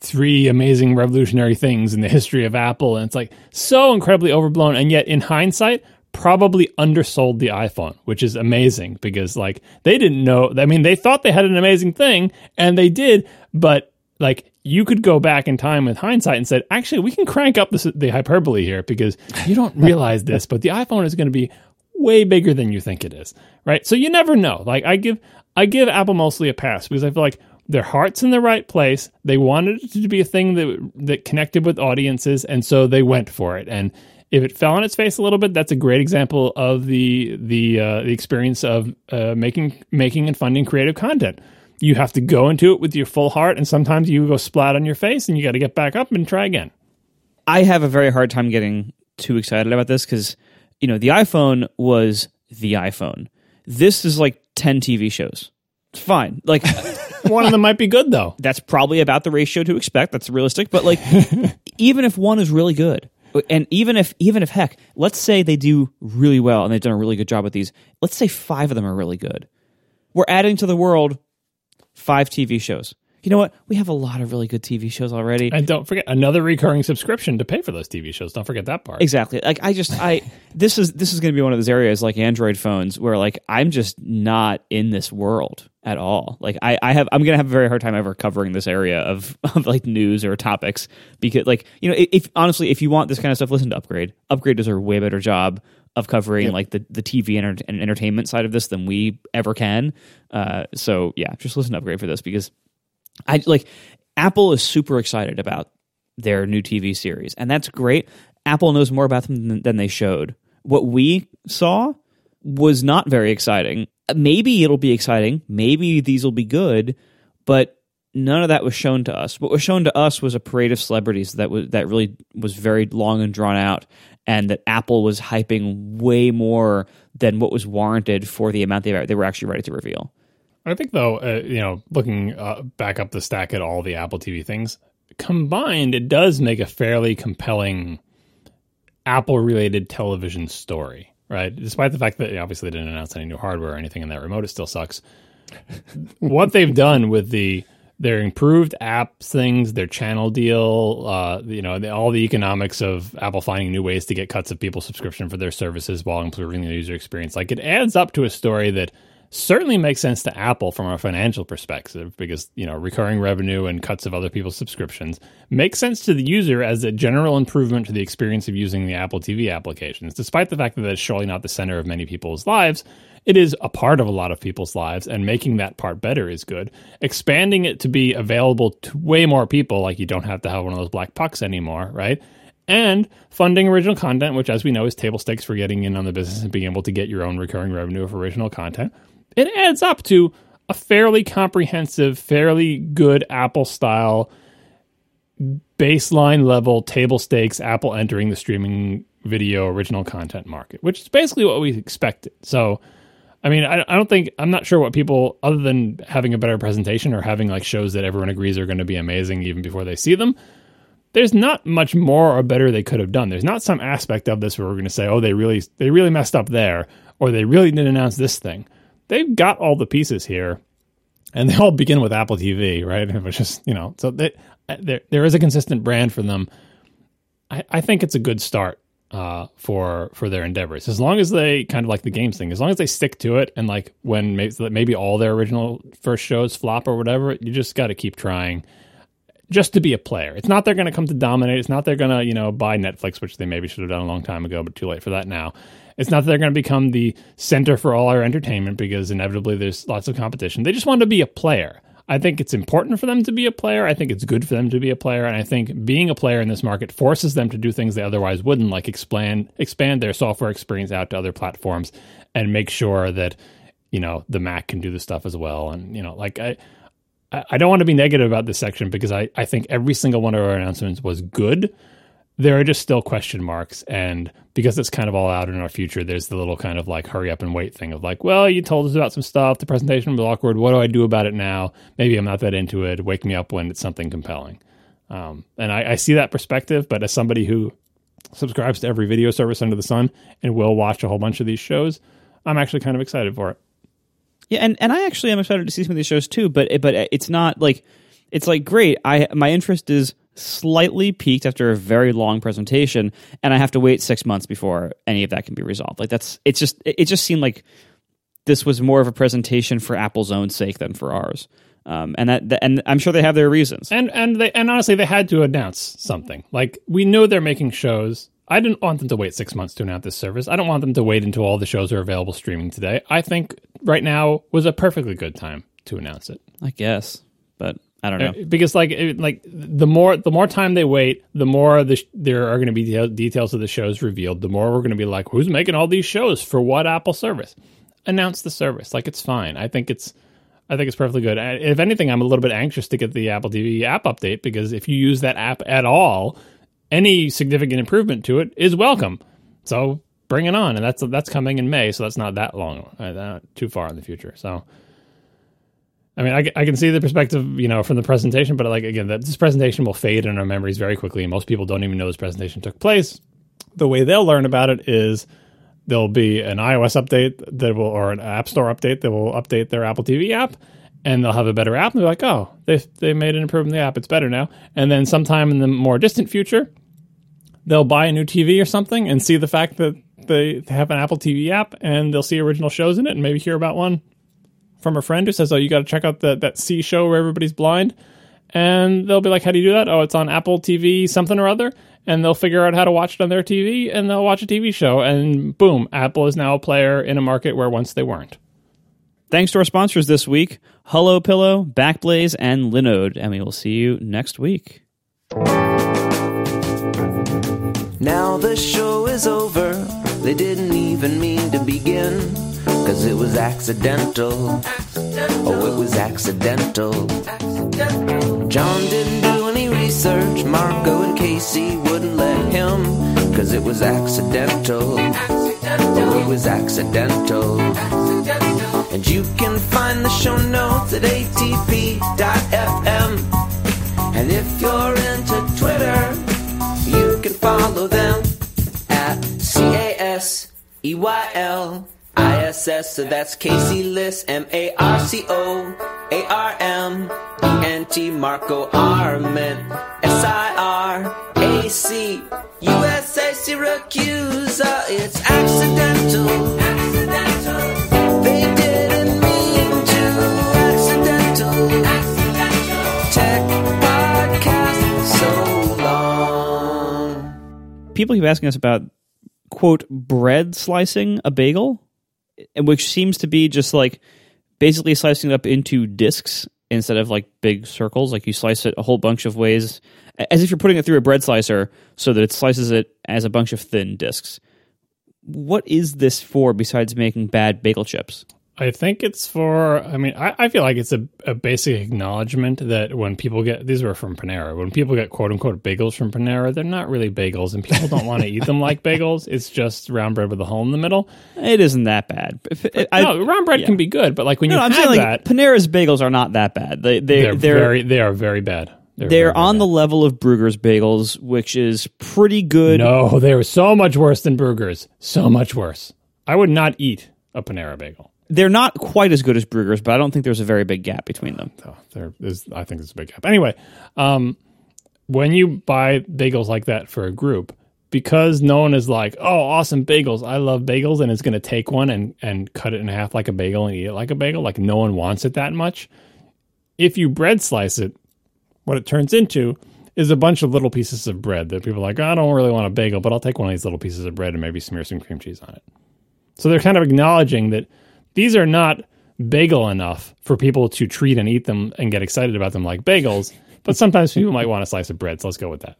three amazing revolutionary things in the history of Apple, and it's like so incredibly overblown. And yet in hindsight, probably undersold the iPhone, which is amazing because like they didn't know. I mean, they thought they had an amazing thing and they did, but like you could go back in time with hindsight and said, actually, we can crank up the, the hyperbole here because you don't realize this, but the iPhone is going to be way bigger than you think it is, right? So you never know. Like I give I give Apple mostly a pass because I feel like their heart's in the right place. They wanted it to be a thing that that connected with audiences, and so they went for it. And if it fell on its face a little bit, that's a great example of the the uh, the experience of uh, making making and funding creative content. You have to go into it with your full heart, and sometimes you go splat on your face, and you got to get back up and try again. I have a very hard time getting too excited about this because you know the iPhone was the iPhone. This is like ten TV shows. It's fine. Like one of them might be good though. That's probably about the ratio to expect. That's realistic. But like, even if one is really good, and even if even if heck, let's say they do really well and they've done a really good job with these. Let's say five of them are really good. We're adding to the world five TV shows. You know what? We have a lot of really good TV shows already. And don't forget another recurring subscription to pay for those TV shows. Don't forget that part. Exactly. Like I just I this is this is going to be one of those areas like Android phones where like I'm just not in this world at all. Like I, I have, I'm gonna have a very hard time ever covering this area of, of like news or topics because, like, you know, if honestly, if you want this kind of stuff, listen to Upgrade. Upgrade does a way better job of covering yep. like the the TV and, and entertainment side of this than we ever can. Uh, so yeah, just listen to Upgrade for this because I like Apple is super excited about their new TV series, and that's great. Apple knows more about them than, they showed. What we saw was not very exciting maybe it'll be exciting. Maybe these will be good, but none of that was shown to us. What was shown to us was a parade of celebrities that was that really was very long and drawn out, and that Apple was hyping way more than what was warranted for the amount they they were actually ready to reveal. I think though, uh, you know, looking uh, back up the stack at all the Apple TV things combined, it does make a fairly compelling Apple related television story right? Despite the fact that obviously they didn't announce any new hardware or anything, in that remote it still sucks. what they've done with the their improved apps things, their channel deal, uh, you know, the, all the economics of Apple finding new ways to get cuts of people's subscription for their services while improving the user experience, like it adds up to a story that certainly makes sense to Apple from a financial perspective because, you know, recurring revenue and cuts of other people's subscriptions makes sense to the user as a general improvement to the experience of using the Apple TV applications. Despite the fact that it's surely not the center of many people's lives, it is a part of a lot of people's lives and making that part better is good. Expanding it to be available to way more people like you don't have to have one of those black pucks anymore, right? and funding original content, which, as we know, is table stakes for getting in on the business and being able to get your own recurring revenue of original content it adds up to a fairly comprehensive, fairly good Apple style baseline level table stakes Apple entering the streaming video original content market, which is basically what we expected. So, I mean, I, I, don't think I'm not sure what people, other than having a better presentation or having like shows that everyone agrees are going to be amazing even before they see them. There's not much more or better they could have done. There's not some aspect of this where we're going to say, oh, they really they really messed up there, or they really didn't announce this thing they've got all the pieces here, and they all begin with Apple TV, right? Which is you know, so they, there there is a consistent brand for them. I, I think it's a good start uh, for for their endeavors. As long as they kind of like the games thing, as long as they stick to it, and like when maybe, maybe all their original first shows flop or whatever, you just got to keep trying. Just to be a player. It's not they're going to come to dominate. It's not they're going to, you know, buy Netflix, which they maybe should have done a long time ago, but too late for that now. It's not that they're going to become the center for all our entertainment because inevitably there's lots of competition. They just want to be a player. I think it's important for them to be a player. I think it's good for them to be a player. And I think being a player in this market forces them to do things they otherwise wouldn't, like expand expand their software experience out to other platforms and make sure that, you know, the Mac can do the stuff as well. And, you know, like I I don't want to be negative about this section because I, I think every single one of our announcements was good there are just still question marks. And because it's kind of all out in our future there's the little kind of like hurry up and wait thing of like well you told us about some stuff. The presentation was awkward. What do i do about it now? Maybe i'm not that into it. Wake me up when it's something compelling. Um, and I, I, see that perspective but as somebody who subscribes to every video service under the sun and will watch a whole bunch of these shows i'm actually kind of excited for it. Yeah and, and i actually am excited to see some of these shows too but but it's not like it's like great i my interest is slightly piqued after a very long presentation and i have to wait six months before any of that can be resolved like that's it's just it just seemed like this was more of a presentation for apple's own sake than for ours um, and that, and I'm sure they have their reasons. And and they and honestly, they had to announce something. Like we know they're making shows. I didn't want them to wait six months to announce this service. I don't want them to wait until all the shows are available streaming today. I think right now was a perfectly good time to announce it. I guess, but I don't know uh, because like like the more the more time they wait, the more the, there are going to be de- details of the shows revealed. The more we're going to be like, who's making all these shows for what Apple service? Announce the service. Like it's fine. I think it's I think it's perfectly good. If anything, I'm a little bit anxious to get the Apple TV app update because if you use that app at all, any significant improvement to it is welcome. So bring it on, and that's that's coming in May, so that's not that long, uh, too far in the future. So I mean, I, I can see the perspective, you know, from the presentation, but like again, that this presentation will fade in our memories very quickly. And most people don't even know this presentation took place. The way they'll learn about it is there'll be an iOS update that will, or an App Store update that will update their Apple TV app, and they'll have a better app. And they're like, oh, they they made an improvement in the app. It's better now. And then sometime in the more distant future, they'll buy a new TV or something and see the fact that they have an Apple TV app, and they'll see original shows in it, and maybe hear about one from a friend who says, "Oh, you got to check out that that See show where everybody's blind," and they'll be like, "How do you do that?" Oh, it's on Apple TV something or other, and they'll figure out how to watch it on their TV, and they'll watch a TV show, and boom, Apple is now a player in a market where once they weren't. Thanks to our sponsors this week, Hullo Pillow, Backblaze, and Linode, and we will see you next week. Now the show is over. They didn't even mean to begin. Cause it was accidental. accidental. Oh, it was accidental. accidental. John didn't do any research. Marco and Casey wouldn't let him. Cause it was accidental. accidental. Oh, it was accidental. And you can find the show notes at atp.fm. And if you're into Twitter, you can follow them at C A S E Y L. ISS, so that's Casey Liss, M A R C O A R M E N T Marco Arment, S I R A C U S A Siracusa. It's accidental. Accidental. They didn't mean to. Accidental. Tech podcast. So long. People keep asking us about quote bread slicing a bagel which seems to be just like basically slicing it up into discs instead of like big circles. Like you slice it a whole bunch of ways, as if you're putting it through a bread slicer, so that it slices it as a bunch of thin discs. What is this for besides making bad bagel chips? I think it's for. I mean, I, I feel like it's a, a basic acknowledgement that when people get these were from Panera. When people get quote unquote bagels from Panera, they're not really bagels, and people don't want to eat them like bagels. It's just round bread with a hole in the middle. It isn't that bad. If- I- no, round bread yeah. can be good, but like when No, you I'm have saying that, like Panera's bagels are not that bad. They they they're, they're very they are very bad. They're, they're on very the level of Bruegger's bagels, which is pretty good. No, they are so much worse than Bruegger's. So much worse. I would not eat a Panera bagel. They're not quite as good as Bruegger's, but I don't think there's a very big gap between them. Oh, there is. I think there's a big gap. Anyway, um, when you buy bagels like that for a group, because no one is like, "Oh, awesome bagels! I love bagels," and is going to take one and and cut it in half like a bagel and eat it like a bagel. Like no one wants it that much. If you bread slice it, what it turns into is a bunch of little pieces of bread that people are like, I don't really want a bagel, but I'll take one of these little pieces of bread and maybe smear some cream cheese on it. So they're kind of acknowledging that these are not bagel enough for people to treat and eat them and get excited about them like bagels, but sometimes people might want a slice of bread, so let's go with that.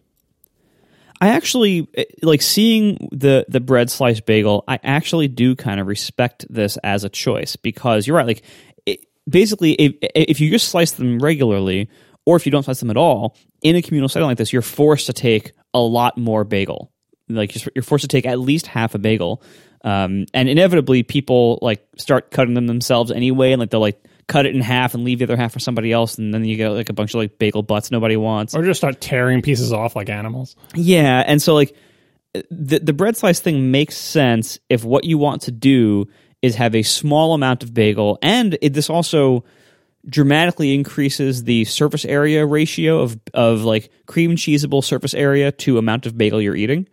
I actually eh, like seeing the the bread slice bagel. I actually do kind of respect this as a choice because you're right. Like it, basically, if if you just slice them regularly, or if you don't slice them at all in a communal setting like this, you're forced to take a lot more bagel. Like you're you're forced to take at least half a bagel, um, and inevitably people like start cutting them themselves anyway, and like they'll like cut it in half and leave the other half for somebody else, and then you get like a bunch of like bagel butts nobody wants. Or just start tearing pieces off like animals. Yeah, and so like the the bread slice thing makes sense if what you want to do is have a small amount of bagel, and it, this also dramatically increases the surface area ratio of of like cream cheeseable surface area to amount of bagel you're eating.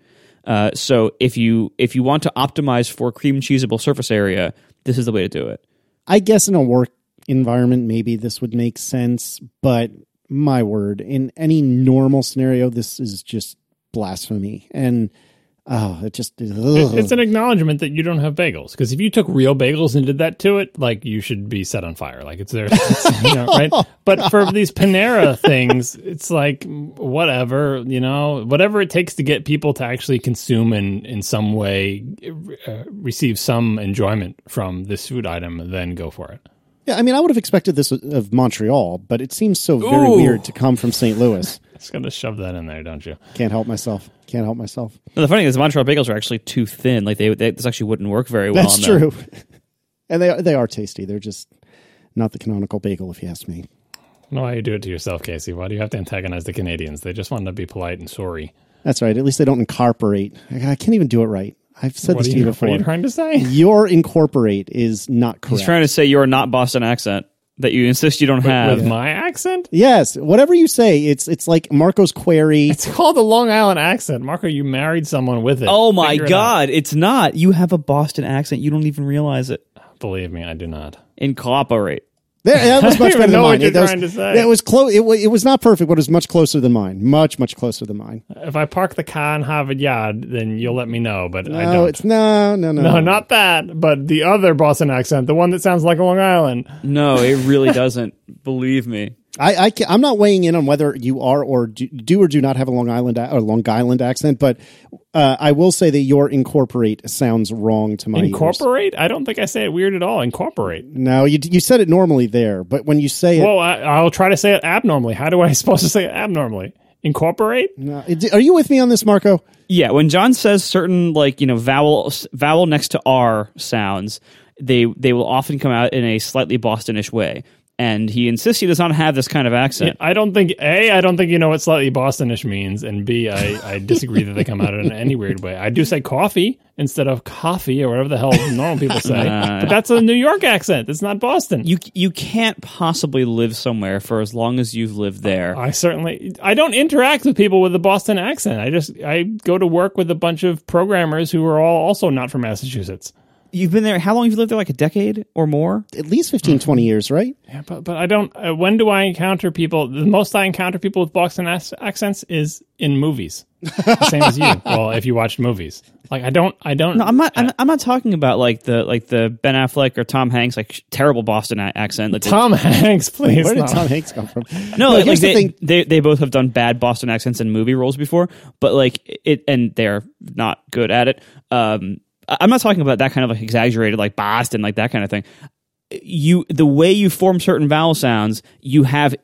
Uh, so if you if you want to optimize for cream cheeseable surface area, this is the way to do it. I guess in a work environment, maybe this would make sense, but my word, in any normal scenario, this is just blasphemy. And oh, it just ugh. It's an acknowledgement that you don't have bagels. Because if you took real bagels and did that to it, like you should be set on fire. Like it's there, it's, you know, right? But for these Panera things, it's like whatever, you know, whatever it takes to get people to actually consume and in some way uh, receive some enjoyment from this food item, then go for it. yeah. I mean, I would have expected this of Montreal, but it seems so very Ooh. weird to come from St. Louis. Just got to shove that in there, don't you? Can't help myself. Can't help myself. No, the funny thing is, the Montreal bagels are actually too thin. Like they, they this actually wouldn't work very well. That's on them. true. and they are, they are tasty. They're just not the canonical bagel, if you ask me. I don't why you do it to yourself, Casey. Why do you have to antagonize the Canadians? They just want to be polite and sorry. That's right. At least they don't incorporate. I I can't even do it right. I've said What this to you you, before. what are you trying to say? Your incorporate is not correct. He's trying to say you're not Boston accent that you insist you don't have. With my accent? yes, whatever you say, it's it's like Marco's query. It's called the Long Island accent. Marco, you married someone with it. Oh my Figure it god, it's not. You have a Boston accent. You don't even realize it. Believe me, I do not. Incorporate. There, that was much better than know what mine. you're It was, trying to say. It was close. It, it was not perfect, but it was much closer than mine. Much, much closer than mine. If I park the car in Harvard Yard, then you'll let me know, but I No, don't. it's no, no, no. no, not that, but the other Boston accent, the one that sounds like a Long Island. No, it really doesn't. Believe me. I, I can, I'm not weighing in on whether you are or do, do or do not have a Long Island or Long Island accent, but uh, I will say that your incorporate sounds wrong to my ears. Incorporate? I don't think I say it weird at all. Incorporate. No, you you said it normally there, but when you say it, Well, I, I'll try to say it abnormally. How do I supposed to say it abnormally? Incorporate? no, are you with me on this, Marco? Yeah, when John says certain like you know vowel vowel next to R sounds, they they will often come out in a slightly Bostonish way, and he insists he does not have this kind of accent. I don't think A, I don't think you know what slightly Bostonish means, and B, I, I disagree that they come out in any weird way. I do say coffee instead of coffee or whatever the hell normal people say, uh, but that's a New York accent. It's not Boston. You you can't possibly live somewhere for as long as you've lived there. I certainly I don't interact with people with a Boston accent. I just I go to work with a bunch of programmers who are all also not from Massachusetts. You've been there. How long have you lived there? Like a decade or more? At least 15, 20 years, right? Yeah, but but I don't. Uh, when do I encounter people? The most I encounter people with Boston ac- accents is in movies. Same as you. Well, if you watch movies, like I don't, I don't. No, I'm not. I'm, I'm not talking about like the like the Ben Affleck or Tom Hanks like sh- terrible Boston a- accent. Like, Tom Hanks, please. Where did no. Tom Hanks come from? No, like, here's the they, thing. they they both have done bad Boston accents in movie roles before, but like it, and they're not good at it. Um, I- I'm not talking about that kind of like exaggerated like Boston, like that kind of thing. You the way you form certain vowel sounds, you have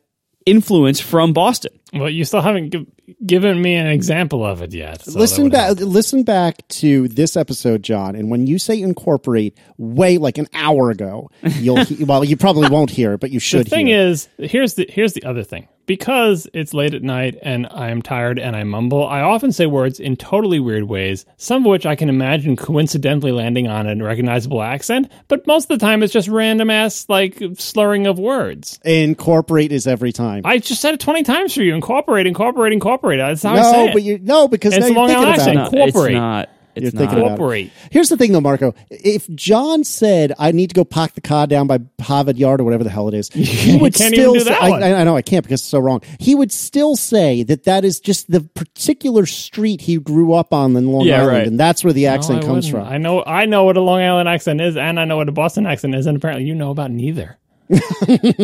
influence from Boston. Well, you still haven't gi- given me an example of it yet. so listen back help. listen back to this episode john and when you say incorporate way like an hour ago you'll he- well you probably won't hear it but you should. The thing hear it. is, here's the here's the other thing. Because it's late at night and I'm tired and I mumble, I often say words in totally weird ways, some of which I can imagine coincidentally landing on a recognizable accent, but most of the time it's just random ass like slurring of words. incorporate is every time I just said it 20 times for you. Incorporate, incorporate, incorporate. That's how I say no it. but you no because It's now you're Long thinking Island about accent. it No, Incorporate. It's not. It's You're not. thinking about it. Incorporate. Here's the thing, though, Marco. If John said, "I need to go park the car down by Harvard Yard or whatever the hell it is," he would can't still. even do say, that I, one. I, I know I can't because it's so wrong. He would still say that that is just the particular street he grew up on in Long Yeah, Island, right. and that's where the No, accent I comes wouldn't. from. I know I know what a Long Island accent is and I know what a Boston accent is and apparently you know about neither.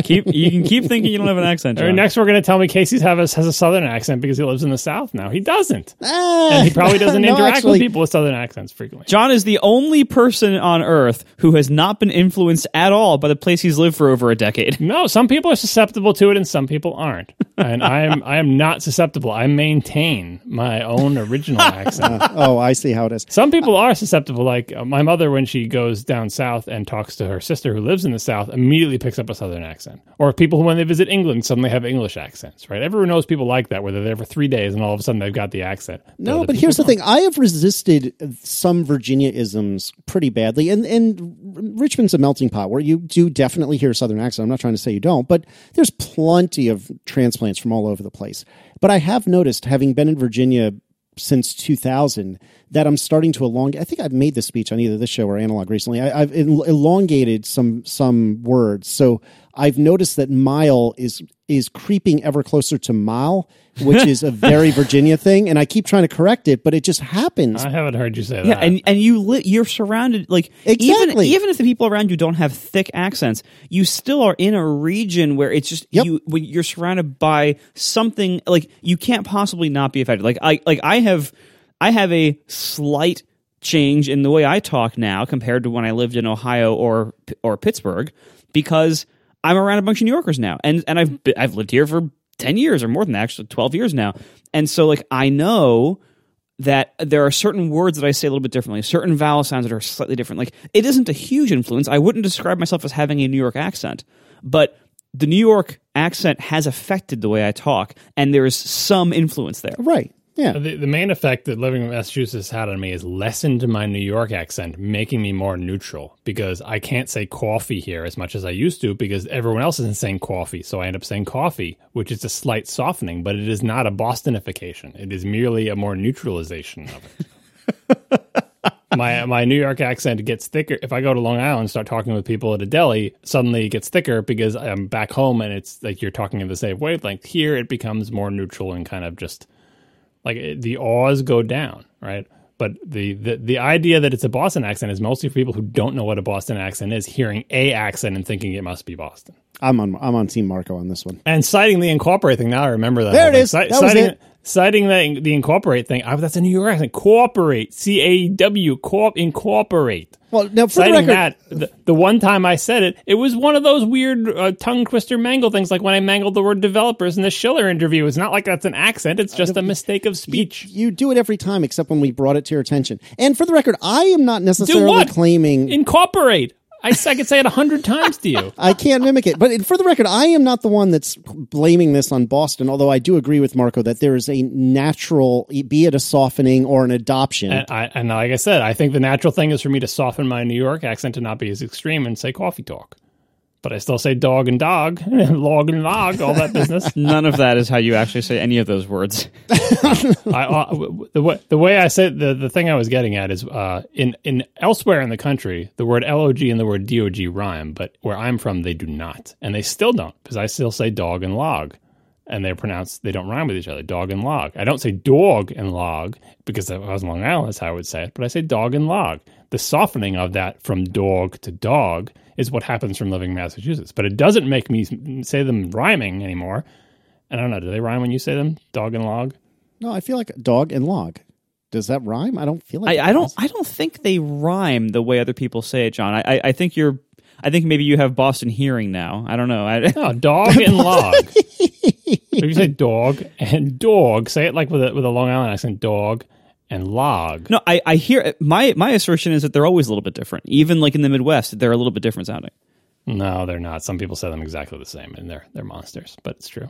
Keep you can keep thinking you don't have an accent. All right, John. next, we're going to tell me Casey's have a, has a southern accent because he lives in the South now. He doesn't. Ah, And he probably doesn't no, interact actually, with people with southern accents frequently. John is the only person on earth who has not been influenced at all by the place he's lived for over a decade. No, some people are susceptible to it and some people aren't. And I am I am not susceptible. I maintain my own original accent. Oh, I see how it is. Some people are susceptible. Like uh, my mother, when she goes down south and talks to her sister who lives in the south, immediately picks up a southern accent. Or people who, when they visit England, suddenly have English accents. Right? Everyone knows people like that, where they're there for three days and all of a sudden they've got the accent. No, but here's the don't. thing. I have resisted some Virginia isms pretty badly. And, and Richmond's a melting pot where you do definitely hear a Southern accent. I'm not trying to say you don't, but there's plenty of transplants from all over the place. But I have noticed, having been in Virginia since 2000, that I'm starting to elongate. I think I've made this speech on either this show or Analog recently. I, I've elongated some some words. So I've noticed that mile is is creeping ever closer to mile, which is a very Virginia thing. And I keep trying to correct it, but it just happens. I haven't heard you say that. Yeah, and and you li- you're surrounded like Exactly. even even if the people around you don't have thick accents, you still are in a region where it's just Yep. you when you're surrounded by something like you can't possibly not be affected. Like I like I have I have a slight change in the way I talk now compared to when I lived in Ohio or or Pittsburgh because I'm around a bunch of New Yorkers now, and and I've I've lived here for ten years or more than that, actually twelve years now, and so like I know that there are certain words that I say a little bit differently, certain vowel sounds that are slightly different. Like it isn't a huge influence. I wouldn't describe myself as having a New York accent, but the New York accent has affected the way I talk, and there is some influence there. right. Yeah. The, the main effect that living in Massachusetts had on me is lessened my New York accent, making me more neutral because I can't say coffee here as much as I used to because everyone else isn't saying coffee. So I end up saying coffee, which is a slight softening, but it is not a Bostonification. It is merely a more neutralization of it. my my New York accent gets thicker. If I go to Long Island and start talking with people at a deli, suddenly it gets thicker because I'm back home and it's like you're talking in the same wavelength. Here it becomes more neutral and kind of just like the awes go down, right? But the, the the idea that it's a Boston accent is mostly for people who don't know what a Boston accent is, hearing a accent and thinking it must be Boston. I'm on I'm on Team Marco on this one. And citing the incorporate thing, now I remember that. There it is. it thing. is. Ci- That was it. Citing the, the incorporate thing, I, that's a New York accent. Cooperate, C A W, corp, incorporate. Well, now for the record, that, the, the one time I said it, it was one of those weird uh, tongue twister mangle things, like when I mangled the word developers in the Schiller interview. It's not like that's an accent; it's just a mistake of speech. you do it every time except when we brought it to your attention. And for the record, I am not necessarily what? claiming Incorporate. I, I could say it a hundred times to you. I can't mimic it. But for the record, I am not the one that's blaming this on Boston, although I do agree with Marco that there is a natural, be it a softening or an adoption. And, I, and like I said, I think the natural thing is for me to soften my New York accent to not be as extreme and say coffee talk. But I still say dog and dog, log and log, all that business. None of that is how you actually say any of those words. I, uh, the, way, the way I said the, the thing I was getting at is uh, in in elsewhere in the country, the word log and the word dog rhyme, but where I'm from, they do not, and they still don't because I still say dog and log, and they're pronounced they don't rhyme with each other. Dog and log. I don't say dog and log because if I was in Long Island, that's how I would say it, but I say dog and log. The softening of that from dog to dog is what happens from living in Massachusetts. But it doesn't make me say them rhyming anymore. And I don't know. Do they rhyme when you say them? Dog and log? No, I feel like dog and log. Does that rhyme? I don't feel like I, I don't. I don't think they rhyme the way other people say it, John. I, I, I think you're. I think maybe you have Boston hearing now. I don't know. I, no, dog and log. so you say dog and dog. Say it like with a with a Long Island accent. Dog and log. No, I, I hear my my assertion is that they're always a little bit different. Even like in the Midwest, they're a little bit different sounding. No, they're not. Some people say them exactly the same, and they're they're monsters. But it's true.